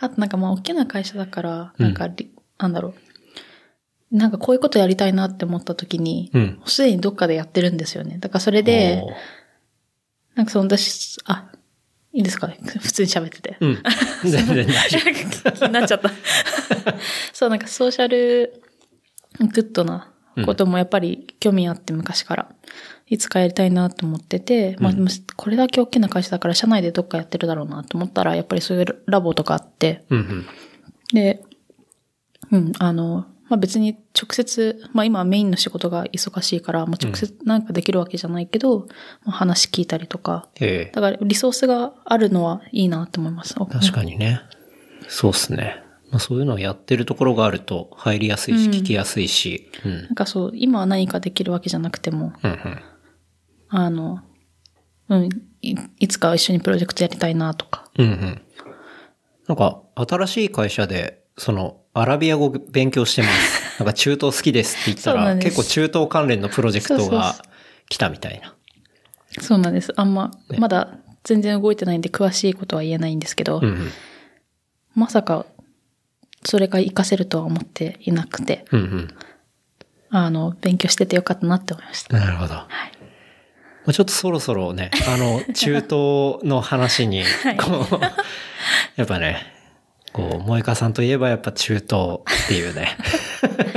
あとなんかまあ大きな会社だから、なんかり、なんだろう。なんかこういうことやりたいなって思った時に、すでにどっかでやってるんですよね。だからそれで、なんかその私、あ、いいですかね？<laughs> 普通に喋ってて。うん。<laughs> 全然大丈気になっちゃった。<laughs> そう、なんかソーシャルグッドなこともやっぱり興味あって昔から。いつかやりたいなと思ってて、まあでもこれだけ大きな会社だから社内でどっかやってるだろうなと思ったら、やっぱりそういうラボとかあって、夫。うんうん。で、うん、あの、まあ別に直接、まあ今はメインの仕事が忙しいから、まあ直接なんかできるわけじゃないけど、まあ話聞いたりとか、ええだからリソースがあるのはいいなと思います。確かにね。そうっすね。まあ、そういうのをやってるところがあると入りやすいし、聞きやすいし。うん。なんかそう、今は何かできるわけじゃなくても、うんうん。あの、うん、いいつか一緒にプロジェクトやりたいなとか。うんうん。なんか、新しい会社で、その、アラビア語勉強してます。<laughs> なんか中東好きですって言ったら、結構中東関連のプロジェクトが来たみたいな。そうなんです。あんま、ねまだ全然動いてないんで詳しいことは言えないんですけど、うんうん。まさか、それが活かせるとは思っていなくて、うんうん。あの、勉強しててよかったなって思いました。なるほど。まあちょっとそろそろね、あの、中東の話に、<laughs> こう、やっぱね、こう、萌香さんといえばやっぱ中東っていうね、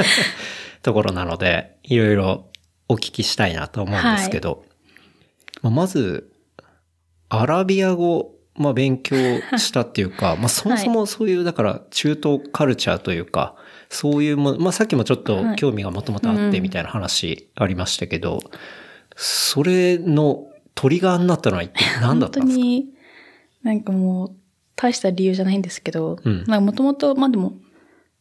<laughs> ところなので、いろいろお聞きしたいなと思うんですけど、まあまず、アラビア語まあ勉強したっていうか、<laughs> まあそもそもそういう、だから中東カルチャーというか、そういうもの、まあさっきもちょっと興味がもともとあってみたいな話ありましたけど、それのトリガーになったのは一体何だったんですか？本当に、なんかもう、大した理由じゃないんですけど、うんなんかもともと、まあでも、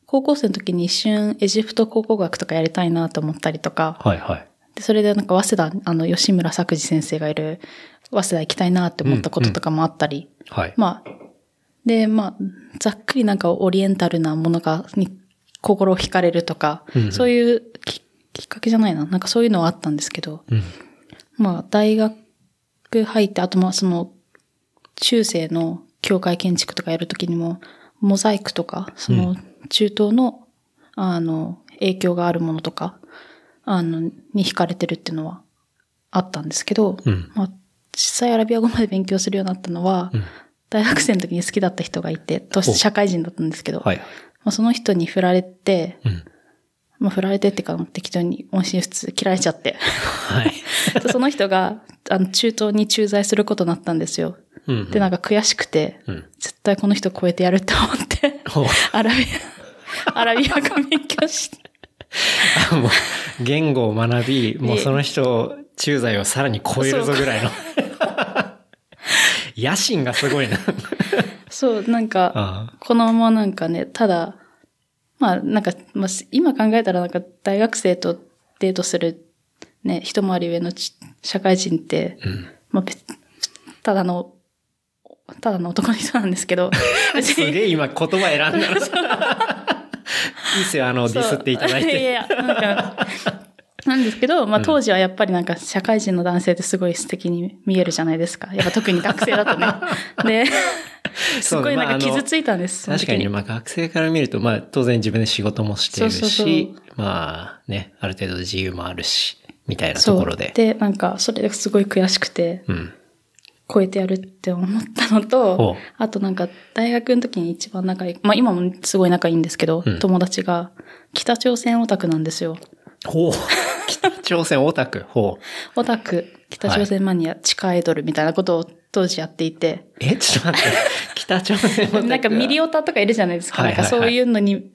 高校生の時に一瞬エジプト考古学とかやりたいなと思ったりとか、はいはい。でそれでなんか早稲田、あの、吉村作治先生がいる、早稲田行きたいなって思ったこととかもあったり、はい。まあ、で、まあ、ざっくりなんかオリエンタルなものが、に心を惹かれるとか、うんうんそういうききっかけじゃないな。なんかそういうのはあったんですけど、うん。まあ、大学入って、あとまあその、中世の教会建築とかやるときにも、モザイクとか、その、中東の、あの、影響があるものとか、あの、に惹かれてるっていうのはあったんですけど、うんまあ、実際アラビア語まで勉強するようになったのは、うん大学生の時に好きだった人がいて、と社会人だったんですけど、はい。まあ、その人に振られて、うん。まあ、振られてってか、適当に音信不通切られちゃって。はい。で <laughs> その人が、あの、中東に駐在することになったんですよ。うん。で、なんか悔しくて、うん。絶対この人超えてやるって思って、アラビア、アラビア語勉強して。あもう、言語を学び、もうその人、駐在をさらに超えるぞぐらいの。野心がすごいな。そう、なんか、あこのままなんかね、ただ、まあなんか、まあ、今考えたらなんか大学生とデートするね、一回り上のち社会人って、あうん。まあ別、ただの、ただの男の人なんですけど、<laughs> 別すげえ今言葉選んだの。いいっすよ、あの、ディスっていただいそういて。やいや、なんか、なんですけど、まあ当時はやっぱりなんか社会人の男性ってすごい素敵に見えるじゃないですか。やっぱ特に学生だとね。で、<laughs> すごいなんか傷ついたんです。その時確かに、まあ学生から見ると、まあ当然自分で仕事もしているし、そうそうまあね、ある程度自由もあるし、みたいなとそうころで。で、なんかそれですごい悔しくて、うん。超えてやるって思ったのほとう、あとなんか大学の時に一番仲いい、まあ今もすごい仲いいんですけど、うん友達が北朝鮮オタクなんですよ。ほう。北朝鮮オタク。ほう。オタク、北朝鮮マニア、地下アイドルみたいなことを当時やっていて、え、ちょっと待って。北朝鮮オタク。<laughs> なんかミリオタとかいるじゃないですか。はいはいはいなんかそういうのに、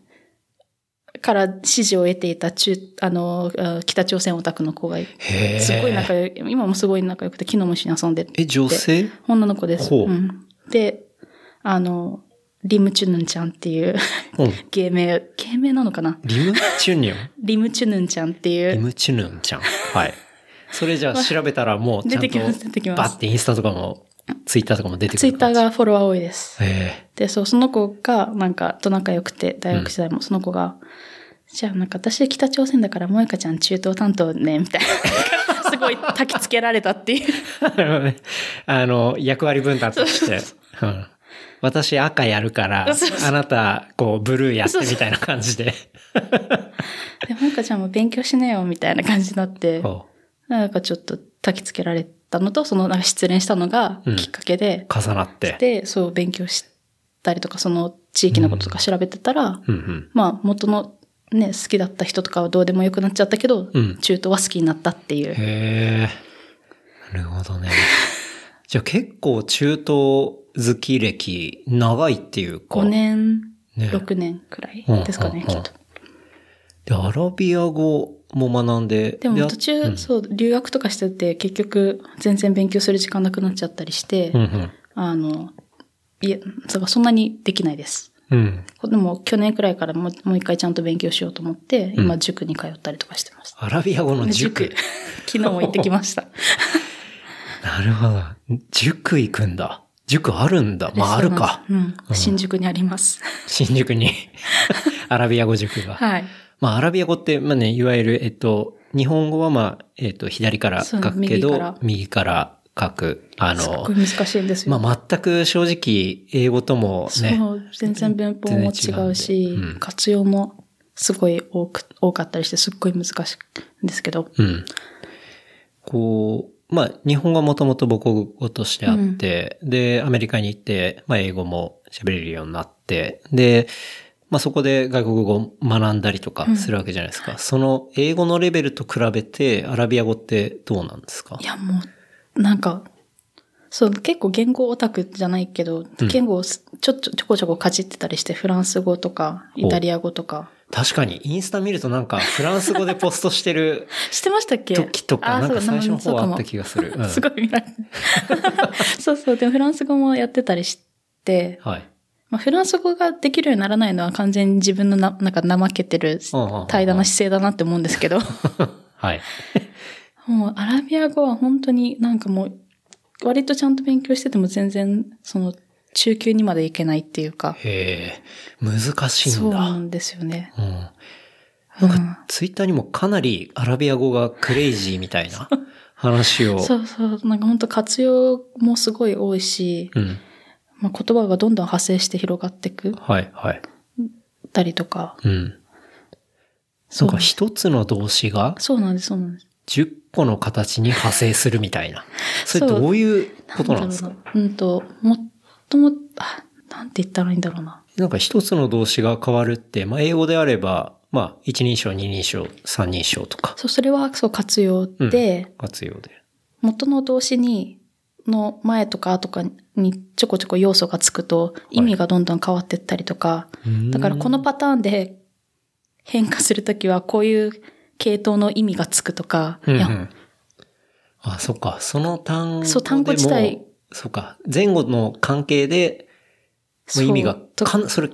から支持を得ていた中、あの、あ北朝鮮オタクの子がいへえ。すごい仲良い、今もすごい仲良くて、昨日も一緒に遊んでてえ、女性？女の子です。ほううん。で、あの、リムチュヌンちゃんっていううん。芸名、芸名なのかな？リムチュニョン？リムチュヌンちゃんっていう、リムチュヌンちゃん。はい。それじゃあ調べたらもうちゃんと、出てきます出てきますバッてインスタとかも、ツイッターとかも出てくる。ツイッター。がフォロワー多いです。へで、そう、その子が、なんか、と仲良くて、大学時代もその子が、じゃあなんか私北朝鮮だから、萌香ちゃん中東担当ね、みたいな。<laughs> すごい焚きつけられたっていう。え。なるほどね。あの、役割分担として。うん私赤やるからあなた、こう、ブルーやってみたいな感じで。<laughs> で、萌香ちゃんも勉強しなよ、みたいな感じになって、こなんかちょっと焚きつけられたのと、そのなんか失恋したのがうんきっかけで、う重なって。で、そう勉強したりとか、その地域のこととか調べてたら、うんうん。まあ元のね、好きだった人とかはどうでもよくなっちゃったけど、うん中東は好きになったっていう。へえ。なるほどね。<laughs> じゃあ結構中東好き歴長いっていうか。5年、ね6年くらいですかね、うんうんきっと。で、アラビア語も学んで。でも途あ中、うんそう、留学とかしてて、結局、全然勉強する時間なくなっちゃったりして、うんうん。あの、いえ、そんなにできないです。うん。でも、去年くらいからもうもう一回ちゃんと勉強しようと思って、うん今、塾に通ったりとかしてます。アラビア語の塾。<laughs> 昨日も行ってきました。<laughs> なるほど。塾行くんだ。塾あるんだ。まああるか。うん。新宿にあります。新宿に。<laughs> アラビア語塾が。はい。まあアラビア語って、まあね、いわゆる、えっと、日本語はまあ、えっと、左から書くけど、右から書く。あのすっごい、難しいんですよ。まあ全く正直、英語ともね、そう、全然文法も違うし、うん活用もすごい多く、多かったりして、すっごい難しいんですけど。うん。こう、まあ、日本語はもともと母国語としてあって、で、アメリカに行って、まあ、英語も喋れるようになって、で、まあ、そこで外国語を学んだりとかするわけじゃないですか。その英語のレベルと比べて、アラビア語ってどうなんですか？いや、もう、なんか、そう、結構言語オタクじゃないけど、言語をすちょっとちょこちょこかじってたりして、フランス語とか、イタリア語とか。確かに、インスタ見るとなんか、フランス語でポストしてる <laughs> してましたっけ？時とか、あなんか最初のそうかも方あった気がする。うん <laughs> すごい見られて <laughs> そうそう、でもフランス語もやってたりして、はい。まあ、フランス語ができるようにならないのは完全に自分のな、なんか怠けてるうんうんうん怠惰な姿勢だなって思うんですけど、はい。もうアラビア語は本当になんかもう、割とちゃんと勉強してても全然、その、中級にまでいけないっていうか、へえ、難しいそんだ。うなんですよね。うん。なんか、ツイッターにもかなりアラビア語がクレイジーみたいな <laughs> 話を。そうそう、なんか本当活用もすごい多いし、うん。まあ、言葉がどんどん派生して広がっていくはい、はい。たりとか、うん。そうか一つの動詞がそうなんです、そうなんです。10個の形に派生するみたいな。<laughs> それどういうことなんですか？うんと、もっとも、あ、なんて言ったらいいんだろうな。なんか一つの動詞が変わるって、まあ英語であれば、まあ一人称、二人称、三人称とか。そう、それはそう活用で、活用で。元の動詞に、の前とか後とかにちょこちょこ要素がつくと意味がどんどん変わっていったりとか、だからこのパターンで変化するときはこういう系統の意味がつくとか、うんうん。あ、そっか。その単語でも。そう単語自体。そっか。前後の関係で、意味がかん、それ、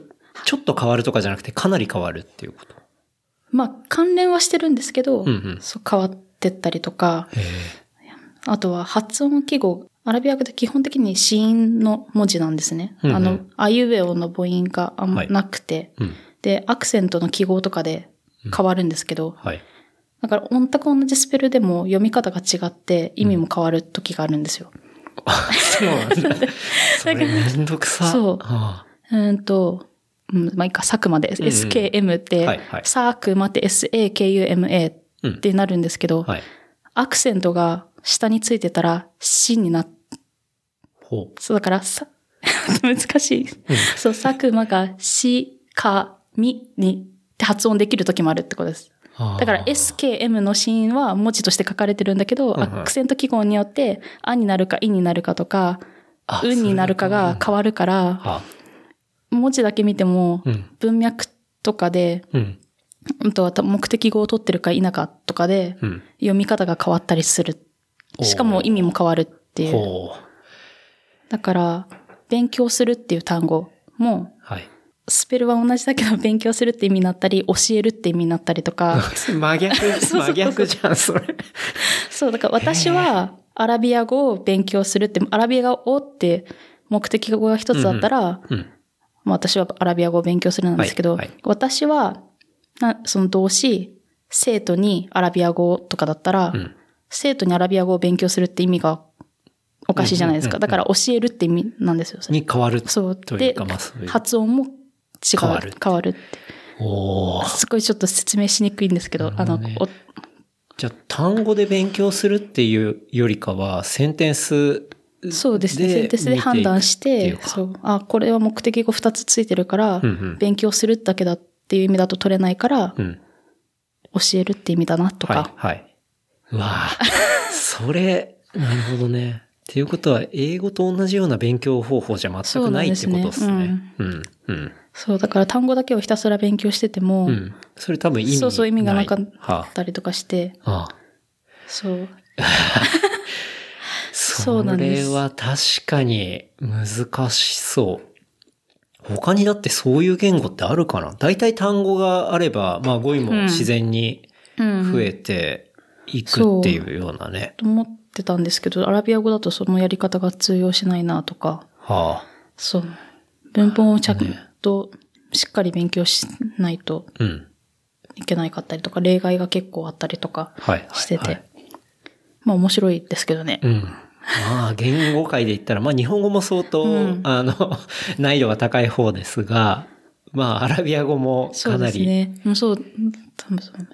ちょっと変わるとかじゃなくて、かなり変わるっていうこと？まあ関連はしてるんですけど、うんうんそう変わってったりとか、へあとは発音記号、アラビア語で基本的に子音の文字なんですね。うんうんあの、あいうえおの母音があんまはいなくて、うん。で、アクセントの記号とかで変わるんですけど、はい。だから全く同じスペルでも読み方が違って意味も変わる時があるんですよ。あ、そうなんだ。それめんどくさ。そうあうーんと、うん、まあいいか、佐久間で、んうん SKM って、はいはい佐久間って SAKUMA ってなるんですけど、あはい。アクセントが下についてたら、しになっほそうだから、さ、<laughs> 難しい。そう、佐久間がし、か、みにって発音できる時もあるってことです。う。だから SKM のシーンは文字として書かれてるんだけど、アクセント記号によって、あになるかいになるかとか、あうんになるかが変わるから、あ、文字だけ見てもうん、文脈とかで、うん。目的語を取ってるか否かとかで、うん。読み方が変わったりする。しかも意味も変わるっていう。だから、勉強するっていう単語も、はい。スペルは同じだけど勉強するって意味になったり、教えるって意味になったりとか、<laughs> 真逆、<laughs> 真逆じゃん、それ。そう、だから私はアラビア語を勉強するって、アラビア語って目的語が一つだったら、うん。まあ私はアラビア語を勉強するなんですけど、はいはい私は、なその動詞、生徒にアラビア語とかだったら、うん生徒にアラビア語を勉強するって意味がおかしいじゃないですか。うんうんうんだから教えるって意味なんですよ。に変わる。そう。で。発音も違う。変わる変わるって。おーすごいちょっと説明しにくいんですけど、あの、じゃあ、単語で勉強するっていうよりかは、センテンスそうですね。でセンテンスで判断し見てそう。あ、これは目的語2つついてるから、うんうん勉強するだけだっていう意味だと取れないから、うん。教えるって意味だなとか。はい、はい。うわあそれ、なるほどね。っていうことは、英語と同じような勉強方法じゃ全くないってことですそうなんねで。うん、うん。そう、だから単語だけをひたすら勉強してても、うん。それ多分意味そうそう意味がなかっはたりとかして、あ、ああそう。そ <laughs> そうなんですれは確かに難しそう。他にだってそういう言語ってあるかな？大体単語があれば、まあ語彙も自然にうん。増えていくっていうようなね。と思ってたんですけど、アラビア語だとそのやり方が通用しないなとか、はあ。そう。文法をちゃんとしっかり勉強しないとうん。いけないかったりとか、例外が結構あったりとかはい。はいしてて。はいまあ面白いですけどね。うん。まあ、言語界で言ったら、まあ日本語も相当、うんあの、<laughs> 難易度が高い方ですが、まあアラビア語もそうかなり、ですね。うんそう、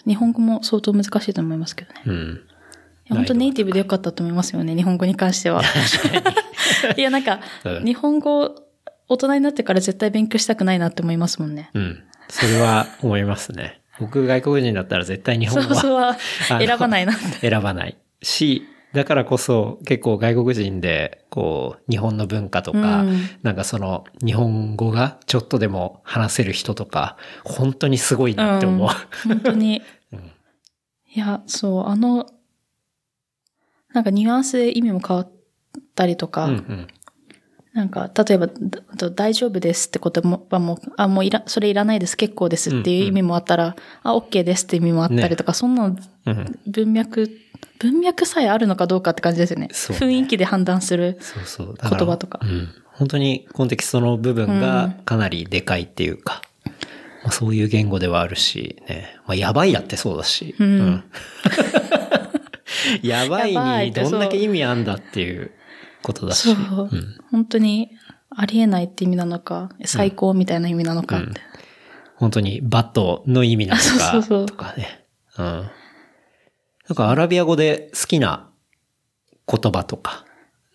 日本語も相当難しいと思いますけどね。いうん。や本当ネイティブでよかったと思いますよね、日本語に関しては。<laughs> いや、なんかう、ん日本語、大人になってから絶対勉強したくないなって思いますもんね。うん。それは思いますね。<laughs> 僕外国人だったら絶対日そ本語は選ばないなって。選ばないし、だからこそ結構外国人で、こう、日本の文化とか、うんなんかその、日本語がちょっとでも話せる人とか、本当にすごいなって思う。うん本当に。<laughs> うんいや、そう、あの、なんかニュアンスで意味も変わったりとか、うんうんなんか、例えば、大丈夫ですってことも、はもう、あ、もういら、それいらないです、結構ですっていう意味もあったら、あ、OK ですって意味もあったりとか、そんなのうん文脈、文脈さえあるのかどうかって感じですよね。そうね雰囲気で判断する。そうそう。だから言葉とかうん。本当にコンテキストの部分がかなりでかいっていうか、まあ、そういう言語ではあるし、ね。まあ、やばいだってそうだし。うんやばいやばいにどんだけ意味あんだっていうことだし。そう、ん本当に、ありえないって意味なのか、最高みたいな意味なのかって。本当にバットの意味なのあそうそうとかね。うん。なんかアラビア語で好きな言葉とか。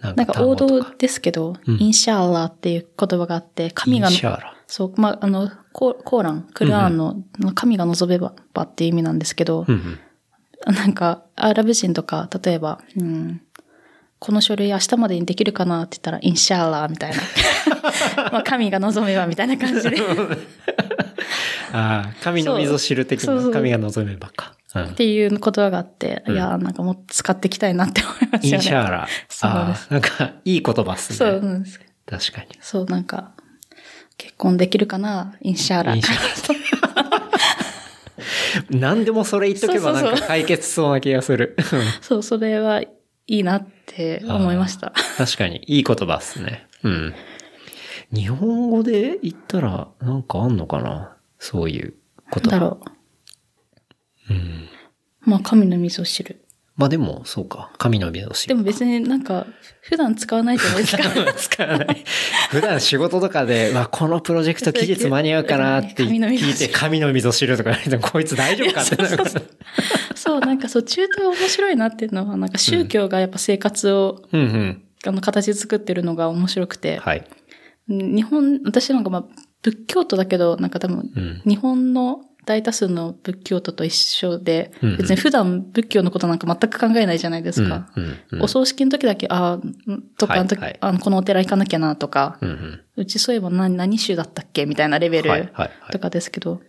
ななんか王道単ですけど、うんインシャーラーっていう言葉があって、神がそう、まあ、あの、ココーラン、クルアーンの、神が望めばっていう意味なんですけど、語。うんなんか、アラブ人とか、例えば、うん、この書類明日までにできるかなって言ったら、インシャーラーみたいな。<laughs> まあ、神が望めばみたいな感じで。<laughs> ああ、神の溝知る的な神が望めばか。うんっていう言葉があって、うんいやー、なんかもう使っていきたいなって思いますイよね。ンシャーラ。そうですなんかいい言葉っすね。そうなんです。確かに。そう、なんか、結婚できるかなインシャーラー。インシャ <laughs> 何でもそれ言っとけばなんか解決しそうな気がする。そう、それはいいなって思いました。確かに、いい言葉っすね。うん。日本語で言ったら、なんかあんのかな？そういう言葉。なんだろうん。う。まあ、神の水を知る。まあでも、そうか。神の美容師。でも別になんか、普段使わないじゃないですか。使わない。普段仕事とかで、まあ、このプロジェクト期日間に合うかなって聞いて、神の溝知るとか言われても、こいつ大丈夫かってなるから。そう、なんかそう、中東面白いなっていうのは、なんか宗教がやっぱ生活を、うんうん。あの、形作ってるのが面白くて、はい。日本、私なんかまあ、仏教徒だけど、なんか多分、うん。日本の大多数の仏教徒と一緒で、うんうん別に普段仏教のことなんか全く考えないじゃないですか。うんうんうんお葬式の時だけ、ああ、とか、はいあの時はいあの、このお寺行かなきゃなとか、うんうん。うちそういえば何、何宗だったっけみたいなレベルはいはいはいとかですけど、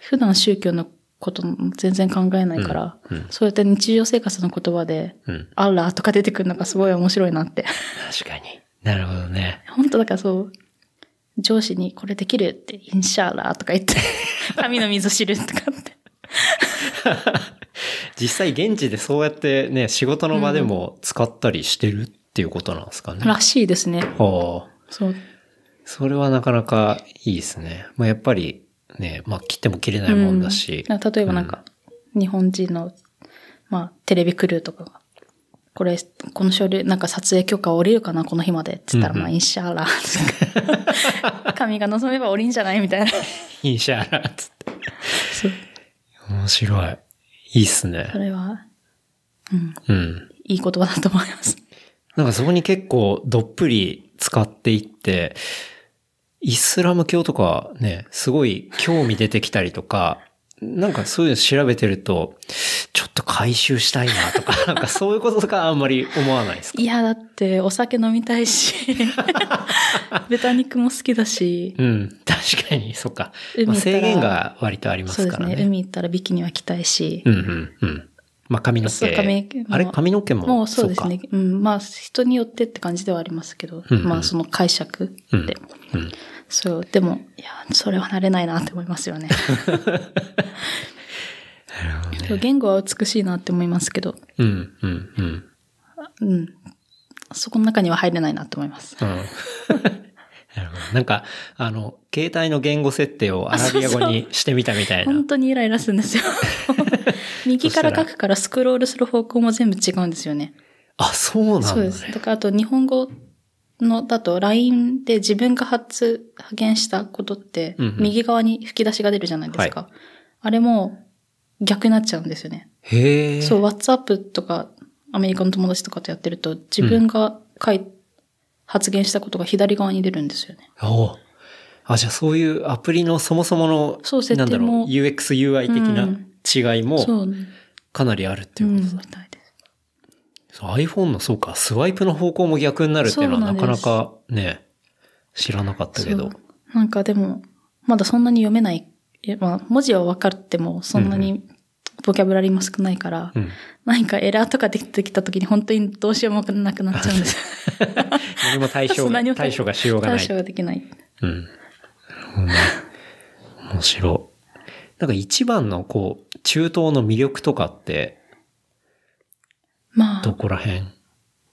普段宗教のこと全然考えないから、うんうんそうやって日常生活の言葉で、うん。アッラーとか出てくるのがすごい面白いなって。確かに。なるほどね。<laughs> 本当だからそう、上司にこれできるって、インシャーラーとか言って、<laughs> 神の水知るとかって。<laughs> 実際現地でそうやってね、仕事の場でも使ったりしてるっていうことなんですかね。らしいですね。はあ。そう。それはなかなかいいですね。まあやっぱりね、まあ切っても切れないもんだし。うん例えばなんか、日本人の、まあ、テレビクルーとかが、これ、この書類、なんか撮影許可降りるかなこの日までって言ったら、うんうんまあ、インシャーラー。<laughs> 神が望めば降りんじゃないみたいな。インシャーラーっつって。そう。面白い。いいっすねそ。れは、うん、うん。いい言葉だと思います。なんかそこに結構どっぷり使っていって、イスラム教とかね、すごい興味出てきたりとか、なんかそういうの調べてると、ちょっと回収したいなとか、<laughs> なんかそういうこととかあんまり思わないですか？いや、だって、お酒飲みたいし、<laughs> 豚肉も好きだし、うん。確かに、そっか。まあ制限が割とありまそうですね。すからね。海行ったらビキニは着たいし、うんうんうん。まあ髪の毛。髪あれ？髪の毛も？もうそうですかね。うん、まあ、人によってって感じではありますけど、うんうんまあ、その解釈で。うんうん。そう、でも、いや、それはなれないなって思いますよね。<laughs> 言語は美しいなって思いますけど、うんうんうん。うん。そこの中には入れないなって思います。うん。<laughs> なるほど。なんか、あの、携帯の言語設定をアラビア語にしてみたみたいな。本当にイライラするんですよ。<laughs> 右から書くからスクロールする方向も全部違うんですよね。あ、そうなんだ、ね。そうです。だからあと日本語のだと LINE で自分が発、発言したことってうんうん、右側に吹き出しが出るじゃないですか。あれも逆になっちゃうんですよね。へえ。そう、WhatsApp とかアメリカの友達とかとやってると自分が書い、発言したことが左側に出るんですよね。おあ、じゃあそういうアプリのそもそもの、そう設定なんだろう、も UX、UI 的な違いも。かなりあるってうん、いうことだ。う iPhone のそうか、スワイプの方向も逆になるっていうのはなかなかね、知らなかったけど。なんかでも、まだそんなに読めない。まあ、文字は分かっても、そんなにボキャブラリーも少ないから、うん。何かエラーとか出てきた時に本当にどうしようもなくなっちゃうんですよ。<laughs> 何も対処が、<laughs> 対処がしようがない。対処ができない。うん。面白い。なんか一番のこう、中東の魅力とかって、まあ、どこら辺？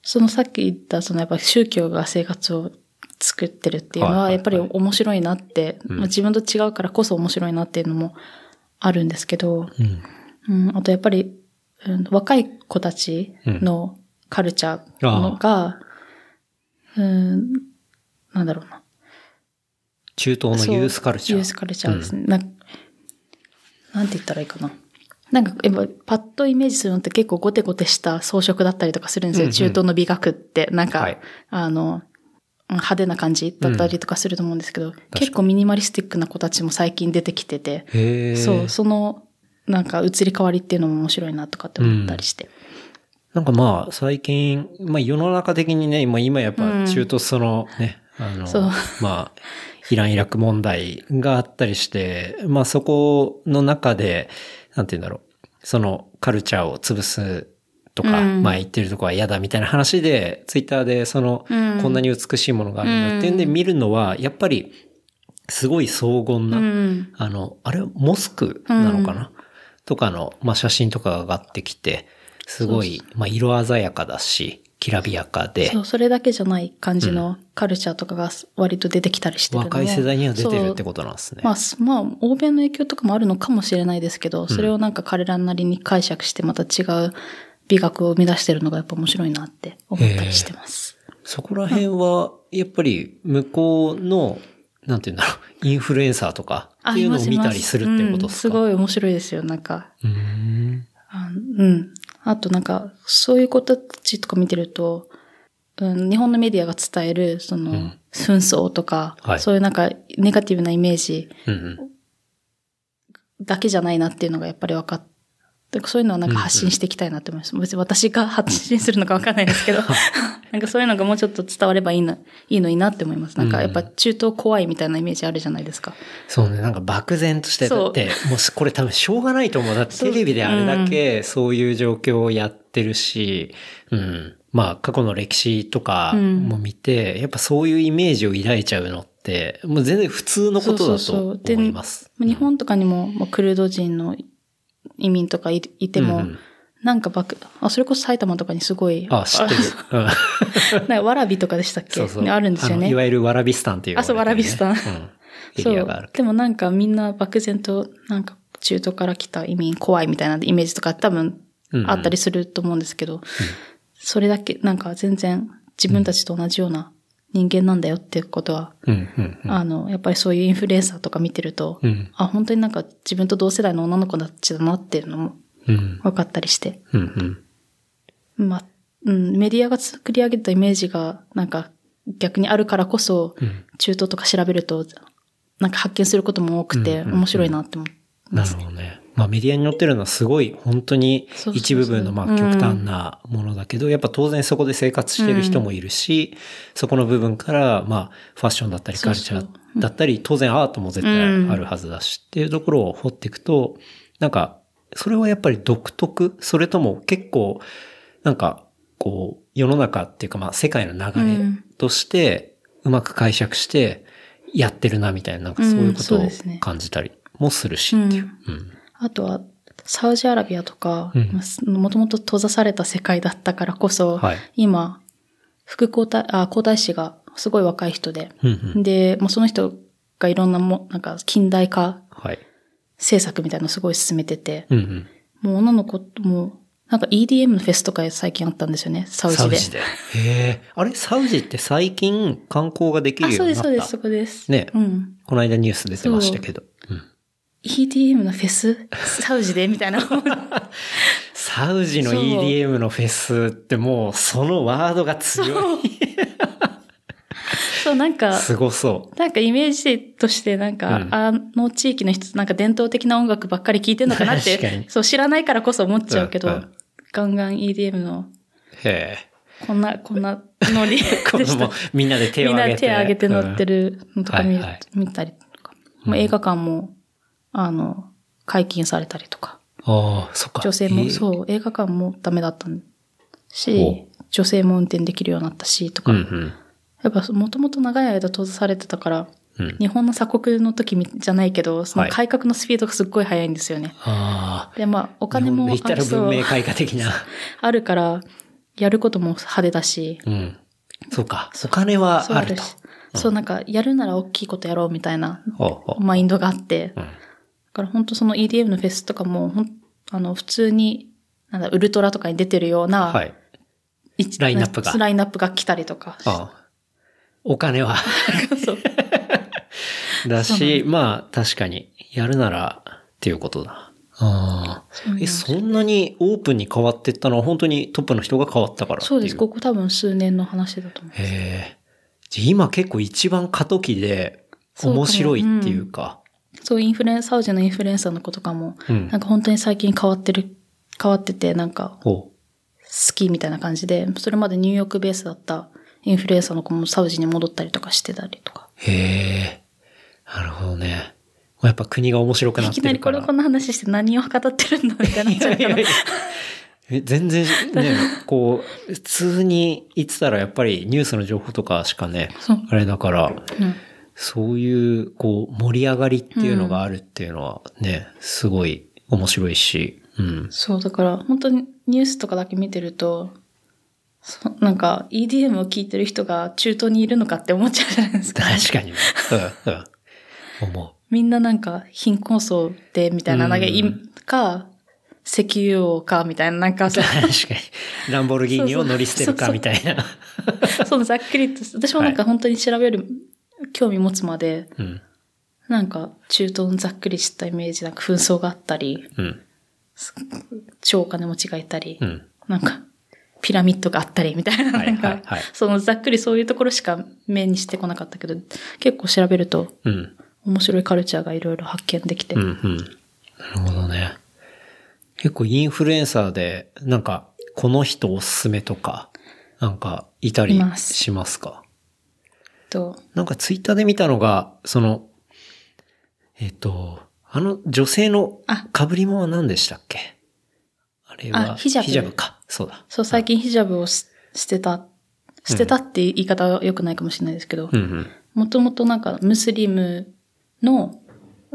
そのさっき言った、そのやっぱ宗教が生活を作ってるっていうのは、やっぱり面白いなって、うんまあ自分と違うからこそ面白いなっていうのもあるんですけど、うん。うん、あとやっぱり、うん若い子たちのカルチャーのが、うん、なんだろうな。中東のユースカルチャー。ユースカルチャーですね。ななんて言ったらいいかな。なんか、やっぱ、パッとイメージするのって結構ゴテゴテした装飾だったりとかするんですよ。うんうん中東の美学って。なんか、はいあの、うん派手な感じだったりとかすると思うんですけど、かに結構ミニマリスティックな子たちも最近出てきてて。そう、その、なんか移り変わりっていうのも面白いなとかって思ったりして。なんかまあ、最近、まあ世の中的にね、今、今やっぱ中東そのね、あのそう、まあ、イラン・イラク問題があったりして、まあそこの中で、なんて言うんだろう、そのカルチャーを潰すとか、うん。まあ言ってるとこは嫌だみたいな話で、ツイッターでその、うん。こんなに美しいものがあるんだっていうんで見るのは、やっぱり、すごい荘厳な、うん。あの、あれモスクなのかな、とかの、まあ、写真とかが上がってきて、すごい、まあ、色鮮やかだし、きらびやかでそ、う、それだけじゃない感じのカルチャーとかが割と出てきたりしてるのも若い世代には出てるってこことなんですね。まあ、すまあ、欧米の影響とかもあるのかもしれないですけど、それをなんか彼らなりに解釈してまた違う美学を生み出してるのがやっぱ面白いなって思ったりしてます。そこら辺は、やっぱり、向こうの、なんていうんだろう、インフルエンサーとか、っていうのを見たりするってことですか、うんすごい面白いですよ、なんか。うーん。あうん。あとなんか、そういう子たちとか見てると、うん、日本のメディアが伝える、その、ん紛争とか、はいそういうなんか、ネガティブなイメージ。だけじゃないなっていうのがやっぱり分かって、そういうのはなんか発信していきたいなって思います。別に私が発信するのか分かんないですけど、<laughs> なんかそういうのがもうちょっと伝わればいいな、いいのになって思います。なんかやっぱ中東怖いみたいなイメージあるじゃないですか。そうね、なんか漠然として、そうだって、もうこれ多分しょうがないと思う。だってそうテレビであれだけそういう状況をやってるし、うん。まあ過去の歴史とかも見て、やっぱそういうイメージを抱いちゃうのって、もう全然普通のことだとで思います。日本とかにも、まあ、クルド人の移民とかいいても、うんうんなんかばく、あ、それこそ埼玉とかにすごい、あ、知ってる。うん。<laughs> なんかわらびとかでしたっけ？そうそう。ねあるんですよね。のいわゆるワラビスタンっていう、あそうワラビスタンうん。<laughs> エリアがある。でもなんかみんな漠然と、なんか中東から来た移民怖いみたいなイメージとか多分うんうんあったりすると思うんですけど、それだけ、なんか全然自分たちと同じような人間なんだよっていうことは、うん、うん、うん。あの、やっぱりそういうインフルエンサーとか見てると、うん、あ、本当になんか自分と同世代の女の子たちだなっていうのもうん、分かったりして、うん、うん。まあ、うん、メディアが作り上げたイメージが、なんか逆にあるからこそ、うん中東とか調べると、なんか発見することも多くて、うんうん面白いなって思いなますね。るほどね。まあメディアに載ってるのはすごい本当に一部分のまあ極端なものだけど、やっぱ当然そこで生活してる人もいるし、そこの部分からまあファッションだったりカルチャーだったり、当然アートも絶対あるはずだしっていうところを掘っていくと、なんかそれはやっぱり独特？それとも結構なんかこう世の中っていうかまあ世界の流れとしてうまく解釈してやってるなみたいななんかそういうことを感じたりもするしっていう。うんあとは、サウジアラビアとかうん、もともと閉ざされた世界だったからこそ、はい今、副皇太、あ、皇太子がすごい若い人で、うんうんで、もうその人がいろんなも、なんか近代化はい。政策みたいなのすごい進めてて、うんうん。もう女の子も、なんか EDM のフェスとか最近あったんですよね、サウジで。サウジで。へえ。あれ？サウジって最近観光ができるあ、ようそうです、になった。そうです、そこです。ねうん。この間ニュース出てましたけど。うん、EDM のフェス？サウジで？みたいな。<laughs> サウジの EDM のフェスってもうそのワードが強い。そう、なんか、すごそなんかイメージとしてなんか、うんあの地域の人なんか伝統的な音楽ばっかり聴いてんのかなって、<laughs> そう知らないからこそ思っちゃうけど、うんうんガンガン EDM のへこんな、こんなノリでしたのもう。みんなで手をみんな挙げて。手挙げて乗ってるのとか見,、うんはいはい見たりとか。もう映画館も、あの、解禁されたりとか。うん。ああ、そっか。女性も、ええそう、映画館もダメだったほし、女性も運転できるようになったし、とか。うんうん。やっぱ、もともと長い間閉ざされてたから、うん日本の鎖国の時みじゃないけど、そのはい改革のスピードがすっごい速いんですよね。ああ。で、まあ、おお金も言ったらそう文明開化的な。<laughs> あるから、やることも派手だし、うん。そうか。お金はあると。そうしそう、なんか、やるなら大きいことやろうみたいなマインドがあって、うんだから本当その EDM のフェスとかも、ほんあの、普通に、なんだ、ウルトラとかに出てるような、はい。一ラインナップがラインナップが来たりとか。ああお金は。<laughs> そう。<laughs> だし、まあ、確かに、やるなら、っていうことだ。ああ。え、そんなにオープンに変わってったのは本当にトップの人が変わったからっていうそうです。ここ多分数年の話だと思う。へえ。じゃあ今結構一番過渡期で面白いっていうか。そう、インフルエンサー、ジのインフルエンサーの子とかも、うんなんか本当に最近変わってる、変わってて、なんかほ好きみたいな感じで、それまでニューヨークベースだったインフルエンサーの子もサウジに戻ったりとかしてたりとか。う。へえ。なるほどね。やっぱ国が面白くないっきなりてるから。これこんな話して何を語ってるんだみたいにな全然ね、こう、普通に言ってたらやっぱりニュースの情報とかしかねあれだから、うんそういう、こう、盛り上がりっていうのがあるっていうのはね、すごい面白いし、うん。そう、だから本当にニュースとかだけ見てると、そなんか EDM を聴いてる人が中東にいるのかって思っちゃうじゃないですか。確かにね。うん、うん。思みんななんか貧困層でみたいな、うんなんかい、か、石油王かみたいな、なんかう。そう確かに。ランボルギーニを乗り捨てるかみたいな。そうざっくりと、私もなんか本当に調べる、興味持つまで、うん。なんか中東のざっくりしたイメージ、なんか紛争があったり、うん。超お金持ちがいたり、うん。なんか、ピラミッドがあったりみたいな、はいなんか、そのざっくりそういうところしか目にしてこなかったけど、結構調べるとうん。面白いカルチャーがいろいろ発見できて、うん。うん。なるほどね。結構インフルエンサーで、なんか、この人おすすめとか、なんか、いたりしますか？と、なんかツイッターで見たのが、その、えっ、と、あの女性のあ被り物は何でしたっけ？あれは、あヒジャブヒジャブか。そうだ。そう、最近ヒジャブをし捨てた、捨てたって言い方は良くないかもしれないですけど。もともとなんかムスリムの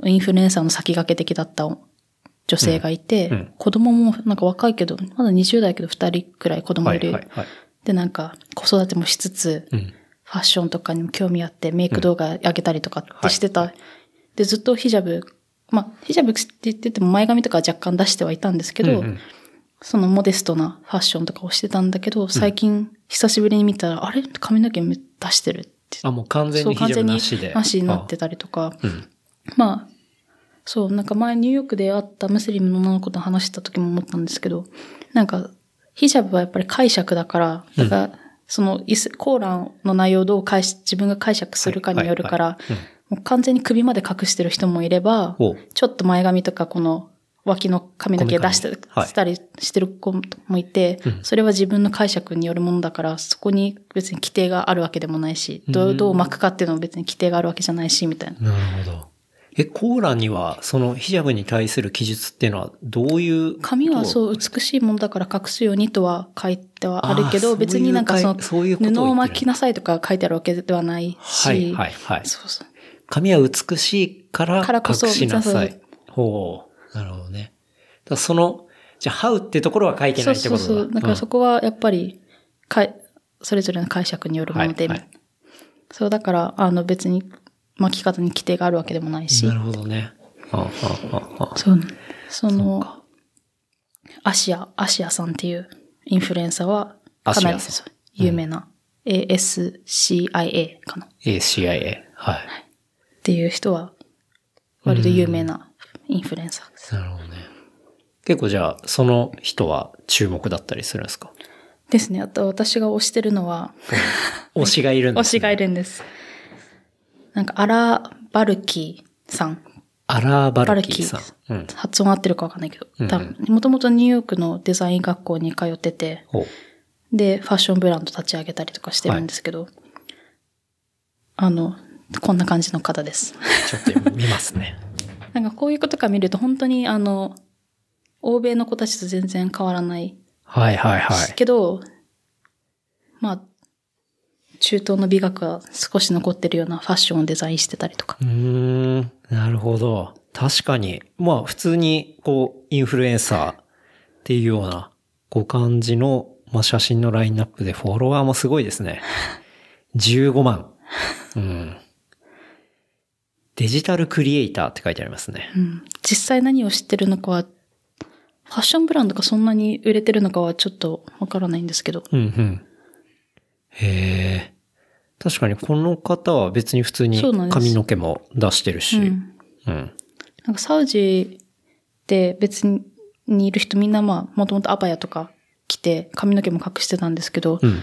インフルエンサーの先駆け的だった女性がいて、うんうん子供もなんか若いけど、まだ20代けど2人くらい子供はいいる。はいはい。で、なんか子育てもしつつ、うん。ファッションとかにも興味あって、メイク動画上げたりとかっはいてしてた。で、ずっとヒジャブ、まあ、ヒジャブって言ってても前髪とかは若干出してはいたんですけど、うんうんそのモデストなファッションとかをしてたんだけど、最近久しぶりに見たら、あれ？髪の毛出してるって。あ、もう完全にヒジャブなしで。なしになってたりとか。うん。まあ、そう、なんか前ニューヨークで会ったムスリムの女の子と話した時も思ったんですけど、なんか、ヒジャブはやっぱり解釈だから、だから、そのイス、コーランの内容をどう解し、自分が解釈するかによるから、もう完全に首まで隠してる人もいればちょっと前髪とかこの脇の髪の毛出して、したりしてる子もいて、それは自分の解釈によるものだから、そこに別に規定があるわけでもないし、どうどう巻くかっていうのも別に規定があるわけじゃないし、みたいな。なるほど。え、コーランには、そのヒジャブに対する記述っていうのは、どういう。髪はう。そう美しいものだから隠すようにとは書いてはあるけど、別になんかその布を巻きなさいとか書いてあるわけではないし、はいはいはい。そうそう。髪は美しいからからこそ隠しなさそうい。ほう。なるほどね。だその、じゃあ、ハウってところは書いてないってことだ。そうそうそう。だからそこはやっぱり、かいそれぞれの解釈によるもので、はいはいそうだから、あの別に巻き方に規定があるわけでもないしな、るほどね。あああああそう、その、かアシア、アシアさんっていうインフルエンサーは、かなりアシアさんそう有名な、ASCIA かな。ACIA。はい。っていう人は、割と有名なインフルエンサーです。なるほどね。結構じゃあ、その人は注目だったりするんですか？ですね。あと私が推してるのは、<laughs> 推しがいるんです、推しがいるんです。なんか、アラ・バルキーさん。アラー・バルキーさん。うん。発音合ってるかわかんないけどもともとニューヨークのデザイン学校に通ってて。で、ファッションブランド立ち上げたりとかしてるんですけど、あの、こんな感じの方です。ちょっと見ますね。<laughs> なんかこういうことから見ると本当にあの、欧米の子たちと全然変わらない。はいはいはい。けど、まあ、中東の美学が少し残ってるようなファッションをデザインしてたりとか。うーん、なるほど。確かに。まあ普通に、こう、インフルエンサーっていうような、こう感じの、まあ写真のラインナップでフォロワーもすごいですね。15万。うん。デジタルクリエイターって書いてありますね。うん実際何を知ってるのかは、ファッションブランドがそんなに売れてるのかはちょっとわからないんですけど。うんうん。へえ。確かにこの方は別に普通に髪の毛も出してるし。ううん。んなんかサウジで別にいる人みんなまあもともとアバヤとか着て髪の毛も隠してたんですけど、うん。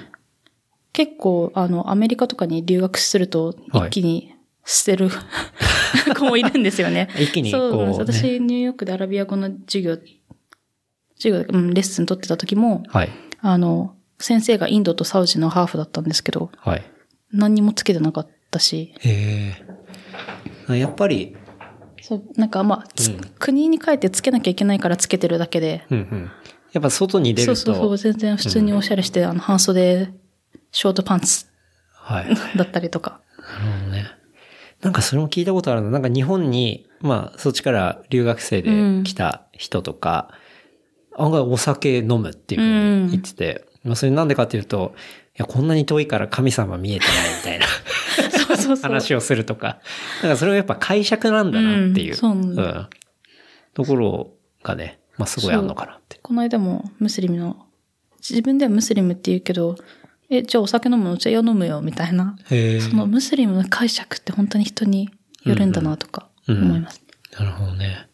結構あのアメリカとかに留学するとはい一気に捨てる、<laughs> 子もいるんですよね。<laughs> 一気にそうこうね私ニューヨークでアラビア語の授業、授業、うん、レッスン取ってた時も、はい。あの、先生がインドとサウジのハーフだったんですけど、はい。何にもつけてなかったし、へえ。やっぱり、そう、なんかまあ、つ国に帰ってつけなきゃいけないからつけてるだけで、うんうん。やっぱ外に出ると、そうそうそう、全然普通におしゃれして、あの、半袖、ショートパンツはい。な <laughs> るだったりとか。ほどね。なんかそれも聞いたことあるの。なんか日本に、まあそっちから留学生で来た人とか、案外お酒飲むっていうふうに言ってて、まあそれなんでかっていうと、いや、こんなに遠いから神様見えてないみたいなそうそうそう。話をするとか。だからそれはやっぱ解釈なんだなっていう、うんそうなんところがね、まあすごいあるのかなって。この間もムスリムの、自分ではムスリムって言うけど、え、じゃあお酒飲むのじゃあ飲むよ、みたいな。そのムスリムの解釈って本当に人によるんだなとか思います。なるほどね。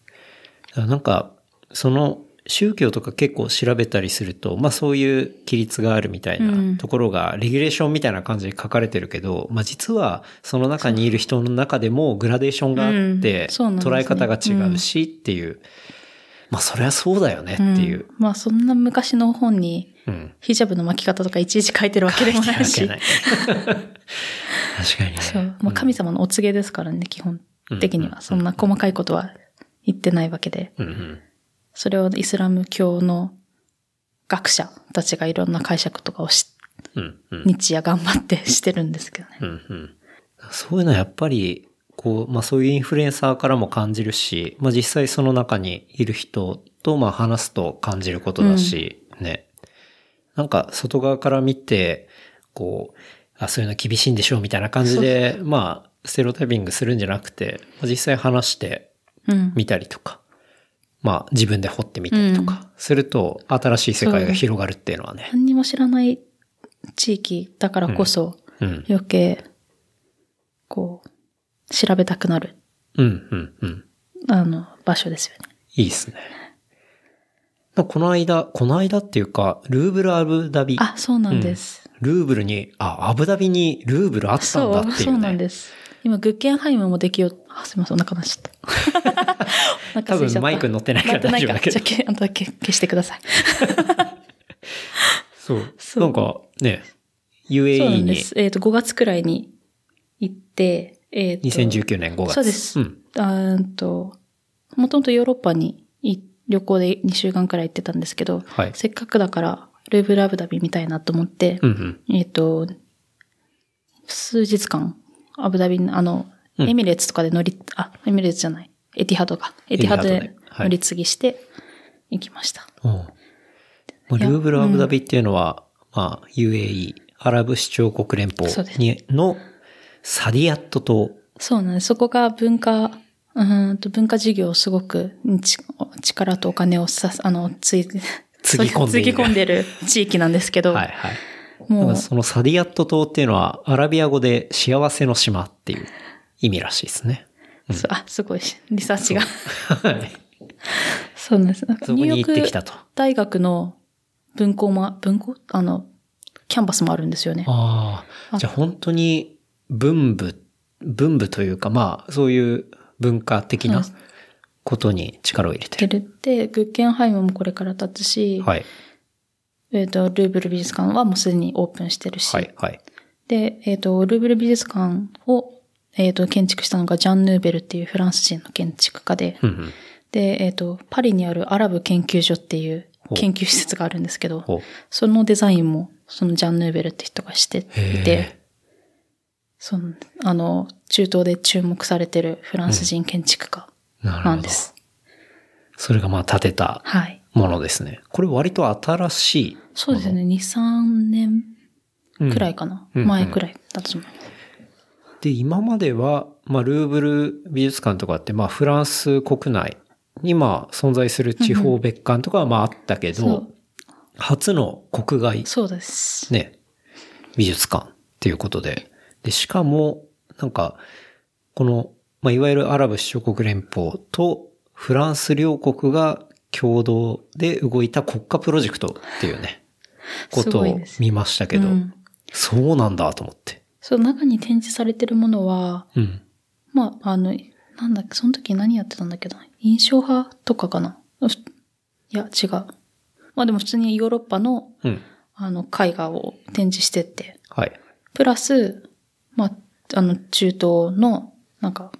なんか、その宗教とか結構調べたりすると、まあそういう規律があるみたいうんなところが、レギュレーションみたいな感じで書かれてるけど、まあ実はその中にいる人の中でもグラデーションがあって、捉え方が違うしっていう、まあそれはそうだよねっていう。んまあそんな昔の本にうん。ヒジャブの巻き方とかいちいち書いてるわけでもないし。い <laughs> 確かにね。そう。まあ神様のお告げですからね、基本的には。そんな細かいことは言ってないわけで。うんうん。それをイスラム教の学者たちがいろんな解釈とかをし、うんうん。日夜頑張ってしてるんですけどね。うんうん。そういうのはやっぱり、こう、まあそういうインフルエンサーからも感じるし、まあ実際その中にいる人とまあ話すと感じることだし、ね。なんか外側から見て、こう、あ、そういうの厳しいんでしょうみたいな感じで、まあ、ステロタイピングするんじゃなくて、まあ実際話してうん。みたりとか、まあ自分で掘ってみたりとか、すると新しい世界が広がるっていうのはね。何にも知らない地域だからこそ、うん。余計、こう、調べたくなる、うん、うん、うん。あの、場所ですよね。いいですね。この間、この間っていうか、ルーブルアブダビ。あ、そうなんです。ルーブルに、あ、アブダビにルーブルあったんそう、だっていう、ね。そうなんです。今、グッケンハイムもできよう。あ、すみません、お腹なしちゃった。お腹空いちゃった多分マイク乗ってないから大丈夫だけどじゃあ、けあと消してください。<laughs> そう。そうなんか、ね、そうな UAE にんです。えっ、と、5月くらいに行って、えっ、と、2019年5月。そうです。うん。あと、もともとヨーロッパにい旅行で2週間くらい行ってたんですけど、はいせっかくだから、ルーブルアブダビ見たいなと思って、うんうん。えっ、と、数日間、アブダビの、あの、うんエミレーツとかで乗り、あ、エミレーツじゃない、エティハドか。エティハドで乗り継ぎして行きました。おうまあ、いやルーブルアブダビっていうのは、まあ、UAE、アラブ首長国連邦にのサディアット島。そうなんです。そこが文化、うーんと文化事業をすごくち力とお金をさ、あの、つい、<laughs> つぎ込んでいるつぎ込んでる地域なんですけど、<laughs> はいはい。そのサディアット島っていうのは、アラビア語で幸せの島っていう意味らしいですね。すあ、すごい、リサーチが。はい。そうなんです。なんかそこにニューヨーク行ってきたと。大学の分校も、分校あの、キャンパスもあるんですよね。ああ。じゃあ本当に文部、文部というか、まあ、そういう文化的なことに力を入れてる。てるって、グッゲンハイムもこれから立つし、はい。えっ、と、ルーブル美術館はもうすでにオープンしてるし、はい、はい。で、えっ、と、ルーブル美術館を、えっ、と、建築したのがジャン・ヌーベルっていうフランス人の建築家で、うんうん。で、えっ、と、パリにあるアラブ研究所っていう研究施設があるんですけど。そのデザインも、そのジャン・ヌーベルって人がしていへて、その、あの、中東で注目されてるフランス人建築家なんです。それがまあ建てたはい。ものですね。これ割と新しい。そうですね。2、3年うんくらいかな。うん前くらいだと思います。で、今までは、まあ、ルーブル美術館とかって、まあ、フランス国内に、まあ、存在する地方別館とかは、まあ、あったけどそう、初の国外、そうです。ね、美術館っていうことで。で、しかも、なんか、この、まあ、いわゆるアラブ首長国連邦とフランス両国が共同で動いた国家プロジェクトっていうね、ことを見ましたけど、うんそうなんだと思って。そう、中に展示されてるものは、うん。まあ、あの、なんだっけ、その時何やってたんだっけど、印象派とかかな。ふいや、違う。まあでも普通にヨーロッパの、うん。あの、絵画を展示してって、はい。プラス、まあ、あの、中東の、なんか、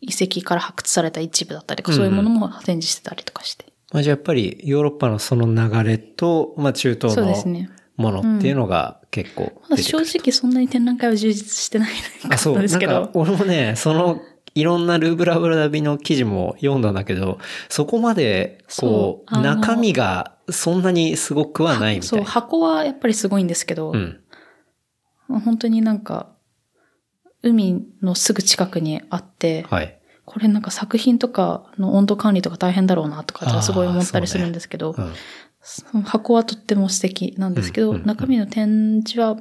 遺跡から発掘された一部だったりとか、うんそういうものも展示してたりとかして。まあ、じゃあやっぱりヨーロッパのその流れと、まあ中東そうの。ものっていうのが結構まだ正出てくる。直そんなに展覧会は充実してないあ、そう。んですけどなんか。俺もね、その、いろんなルーブラブラビの記事も読んだんだけど、そこまで、こう、中身がそんなにすごくはないみたそ、いうな。箱はやっぱりすごいんですけど、うん。本当になんか、海のすぐ近くにあって、はい。これなんか作品とかの温度管理とか大変だろうなとかすごい思ったりするんですけど、うん。箱はとっても素敵なんですけど、うんうんうん中身の展示は、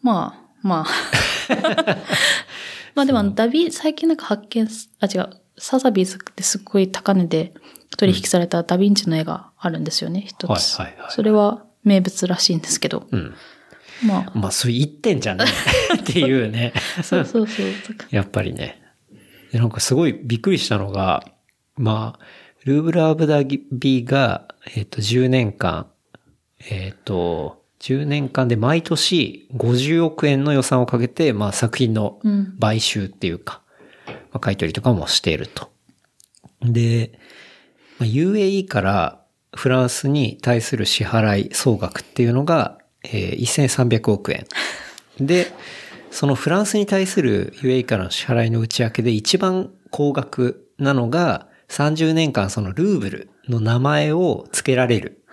まあ、まあ。<laughs> まあでもダビ、最近なんか発見す、あ、違う、サザビーズってすっごい高値で取引されたダヴィンチの絵があるんですよね、一つ。はいはいはいそれは名物らしいんですけど、うん。まあ、まあ、そういう一点じゃね？え <laughs> っていうね。そうそうそう。やっぱりね。でなんかすごいびっくりしたのが、まあ、ルーブル・アブダビが、えっ、と、10年間、えっ、と、10年間で毎年50億円の予算をかけて、まあ作品のうん買収っていうか、まあ、買い取りとかもしていると。で、まあ、UAE からフランスに対する支払い総額っていうのが、えー1300億円。で、そのフランスに対する UAE からの支払いの内訳で一番高額なのが、30年間そのルーブルの名前を付けられる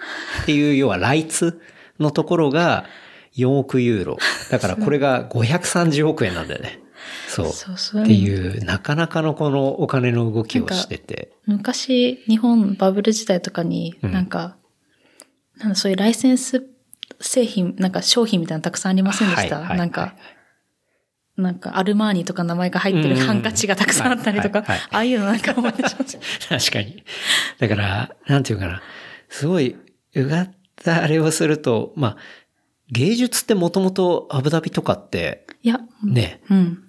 っていう、要はライツのところが4億ユーロ。だからこれが530億円なんだよね。そう。そうそうっていう、なかなかのこのお金の動きをしてて。昔、日本バブル時代とかに、うんなんか、なんだそういうライセンス製品、なんか商品みたいなのたくさんありませんでした、はいはいなんか、なんかアルマーニとか名前が入ってるハンカチがたくさんあったりとか、ああいうのなんか思い出します。確かに。だから、なんていうかな。すごい、うがったあれをすると、まあ、芸術ってもともとアブダビとかって、いや、ね、うん。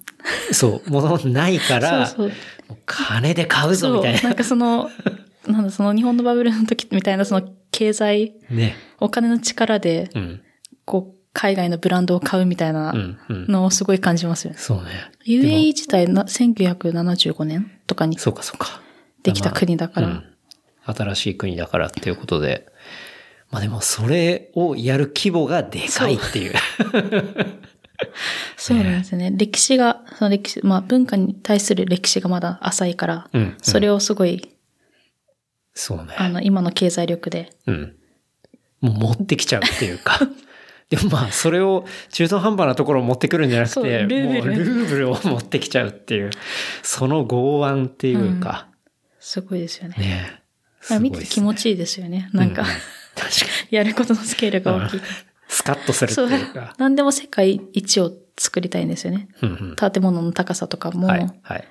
そう、もともとないから、<laughs> そうそう。金で買うぞみたいな。なんかその、なんだ、その日本のバブルの時みたいなその経済、ね。お金の力で、うん。こう、海外のブランドを買うみたいなうん。うん。のをすごい感じますよね。そうね。UAE 自体な、1975年とかにそうかそうか。できた国だから。うん新しい国だからっていうことで。まあでもそれをやる規模がでかいっていう。<laughs> そうなんですよね。歴史が、その歴史、まあ文化に対する歴史がまだ浅いから、うん。それをすごい、そうね。あの、今の経済力で、うん。もう持ってきちゃうっていうか。<laughs> でもまあ、それを中途半端なところを持ってくるんじゃなくて、ルーブルルーブルを持ってきちゃうっていう、その剛腕っていうか、すごいですよね。ねまあ見てて気持ちいいですよね。なんか、うん確かに。<laughs> やることのスケールが大きい。スカッとするっていうか。。何でも世界一を作りたいんですよね。うんうん建物の高さとかも、はい、はい。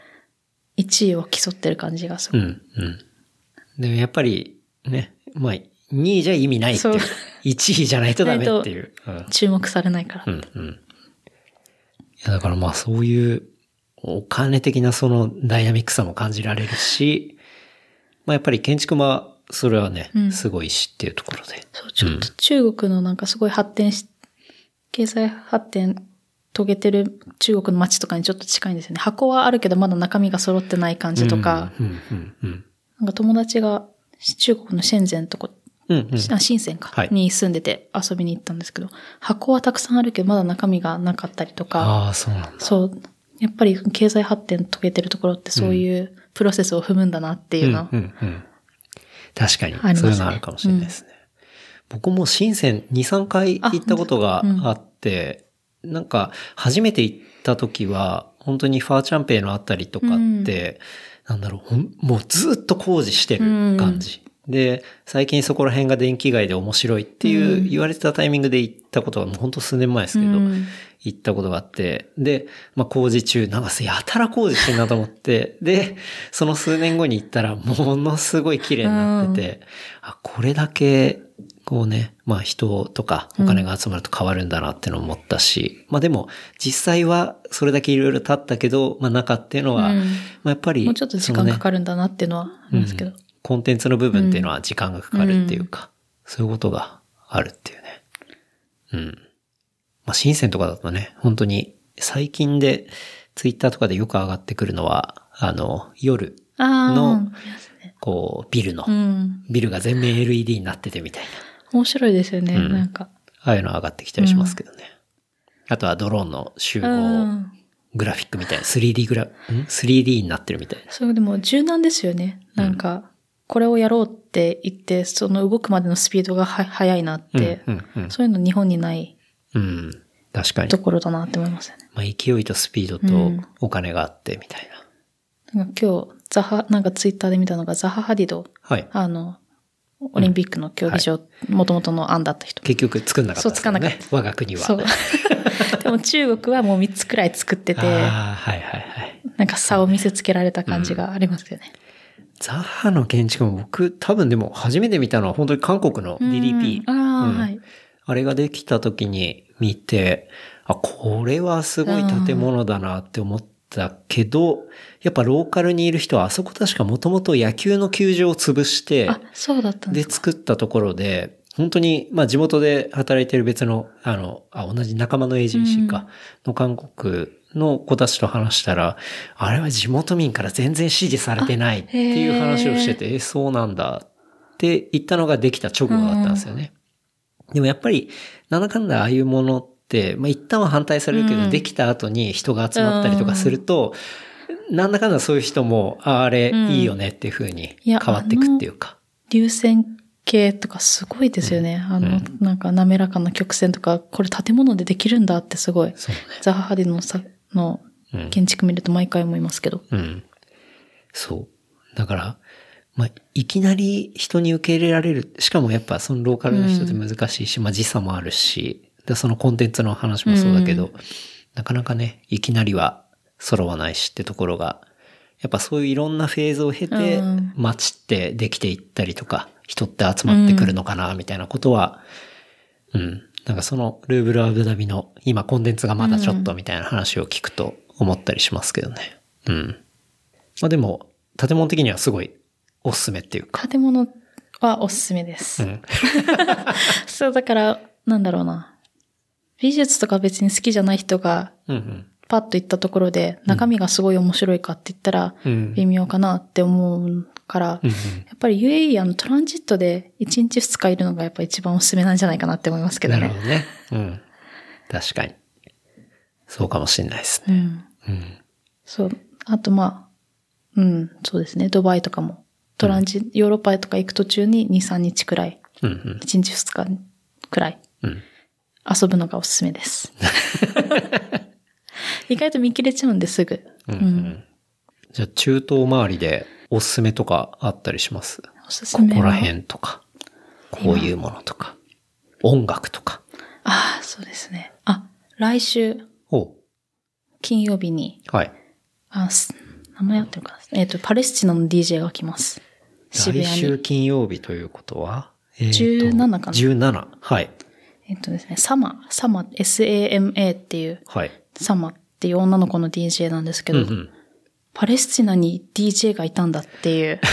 1位を競ってる感じがする。うん、うん。でもやっぱり、ね、まあ、2位じゃ意味ないっていう。そう1位じゃないとダメっていう。うん注目されないから。うんうん。いや、だからまあそういうお金的なそのダイナミックさも感じられるし、まあやっぱり建築もそれはね、うんすごいしっていうところで。そう、ちょっと中国のなんかすごい発展し、経済発展遂げてる中国の街とかにちょっと近いんですよね。箱はあるけどまだ中身が揃ってない感じとか、うん、うん、うん。なんか友達が中国の深センとこ、うん、うん。あ深センか、はい。に住んでて遊びに行ったんですけど、箱はたくさんあるけどまだ中身がなかったりとか、ああ、そうなんだ。そう、やっぱり経済発展遂げてるところってそういうプロセスを踏むんだなっていうのは、うんうんうん、確かに、ね。そういうのあるかもしれないですね。僕も深セン2、3回行ったことがあって、なんか初めて行った時は、本当にファーチャンペイのあったりとかって、なんだろうもうずっと工事してる感じ。で、最近そこら辺が電気街で面白いっていう言われてたタイミングで行ったことはもう本当数年前ですけど、うん。行ったことがあって、で、まあ工事中、なんかやたら工事してんなと思って、で、その数年後に行ったらものすごい綺麗になってて、あ、これだけ、こうね、まあ人とかお金が集まると変わるんだなってのを思ったし、まあでも実際はそれだけいろいろ経ったけど、まあ中っていうのは、うん。まあやっぱり、もうちょっと時間かかるんだなっていうのはありますけど。コンテンツの部分っていうのは時間がかかるっていうか、そういうことがあるっていうね。うん。まあ、深センとかだとね、本当に最近でツイッターとかでよく上がってくるのは、あの、夜、のこう、ビルの、うん。ビルが全面 LED になっててみたいな、面白いですよね、うんなんか。ああいうの上がってきたりしますけどね。あとはドローンの集う合ん。グラフィックみたいな、3D グラ、ん ?3D になってるみたいな。それでも柔軟ですよね。なんか、これをやろうって言って、その動くまでのスピードがは速いなって、うん、うん、そういうの日本にないうん。うん。確かにと。ころだなって思いますよね。まあ、勢いとスピードうとんお金があってみたいな。なんか今日、ザハ、なんかツイッターで見たのが、ザハ・ハディド、はい。あの、オリンピックの競技場、元々の案だった人。結局作んなかったね。そう作んなか我が国は。そう。<laughs> でも中国はもう3つくらい作ってて、ああ、はいはいはい。なんか差を見せつけられた感じがありますよね。ザハの建築も僕多分でも初めて見たのは本当に韓国の DDP。うんああ、うんはい。あれができた時に見て、あ、これはすごい建物だなって思ったけど、やっぱローカルにいる人はあそこ確かもともと野球の球場を潰して、あ、そうだったんで作ったところで、本当に、まあ地元で働いてる別の、あの、あ、同じ仲間のエージェンシーか、の韓国の子たちと話したら、あれは地元民から全然支持されてないっていう話をしてて、え、そうなんだって言ったのができた直後だったんですよね。でもやっぱり、なんだかんだああいうものって、まあ一旦は反対されるけど、うんできた後に人が集まったりとかすると、なんだかんだそういう人も、ああれいいよねっていう風にいや変わっていくっていうか。流線形とかすごいですよね。あの、なんか滑らかな曲線とか、これ建物でできるんだってすごい。そうね。ザハ・ハディのさ、のうん建築見ると毎回思いますけど。うん。そう。だから、まあ、いきなり人に受け入れられる。しかもやっぱそのローカルの人って難しいし、まあ時差もあるし、でそのコンテンツの話もそうだけど、なかなかね、いきなりは揃わないしってところが、やっぱそういういろんなフェーズを経てうん、街ってできていったりとか、人って集まってくるのかな、みたいなことは、うん。なんかそのルーブルアブダビの今コンテンツがまだちょっとみたいな話を聞くと思ったりしますけどね。うん。まあでも、建物的にはすごいおすすめっていうか。建物はおすすめです。うん。<laughs> そう、だから、なんだろうな。美術とか別に好きじゃない人が、うんうん。パッと行ったところで、中身がすごい面白いかって言ったら、うん。微妙かなって思うから、うんやっぱり UAE あのトランジットで1日2日いるのがやっぱ一番おすすめなんじゃないかなって思いますけどね。なるほどね。うん。確かに。そうかもしれないですね。うん。うん。そう。あとまあ、うん、そうですね。ドバイとかも。トランジ、ヨーロッパとか行く途中に2、3日くらい、うんうん。1日2日くらいうん。遊ぶのがおすすめです。<laughs> 意外と見切れちゃうんですぐ。うんうん。じゃあ中東周りでおすすめとかあったりします？おすすめは？ここら辺とか。こういうものとか。音楽とか。ああ、そうですね。あ、来週、お金曜日に、はい。あ、す名前あってるかな？えっ、と、パレスチナの DJ が来ます。渋来谷に。週金曜日ということは、えーと17かな？17。はい。えっ、とですね、サマ、サマ、SAMA っていう、はい。サマっていう女の子の DJ なんですけど、うんうん。パレスチナに DJ がいたんだっていう <laughs>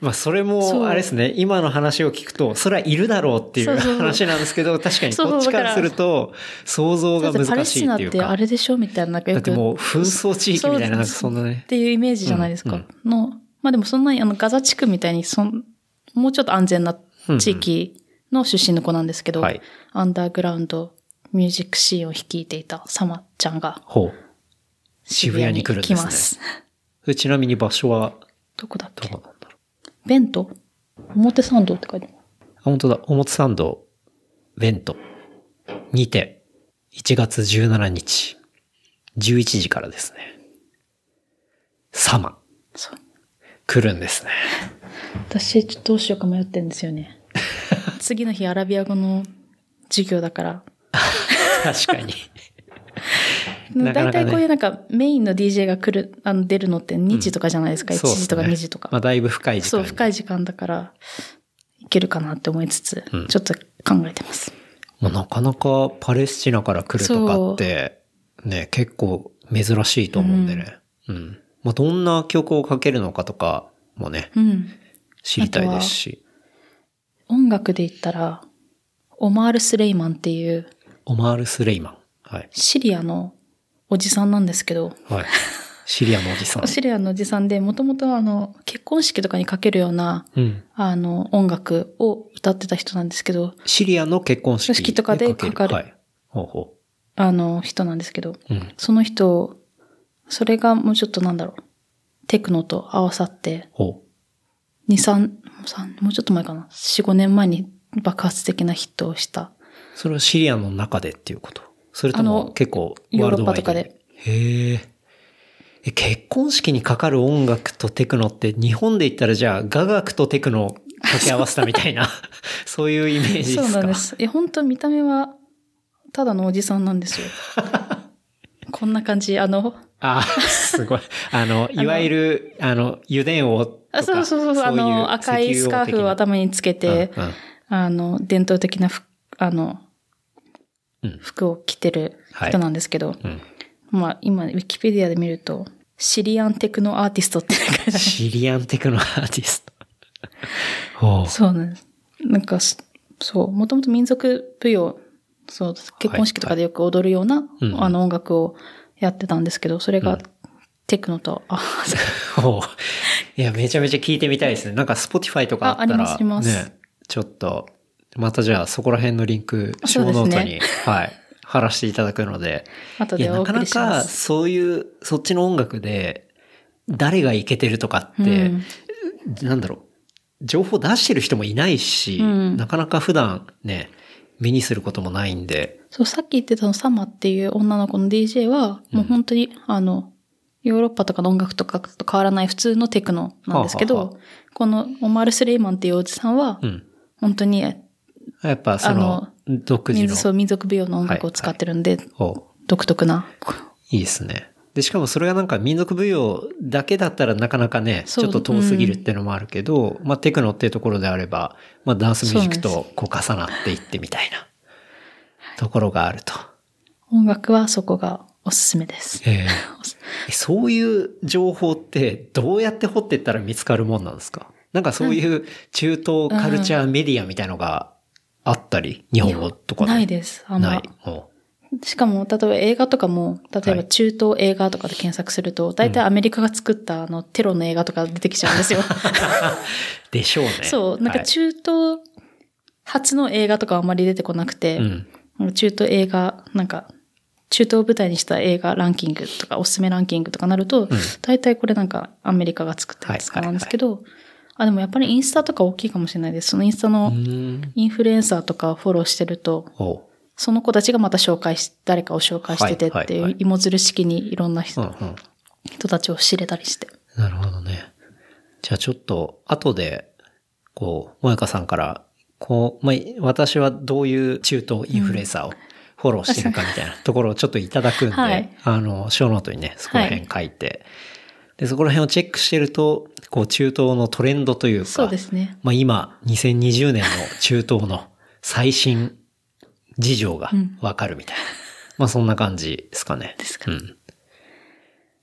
まあそれそも、うあれですね、今の話を聞くと、それはいるだろうっていう話なんですけど、確かにこっちからすると、想像がだってパレ難スチナって。あれでしょみたいな、なんかよく。だってもう紛争地域みたいな、なんかそんなねっ。ていうイメージじゃないですか。うんの、まあでもそんなにあのガザ地区みたいにそん、もうちょっと安全な地域の出身の子なんですけど、はい。アンダーグラウンドミュージックシーンを率いていたサマちゃんがほう。渋谷に来るんですね来ます。ちなみに場所は、どこだっけ？どこなんだろう？ベント？表参道って書いてある。あ、本当だ。表参道、ベントにて、1月17日、11時からですね。サマ、そう。来るんですね。私、ちょっとどうしようか迷ってんですよね。<laughs> 次の日アラビア語の授業だから。確かに。大体こういうなんかメインの DJ が来る、あの出るのって2時とかじゃないですか？1そうっすね時とか2時とか。まあ、だいぶ深い時間そう、に深い時間だから、いけるかなって思いつつ、うんちょっと考えてます。まあ、なかなかパレスチナから来るとかって、ね、結構珍しいと思うんでね。うん。まあ、どんな曲をかけるのかとかもね、うん。知りたいですし。音楽で言ったら、オマール・スレイマンっていうオマール・スレイマン。はい。シリアのおじさんなんですけど、はい。シリアのおじさん。<laughs> シリアのおじさんで、もともとあの、結婚式とかにかけるような、うん。あの、音楽を歌ってた人なんですけど、シリアの結婚式式とかでかかるはい。ほうほあの、人なんですけど、う。うん。その人、それがもうちょっとなんだろう、テクノと合わさって、ほ2、3、三もうちょっと前かな、4、5年前に爆発的なヒットをした。う。それはシリアの中でっていうこと？それとあもの結構ヨーロッワールドワイド？パとかで。へえ。え、結婚式にかかる音楽とテクノって日本で言ったらじゃあ雅楽とテクノを掛け合わせたみたいな、<laughs> そういうイメージですか？そうなんです。え、本当見た目は、ただのおじさんなんですよ。<laughs> こんな感じ、あの、ああ、すごい。<laughs> あの、いわゆる、あの、油田王とか。あそうそうそう、あの、赤いスカーフを頭につけて、うんうんあの、伝統的な服、あの、うん服を着てる人なんですけど、うんまあ今、ウィキペディアで見ると、シリアンテクノアーティストって書いてある。シリアンテクノアーティスト。<laughs> ほう。そうなんです。なんかす、そう、もともと民族舞踊、そう、結婚式とかでよく踊るような、うんあの音楽をやってたんですけど、それがテクノと、あ、<laughs> ほう。いや、めちゃめちゃ聞いてみたいですね。なんか、 Spotify とかあったら、あありますありますね、ちょっと、またじゃあ、そこら辺のリンク、あショーノートに、ねはい、貼らせていただくので、後でなかなか、す。そういう、そっちの音楽で、誰がいけてるとかって、うん。なんだろう、情報出してる人もいないし、うん。なかなか普段ね、目にすることもないんで、そう、さっき言ってたのサマっていう女の子の DJ は、もう本当に、あの、ヨーロッパとかの音楽とかと変わらない普通のテクノなんですけど、はあはこのオマール・スレイマンっていうおじさんはう、ん。本当にやっぱその、独自の、民族そう民族舞踊の音楽を使ってるんで、ほう独特な。いいですね。で、しかもそれがなんか民族舞踊だけだったらなかなかね、ちょっと遠すぎるっていうのもあるけど、まあテクノっていうところであれば、まあダンスミュージックとこう重なっていってみたいな。ところがあると。音楽はそこがおすすめです。ええ。そういう情報ってどうやって掘っていったら見つかるもんなんですか？なんかそういう中東カルチャーメディアみたいのがあったり、日本語とかないです。あんまない。。ほしかも、例えば映画とかも、例えば中東映画とかで検索すると、大体アメリカが作ったあのテロの映画とか出てきちゃうんですよ。う <laughs> でしょうね。そう、なんかはい中東初の映画とかあんまり出てこなくて、うん。中東映画、なんか、中東を舞台にした映画ランキングとか、おすすめランキングとかなると、大体これなんかアメリカが作ったやつとかなんですけど、あ、でもやっぱりインスタとか大きいかもしれないです。そのインスタのうん。インフルエンサーとかフォローしてると、ほその子たちがまた紹介し、誰かを紹介しててってはいはいはいいう芋づる式にいろんなう。人。人たちを知れたりして。なるほどね。じゃあちょっと、後で、こう、もやかさんから、こう、まあ、私はどういう中東インフルエンサーをフォローしてるかみたいなところをちょっといただくんで、はいあの、ショーノートにね、そこら辺書いて、で、そこら辺をチェックしてると、こう、中東のトレンドというか、そうですね。まあ今、2020年の中東の最新事情がわかるみたいな。まあそんな感じですかね。ですかうん。い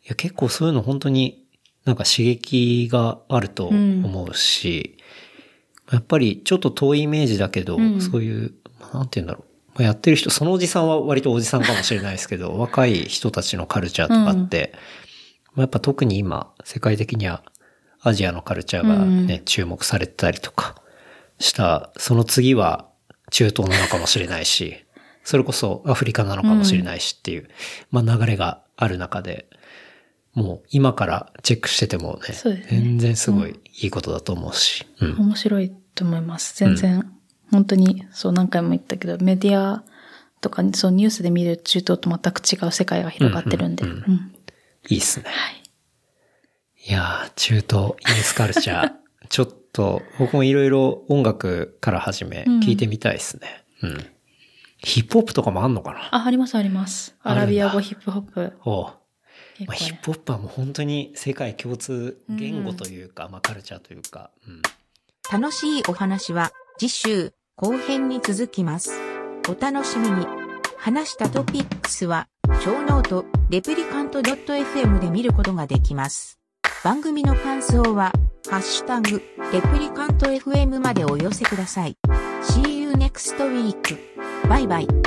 や結構そういうの本当に、なんか刺激があると思うし、やっぱりちょっと遠いイメージだけど、うんそういう、なんて言うんだろう。まあやってる人、そのおじさんは割とおじさんかもしれないですけど、<laughs> 若い人たちのカルチャーとかって、まあやっぱ特に今、世界的にはアジアのカルチャーがね、注目されてたりとかした、その次は中東なのかもしれないし、それこそアフリカなのかもしれないしっていう、まあ流れがある中で、もう今からチェックしててもね、ね全然すごいいいことだと思うし。うん。面白いと思います。全然、本当に、そう何回も言ったけど、メディアとか、そうニュースで見る中東と全く違う世界が広がってるんで。ううんんいいっすね。はい。いやー、中東、インスカルチャー。<laughs> ちょっと、僕もいろいろ音楽から始め、うん聞いてみたいですね。うん。ヒップホップとかもあんのかな？あ、ありますあります。アラビア語ヒップホップ。おうまあ、ヒップホップはもう本当に世界共通言語というか、まあカルチャーというか、うん。楽しいお話は次週後編に続きます。お楽しみに。話したトピックスは、ショーノート、レプリカント .fm で見ることができます。番組の感想は、ハッシュタグ、レプリカント FM までお寄せください。See you next week. バイバイ。